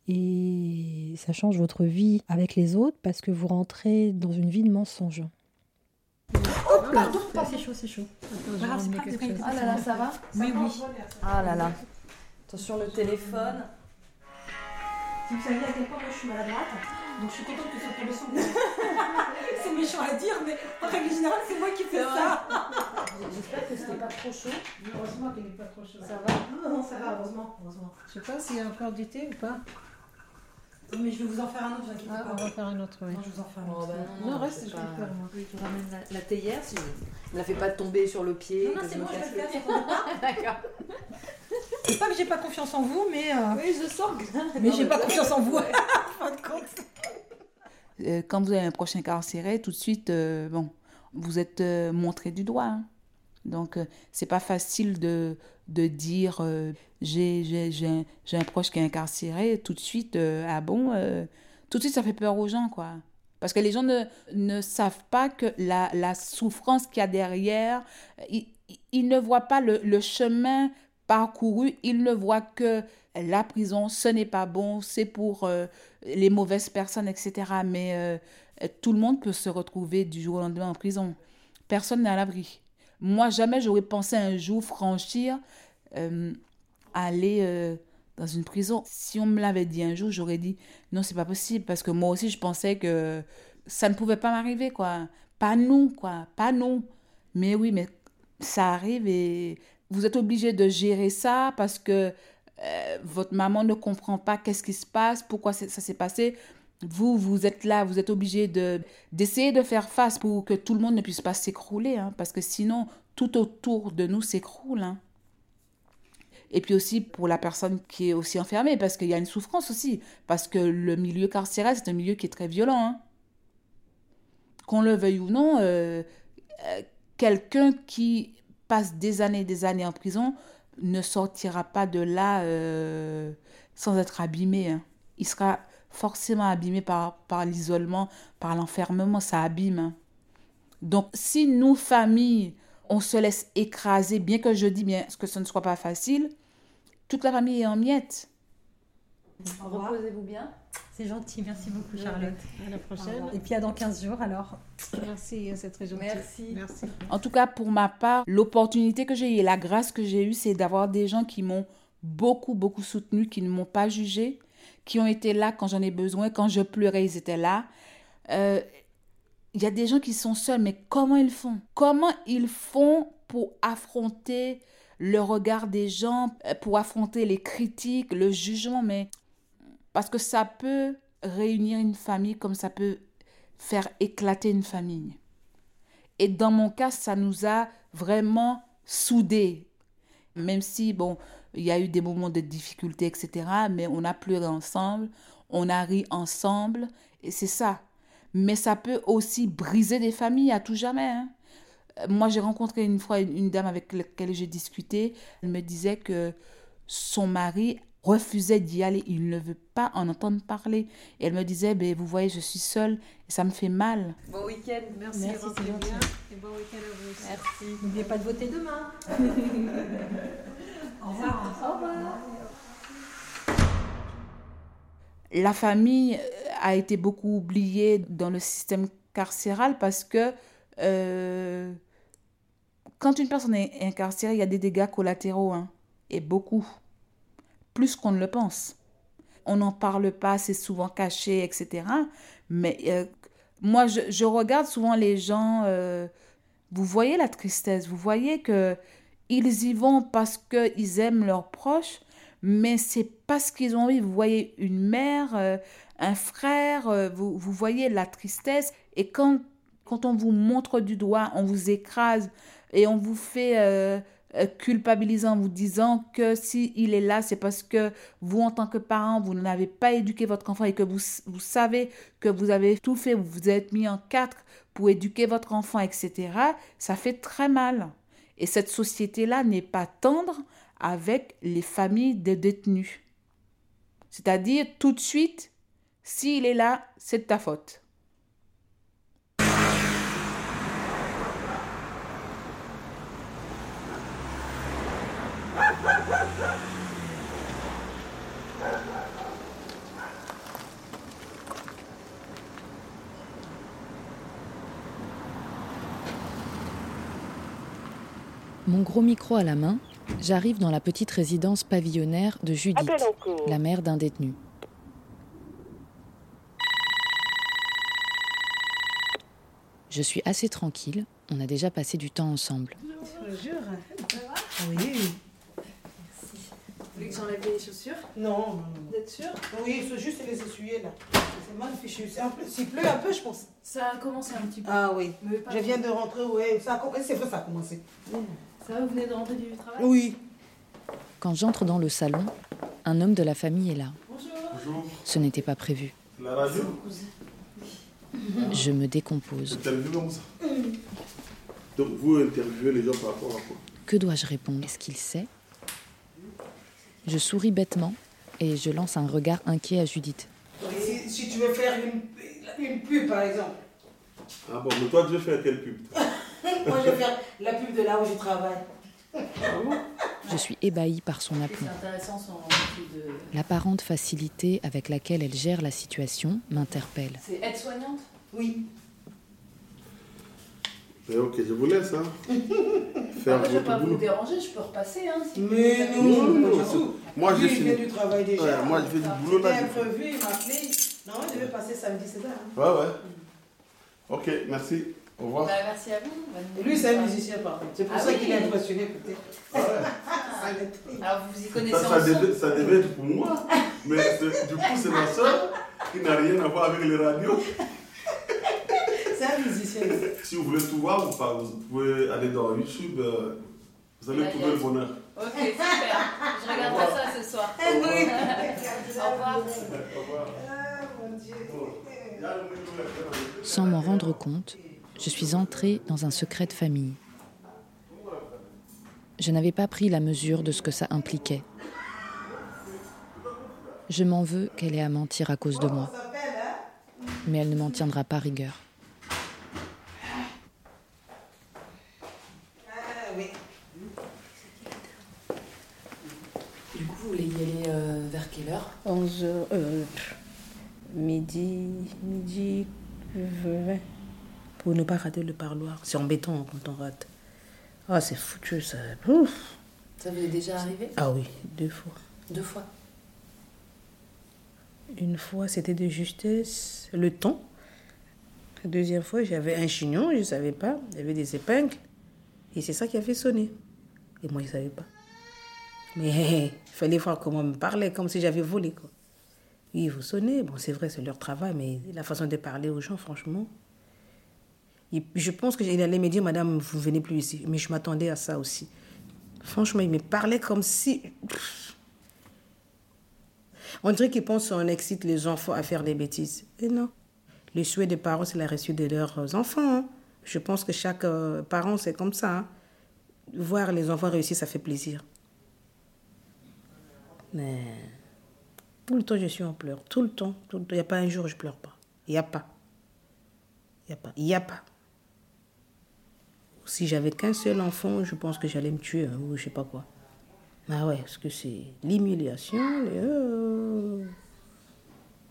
Et ça change votre vie avec les autres parce que vous rentrez dans une vie de mensonge. Oh, pardon, C'est chaud, c'est chaud. chose. Ah là là, ça va Oui, oui. Ah là là. Attention le téléphone. Si vous saviez à quel point moi je suis maladroite, donc je suis contente que ça tombe sans C'est méchant à dire, mais en règle générale, c'est moi qui fais ça. J'espère que c'était pas trop chaud. Heureusement qu'il n'est pas trop chaud. Ça va? Non, non, ça va, heureusement. heureusement. Je sais pas s'il y a encore du thé ou pas. Non, mais je vais vous en faire un autre, vous inquiétez Ah, pas. on va faire un autre, oui. Non, je vous en fais un Oh, autre. bah, Non, non, reste, c'est je vais le faire, moi. Oui, tu ramènes la, la théière, si ne la fais pas tomber sur le pied. Non, non, c'est je bon, je vais casse le faire, ça. D'accord. C'est pas que j'ai pas confiance en vous, mais. euh, Oui, je sens que. Mais j'ai pas confiance en vous. Fin de compte. Euh, quand vous avez un proche incarcéré, tout de suite, euh, bon, vous êtes euh, montré du doigt. hein. Donc, euh, c'est pas facile de, de dire euh, j'ai un, un proche qui est incarcéré. Tout de suite, euh, ah bon euh, Tout de suite, ça fait peur aux gens, quoi. Parce que les gens ne, ne savent pas que la, la souffrance qu'il y a derrière, ils, ils- ne voient pas le, le chemin parcouru, ils ne voient que la prison, ce n'est pas bon, c'est pour les mauvaises personnes, etc. Mais tout le monde peut se retrouver du jour au lendemain en prison. Personne n'est à l'abri. Moi, jamais j'aurais pensé un jour franchir, euh, aller euh, dans une prison. Si on me l'avait dit un jour, j'aurais dit non, c'est pas possible parce que moi aussi, je pensais que ça ne pouvait pas m'arriver, quoi. Pas nous, quoi. Pas nous. Mais oui, mais ça arrive et vous êtes obligé de gérer ça parce que euh, votre maman ne comprend pas qu'est-ce qui se passe, pourquoi ça s'est passé. Vous, vous êtes là, vous êtes obligé de d'essayer de faire face pour que tout le monde ne puisse pas s'écrouler, hein, parce que sinon, tout autour de nous s'écroule. hein. Et puis aussi pour la personne qui est aussi enfermée, parce qu'il y a une souffrance aussi, parce que le milieu carcéral, c'est un milieu qui est très violent. hein. Qu'on le veuille ou non, euh, euh, quelqu'un qui passe des années et des années en prison ne sortira pas de là euh, sans être abîmé. hein. Il sera forcément abîmé par, par l'isolement, par l'enfermement, ça abîme. Donc, si nous, famille, on se laisse écraser, bien que je dis bien que ce ne soit pas facile, toute la famille est en miettes. Reposez-vous bien. C'est gentil, merci beaucoup Charlotte. À la prochaine. Et puis à dans 15 jours alors. Merci, c'est très gentil. Merci. Merci. En tout cas, pour ma part, l'opportunité que j'ai eue et la grâce que j'ai eue, c'est d'avoir des gens qui m'ont beaucoup, beaucoup soutenu, qui ne m'ont pas jugé, qui ont été là quand j'en ai besoin. Quand je pleurais, ils étaient là. Euh, Il y a des gens qui sont seuls, mais comment ils font? Comment ils font pour affronter le regard des gens, euh, pour affronter les critiques, le jugement, mais parce que ça peut réunir une famille comme ça peut faire éclater une famille. Et dans mon cas, ça nous a vraiment soudés. Même si, bon, il y a eu des moments de difficulté, etc., mais on a pleuré ensemble, on a ri ensemble, et c'est ça. Mais ça peut aussi briser des familles à tout jamais. hein. Moi, j'ai rencontré une fois une, une dame avec laquelle j'ai discuté. Elle me disait que son mari refusait d'y aller. Il ne veut pas en entendre parler. Et elle me disait, ben, vous voyez, je suis seule et ça me fait mal. Bon week-end. Merci, Merci bien. Et bon week-end à vous aussi. Merci. N'oubliez pas de voter demain. La famille euh, a été beaucoup oubliée dans le système carcéral parce que euh, quand une personne est incarcérée, il y a des dégâts collatéraux, hein, et beaucoup, plus qu'on ne le pense. On n'en parle pas, c'est souvent caché, etc. Mais euh, moi, je, regarde souvent les gens, vous voyez la tristesse, vous voyez que ils y vont parce qu'ils aiment leurs proches, mais c'est parce qu'ils ont envie. Vous voyez une mère, euh, un frère, euh, vous, vous voyez la tristesse. Et quand, quand on vous montre du doigt, on vous écrase et on vous fait euh, culpabiliser en vous disant que si il est là, c'est parce que vous, en tant que parent, vous n'avez pas éduqué votre enfant et que vous, vous savez que vous avez tout fait, vous vous êtes mis en quatre pour éduquer votre enfant, etc. Ça fait très mal. Et cette société-là n'est pas tendre avec les familles des détenus. C'est-à-dire, tout de suite, s'il est là, c'est de ta faute. Mon gros micro à la main, j'arrive dans la petite résidence pavillonnaire de Judith, la mère d'un détenu. Je suis assez tranquille, on a déjà passé du temps ensemble. Je te jure. Oui. Vous voulez que j'enlève les chaussures? Non, non, non. Vous êtes sûr? Oui, il faut juste les essuyer là. C'est un peu- S'il pleut un peu, je pense. Ça a commencé un petit peu. Ah oui. Je viens de rentrer, oui. Ça a C'est vrai, ça a commencé. Ça va, vous venez de rentrer du travail Oui. Quand j'entre dans le salon, un homme de la famille est là. Bonjour. Ce n'était pas prévu. La radio Je me décompose. Comme ça. Donc vous interviewez les gens par rapport à quoi? Que dois-je répondre? Est-ce qu'il sait? Je souris bêtement et je lance un regard inquiet à Judith. Si, si tu veux faire une, une pub, par exemple? Ah bon, mais toi tu veux faire quelle pub Moi, je vais faire la pub de là où je travaille. Je suis ébahie par son aplomb. L'apparente facilité avec laquelle elle gère la situation m'interpelle. C'est aide-soignante? Oui. Mais ok, je vous laisse, hein. Faire Ah, Je vais votre pas vous déranger, je peux repasser. Hein, si Mais vous- non, Non, non, moi, j'ai fini. du travail déjà. Ouais, moi, je fais du boulot, là, imprévu, il m'a appelé. Non, il devait passer samedi, c'est ça. hein. Ouais, ouais. Ok, merci. Au revoir. Bah, merci à vous. Lui, c'est un musicien, par contre. C'est pour Ah ça oui. qu'il est impressionné, peut-être. Alors vous y connaissez Ça, en ça, devait, ça devait être pour moi. Mais du coup, c'est ma soeur qui n'a rien à voir avec les radios. C'est un musicien. Si vous voulez tout voir, vous, pouvez aller dans YouTube. euh, vous allez trouver le bonheur. Ok, super. Je regarderai ça ce soir. Eh. Au revoir. Au revoir. Sans m'en rendre compte, je suis entrée dans un secret de famille. Je n'avais pas pris la mesure de ce que ça impliquait. Je m'en veux qu'elle ait à mentir à cause de moi. Mais elle ne m'en tiendra pas rigueur. Du coup, vous voulez y aller euh, vers quelle heure? 11 heures. euh, midi. Midi. 20. Pour ne pas rater le parloir. C'est embêtant quand on rate. Ah, c'est foutu ça. Ouf. Ça vous est déjà arrivé? Ah oui, deux fois. Deux fois? Une fois, c'était de justesse le temps. La deuxième fois, j'avais un chignon, je ne savais pas. Il y avait des épingles. Et c'est ça qui a fait sonner. Et moi, je ne savais pas. Mais il fallait voir comment me parler, comme si j'avais volé. Quoi. Oui, vous sonnez. Bon, c'est vrai, c'est leur travail, mais la façon de parler aux gens, franchement. Je pense qu'il allait me dire, Madame, vous venez plus ici. Mais je m'attendais à ça aussi. Franchement, il me parlait comme si. On dirait qu'ils pensent qu'on excite les enfants à faire des bêtises. Et non. Le souhait des parents, c'est la réussite de leurs enfants. hein. Je pense que chaque euh, parent, c'est comme ça. hein. Voir les enfants réussir, ça fait plaisir. Mais tout le temps, je suis en pleurs. Tout le temps. tout le temps. Il n'y a pas un jour où je pleure pas. Il n'y a pas. Il n'y a pas. Il n'y a pas. Si j'avais qu'un seul enfant, je pense que j'allais me tuer ou je sais pas quoi. Ah ouais, parce que c'est l'humiliation. euh.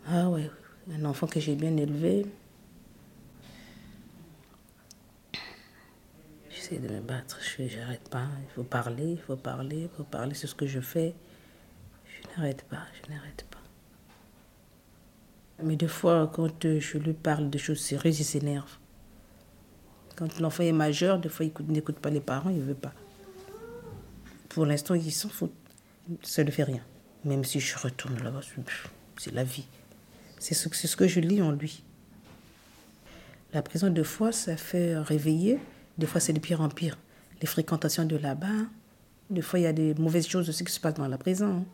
Ah ouais, un enfant que j'ai bien élevé. J'essaie de me battre, je fais, j'arrête pas. Il faut parler, il faut parler, il faut parler, c'est ce que je fais. Je n'arrête pas, je n'arrête pas. Mais des fois, quand euh, je lui parle de choses sérieuses, il s'énerve. Quand l'enfant est majeur, des fois, il écoute- n'écoute pas les parents, il ne veut pas. Pour l'instant, il s'en fout. Ça ne fait rien. Même si je retourne là-bas, c'est- la vie. C'est ce, que je lis en lui. La prison, des fois, ça fait réveiller. Des fois, c'est de pire en pire. Les fréquentations de là-bas. Des fois, il y a des mauvaises choses aussi qui se passent dans la prison.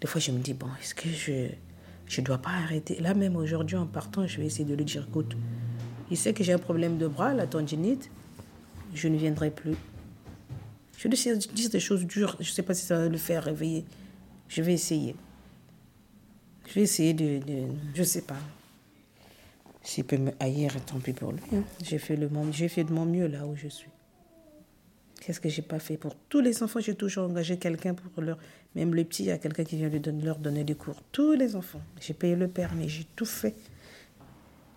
Des fois, je me dis, bon, est-ce que je je dois pas arrêter? Là, même aujourd'hui, en partant, je vais essayer de lui dire, écoute, il sait que j'ai un problème de bras, la tendinite. Je ne viendrai plus. Je lui dis des choses dures. Je ne sais pas si ça va le faire réveiller. Je vais essayer. Je vais essayer de... je ne sais pas. S'il peut me haïr, tant pis pour lui. hein. J'ai fait, fait de mon mieux là où je suis. Qu'est-ce que j'ai pas fait Pour tous les enfants, j'ai toujours engagé quelqu'un pour leur... Même le petit, il y a quelqu'un qui vient leur donner des cours. Tous les enfants. J'ai payé le père, mais j'ai tout fait.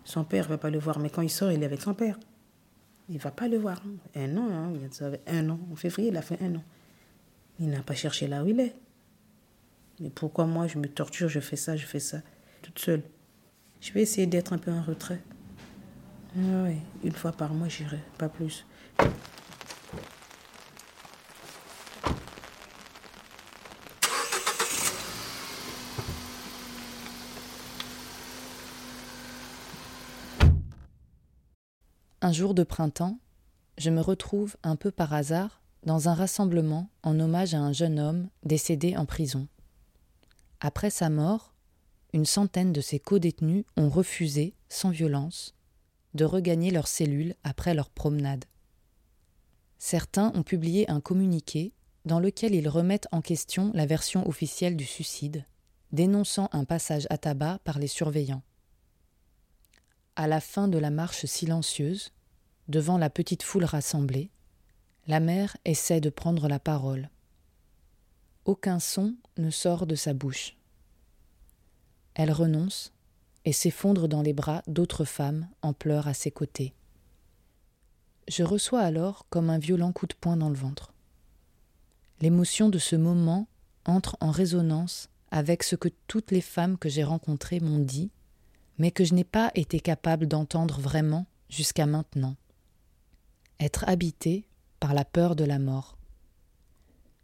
Son père ne va pas le voir, mais quand il sort, il est avec son père. Il ne va pas le voir. Un an, hein, il un an. En février, il a fait un an. Il n'a pas cherché là où il est. Mais pourquoi moi, je me torture, je fais ça, je fais ça, toute seule? Je vais essayer d'être un peu en retrait. Ouais, une fois par mois, j'irai, pas plus. Un jour de printemps, je me retrouve un peu par hasard dans un rassemblement en hommage à un jeune homme décédé en prison. Après sa mort, une centaine de ses co-détenus ont refusé, sans violence, de regagner leurs cellules après leur promenade. Certains ont publié un communiqué dans lequel ils remettent en question la version officielle du suicide, dénonçant un passage à tabac par les surveillants. À la fin de la marche silencieuse, devant la petite foule rassemblée, la mère essaie de prendre la parole. Aucun son ne sort de sa bouche. Elle renonce et s'effondre dans les bras d'autres femmes en pleurs à ses côtés. Je reçois alors comme un violent coup de poing dans le ventre. L'émotion de ce moment entre en résonance avec ce que toutes les femmes que j'ai rencontrées m'ont dit, mais que je n'ai pas été capable d'entendre vraiment jusqu'à maintenant. Être habitée par la peur de la mort.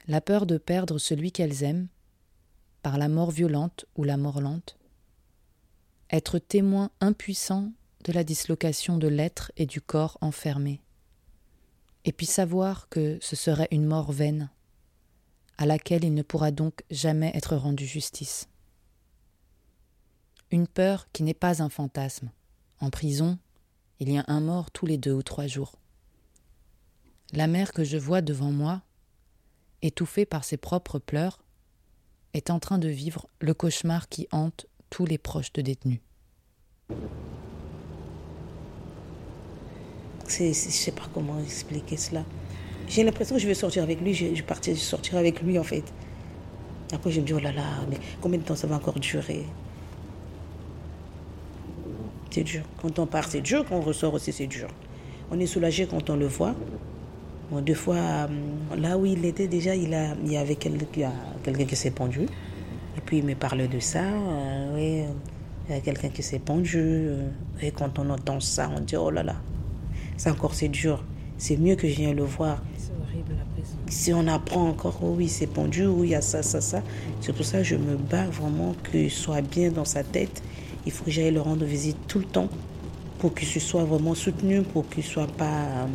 La peur de perdre celui qu'elles aiment, par la mort violente ou la mort lente. Être témoin impuissant de la dislocation de l'être et du corps enfermé. Et puis savoir que ce serait une mort vaine, à laquelle il ne pourra donc jamais être rendu justice. Une peur qui n'est pas un fantasme. En prison, il y a un mort tous les deux ou trois jours. La mère que je vois devant moi, étouffée par ses propres pleurs, est en train de vivre le cauchemar qui hante tous les proches de détenus. Je sais pas comment expliquer cela. J'ai l'impression que je vais sortir avec lui, je, je partir, je sortirai avec lui en fait. Après, je me dis, oh là là, mais combien de temps ça va encore durer? C'est dur. Quand on part, c'est dur. Quand on ressort aussi, c'est dur. On est soulagé quand on le voit. Bon, deux fois, euh, là où il était déjà, il, a, il y avait quelqu'un qui s'est pendu. Et puis il me parle de ça. euh, oui, il y a quelqu'un qui s'est pendu. euh, et quand on entend ça, on dit, oh là là, c'est encore, c'est dur. C'est mieux que je vienne le voir. C'est horrible la prison. Si on apprend encore, oh oui, c'est pendu, oui, il y a ça, ça, ça. C'est pour ça que je me bats vraiment qu'il soit bien dans sa tête. Il faut que j'aille le rendre visite tout le temps pour qu'il se soit vraiment soutenu, pour qu'il ne soit pas euh,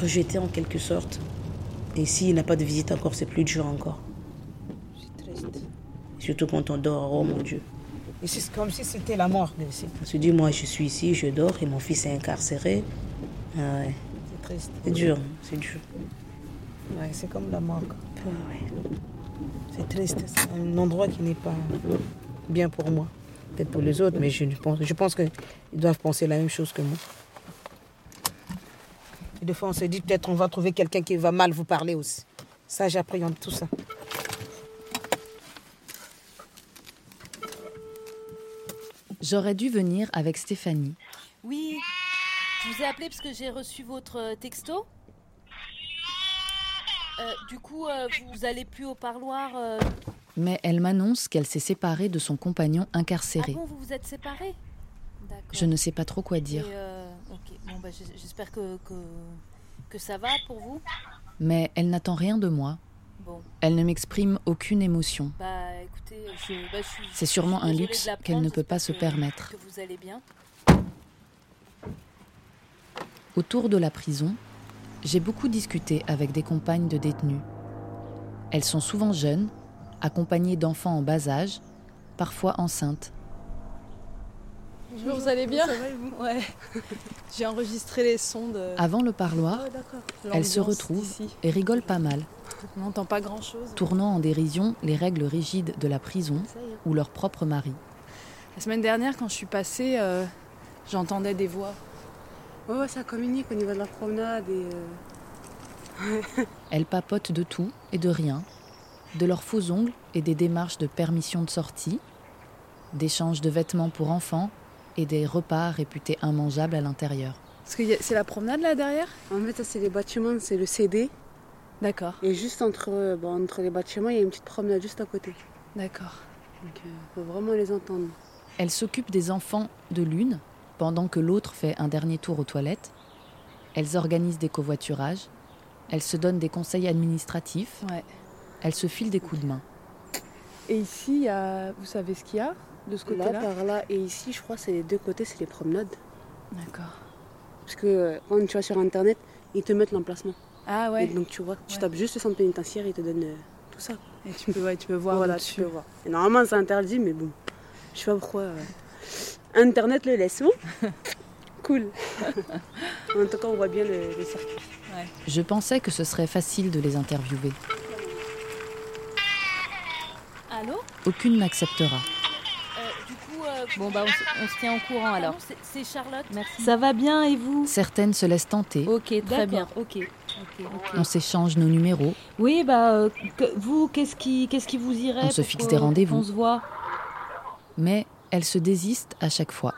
rejeté en quelque sorte. Et s'il n'a pas de visite encore, c'est plus dur encore. Surtout quand on dort, oh mon Dieu. Et c'est comme si c'était la mort. On se dit, moi je suis ici, je dors et mon fils est incarcéré. Ah ouais. C'est triste. C'est dur, c'est dur. Ouais, c'est comme la mort. Ouais. C'est triste. C'est un endroit qui n'est pas bien pour moi. Peut-être pour les autres, mais je pense, je pense qu'ils doivent penser la même chose que moi. Et des fois, on se dit peut-être on va trouver quelqu'un qui va mal vous parler aussi. Ça, j'appréhende tout ça. J'aurais dû venir avec Stéphanie, Oui, je vous ai appelé parce que j'ai reçu votre euh, texto. Euh, du coup, euh, vous allez plus au parloir. euh, mais elle m'annonce qu'elle s'est séparée de son compagnon Ah incarcéré. bon, vous vous êtes séparés? Je ne sais pas trop quoi dire, euh, bon, bah, j'espère que, que, que ça va pour vous. mais elle n'attend rien de moi. Bon. Elle ne m'exprime aucune émotion. Bah bah. C'est sûrement un luxe qu'elle ne peut pas se que- permettre. Que vous allez bien. Autour de la prison, j'ai beaucoup discuté avec des compagnes de détenus. Elles sont souvent jeunes, accompagnées d'enfants en bas âge, parfois enceintes. Bonjour, vous allez bien? Ça va et vous Ouais. J'ai enregistré les sons de. Avant le parloir, d'accord. elles se d'ici. et rigolent pas mal, On n'entend pas grand chose. tournant en dérision les règles rigides de la prison ou leur propre mari. La semaine dernière, quand je suis passée, euh, j'entendais des voix. Ouais, ouais, ça communique au niveau de la promenade et. euh, Elles papotent de tout et de rien, de leurs faux ongles et des démarches de permission de sortie, d'échanges de vêtements pour enfants et des repas réputés immangeables à l'intérieur. Parce que c'est la promenade là derrière? En fait, ça, c'est les bâtiments, c'est le CD. D'accord. Et juste entre, euh, bon, entre les bâtiments, il y a une petite promenade juste à côté. D'accord. Donc, il faut vraiment les entendre. Elle s'occupe des enfants de l'une, pendant que l'autre fait un dernier tour aux toilettes. Elles organisent des covoiturages. Elles se donnent des conseils administratifs. Ouais. Elles se filent des coups de main. Et ici, il y a... vous savez ce qu'il y a de ce Là, côté-là par là, et ici, je crois, c'est les deux côtés, c'est les promenades. D'accord. Parce que euh, quand tu vas sur internet, ils te mettent l'emplacement. Ah ouais. Et donc tu vois, tu tapes juste le centre pénitentiaire, ils te donnent euh, tout ça. Et tu peux, ouais, tu peux voir Voilà, tu peux voir. Et normalement, c'est interdit, mais bon, je sais pas pourquoi. euh, Internet le laisse. Bon cool. en tout cas, on voit bien le, le circuit. Je pensais que ce serait facile de les interviewer. Allô Aucune n'acceptera. Euh, Du coup, euh, Bon, bah, on, se- on se tient au courant alors. c'est- Charlotte. Merci. Ça va bien et vous Certaines se laissent tenter. Ok, très bien. Ok. On s'échange nos numéros. Oui, bah, euh, que- vous, qu'est-ce qui, qu'est-ce qui vous irait On se fixe des rendez-vous. On se voit. Mais elles se désistent à chaque fois.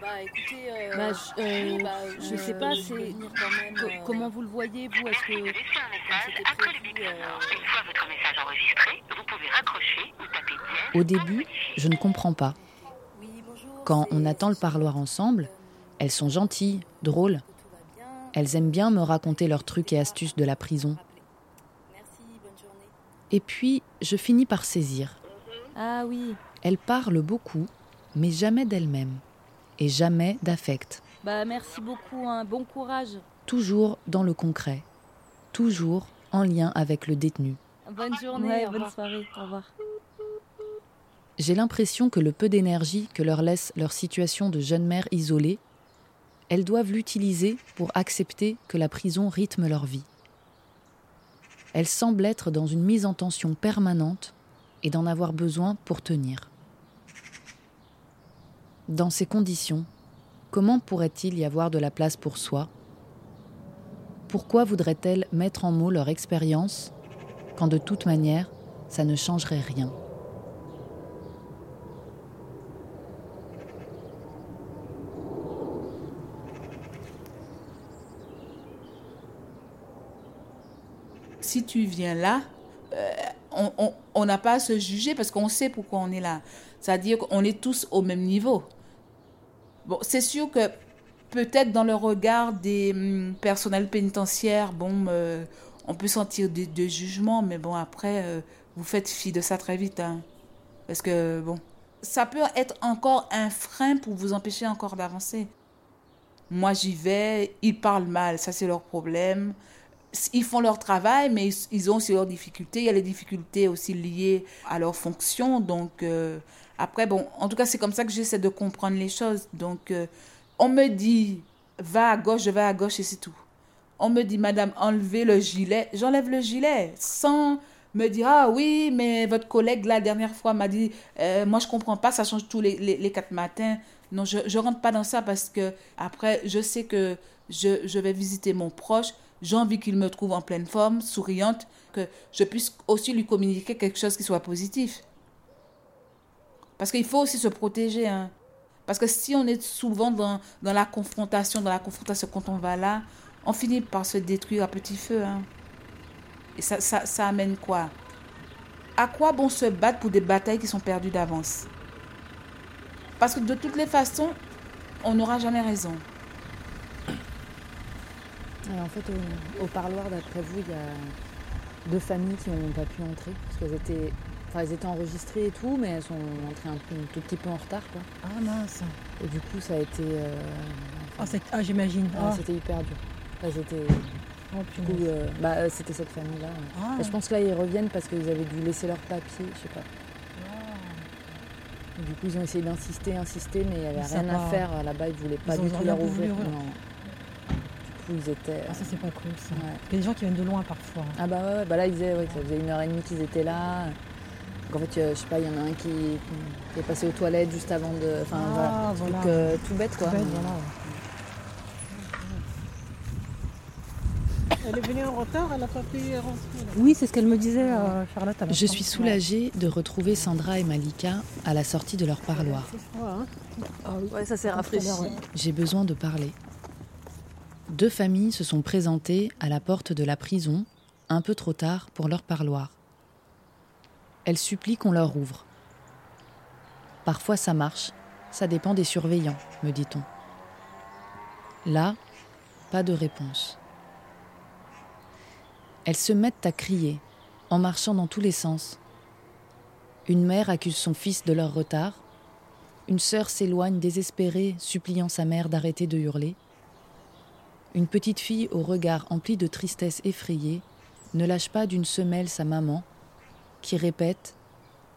Bah écoutez, Bah, je- euh, oui, bah, je euh, sais pas, c'est- euh, comment vous le voyez, vous? Est-ce que. comme c'était prévu, euh, Une fois votre message enregistré, vous pouvez raccrocher ou taper dièse. Au début, je ne comprends pas. Quand on attend le parloir ensemble, elles sont gentilles, drôles. Elles aiment bien me raconter leurs trucs et astuces de la prison. Et puis, je finis par saisir. Ah oui. Elles parlent beaucoup, mais jamais d'elles-mêmes. Et jamais d'affect. Bah, merci beaucoup, hein. bon courage. Toujours dans le concret. Toujours en lien avec le détenu. Bonne journée, Ouais, bonne soirée. Au revoir. J'ai l'impression que le peu d'énergie que leur laisse leur situation de jeune mère isolée, elles doivent l'utiliser pour accepter que la prison rythme leur vie. Elles semblent être dans une mise en tension permanente et d'en avoir besoin pour tenir. Dans ces conditions, comment pourrait-il y avoir de la place pour soi? Pourquoi voudraient-elles mettre en mots leur expérience quand de toute manière, ça ne changerait rien? Si tu viens là, euh, on n'a pas à se juger parce qu'on sait pourquoi on est là. C'est-à-dire qu'on est tous au même niveau. Bon, c'est sûr que peut-être dans le regard des hum, personnels pénitentiaires, bon, euh, on peut sentir des, jugements, mais bon, après, euh, vous faites fi de ça très vite. Hein. parce que, bon, ça peut être encore un frein pour vous empêcher encore d'avancer. Moi, j'y vais, ils parlent mal, ça c'est leur problème ils font leur travail, mais ils, ont aussi leurs difficultés. Il y a les difficultés aussi liées à leur fonction. Donc, euh, après, bon, en tout cas, c'est comme ça que j'essaie de comprendre les choses. Donc, euh, on me dit, va à gauche, je vais à gauche et c'est tout. On me dit, madame, enlevez le gilet. J'enlève le gilet sans me dire, ah oui, mais votre collègue, la dernière fois, m'a dit, euh, moi, je comprends pas, ça change tous les, quatre matins. Non, je ne rentre pas dans ça parce que, après, je sais que je, je vais visiter mon proche j'ai envie qu'il me trouve en pleine forme, souriante, que je puisse aussi lui communiquer quelque chose qui soit positif. Parce qu'il faut aussi se protéger. Hein. Parce que si on est souvent dans, dans, la confrontation, dans la confrontation quand on va là, on finit par se détruire à petit feu. Hein. Et ça, ça, ça amène quoi? À quoi bon se battre pour des batailles qui sont perdues d'avance? Parce que de toutes les façons, on n'aura jamais raison en fait, au, parloir, d'après vous, il y a deux familles qui n'ont pas pu entrer parce qu'elles étaient, enfin, elles étaient enregistrées et tout, mais elles sont entrées un, tout petit peu en retard. Quoi. Ah mince. Et du coup, ça a été. Euh, ah, ah, j'imagine. Ah. C'était hyper dur. c'était. Oh, euh, bah, euh, c'était cette famille-là. je pense que là, ils reviennent parce qu'ils avaient dû laisser leur papier, je sais pas. Du coup, ils ont essayé d'insister, insister, mais il n'y avait rien à faire là-bas. Ils ne voulaient pas du tout leur ouvrir ils étaient. Ah, ça, c'est pas cool, ça. Il y a des gens qui viennent de loin parfois. Ah, bah ouais, bah là, ils disaient que ça faisait une heure et demie qu'ils étaient là. Donc, en fait, je sais pas, il y en a un qui, est passé aux toilettes juste avant de. Enfin, ah, voilà. Euh, tout bête, quoi. Tout bête, voilà. Elle est venue en retard, elle n'a pas pu rentrer. Oui, c'est ce qu'elle me disait, euh, Charlotte. Je suis soulagée de retrouver Sandra et Malika à la sortie de leur parloir. Hein. Ah ouais, ça s'est rafraîchi. J'ai besoin de parler deux familles se sont présentées à la porte de la prison un peu trop tard pour leur parloir. Elles supplient qu'on leur ouvre. Parfois ça marche, ça dépend des surveillants, me dit-on. Là, pas de réponse. Elles se mettent à crier, en marchant dans tous les sens. Une mère accuse son fils de leur retard. Une sœur s'éloigne désespérée, suppliant sa mère d'arrêter de hurler. Une petite fille au regard empli de tristesse effrayée ne lâche pas d'une semelle sa maman, qui répète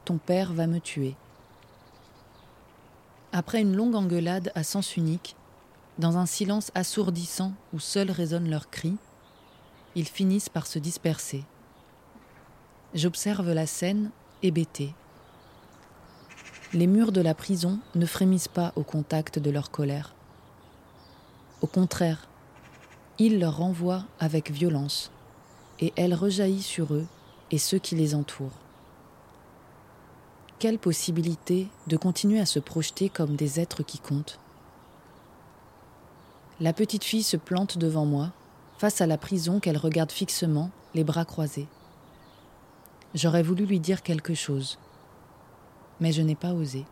Ton père va me tuer. Après une longue engueulade à sens unique, dans un silence assourdissant où seuls résonnent leurs cris, ils finissent par se disperser. J'observe la scène, hébétée. Les murs de la prison ne frémissent pas au contact de leur colère. Au contraire, il leur renvoie avec violence, et elle rejaillit sur eux et ceux qui les entourent. Quelle possibilité de continuer à se projeter comme des êtres qui comptent? La petite fille se plante devant moi, face à la prison qu'elle regarde fixement, les bras croisés. J'aurais voulu lui dire quelque chose, mais je n'ai pas osé.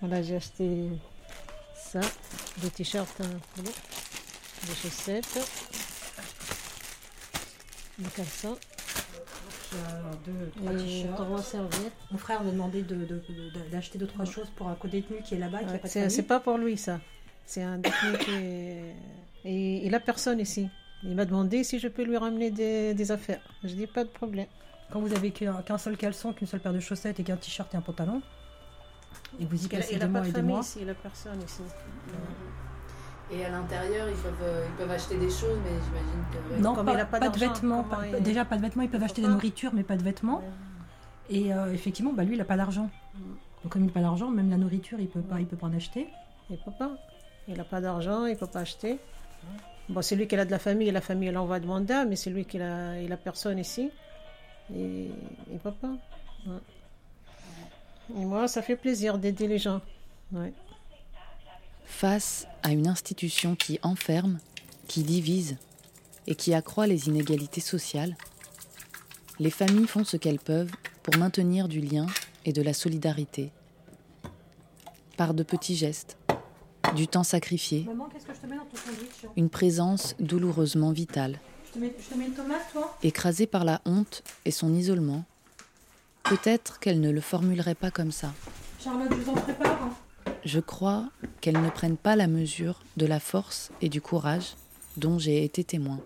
Voilà, j'ai acheté ça, des t-shirts, hein, des chaussettes, des caleçons. Deux, trois t-shirts. Mon frère m'a demandé d'acheter de, deux, trois choses pour un co-détenu qui est là-bas. c'est pas pour lui, ça. C'est un détenu qui est... Et il a personne ici. Il m'a demandé si je peux lui ramener des, des affaires. Je dis pas de problème. Quand vous avez qu'un qu'un seul caleçon, qu'une seule paire de chaussettes et qu'un t-shirt et un pantalon, et vous y passez il des a pas mois de et des mois, ici, il a personne ici. Et à l'intérieur, ils peuvent, euh, ils peuvent acheter des choses, mais j'imagine que. non, Comme pas, il a pas pas de d'argent, vêtements. comment pas- il- Déjà, pas de vêtements, ils peuvent acheter de la nourriture, mais pas de vêtements. Et euh, effectivement, bah, lui, il n'a pas d'argent. Donc, comme il n'a pas d'argent, même la nourriture, il peut pas, il peut pas en acheter. Il peut pas. Il n'a pas d'argent, il peut pas acheter. Bon, c'est lui qui a de la famille, et la famille, elle envoie de mandat, mais c'est lui qui a, il a personne ici. Et il peut pas. Et moi, ça fait plaisir d'aider les gens. Ouais. Face à une institution qui enferme, qui divise et qui accroît les inégalités sociales, les familles font ce qu'elles peuvent pour maintenir du lien et de la solidarité. Par de petits gestes, du temps sacrifié, Maman, qu'est-ce que je te mets dans ton sandwich une présence douloureusement vitale, je te, mets, je te mets une tomate, toi? Écrasée par la honte et son isolement. Peut-être qu'elle ne le formulerait pas comme ça. Charlotte, je vous en prépare. hein. Je crois qu'elles ne prennent pas la mesure de la force et du courage dont j'ai été témoin.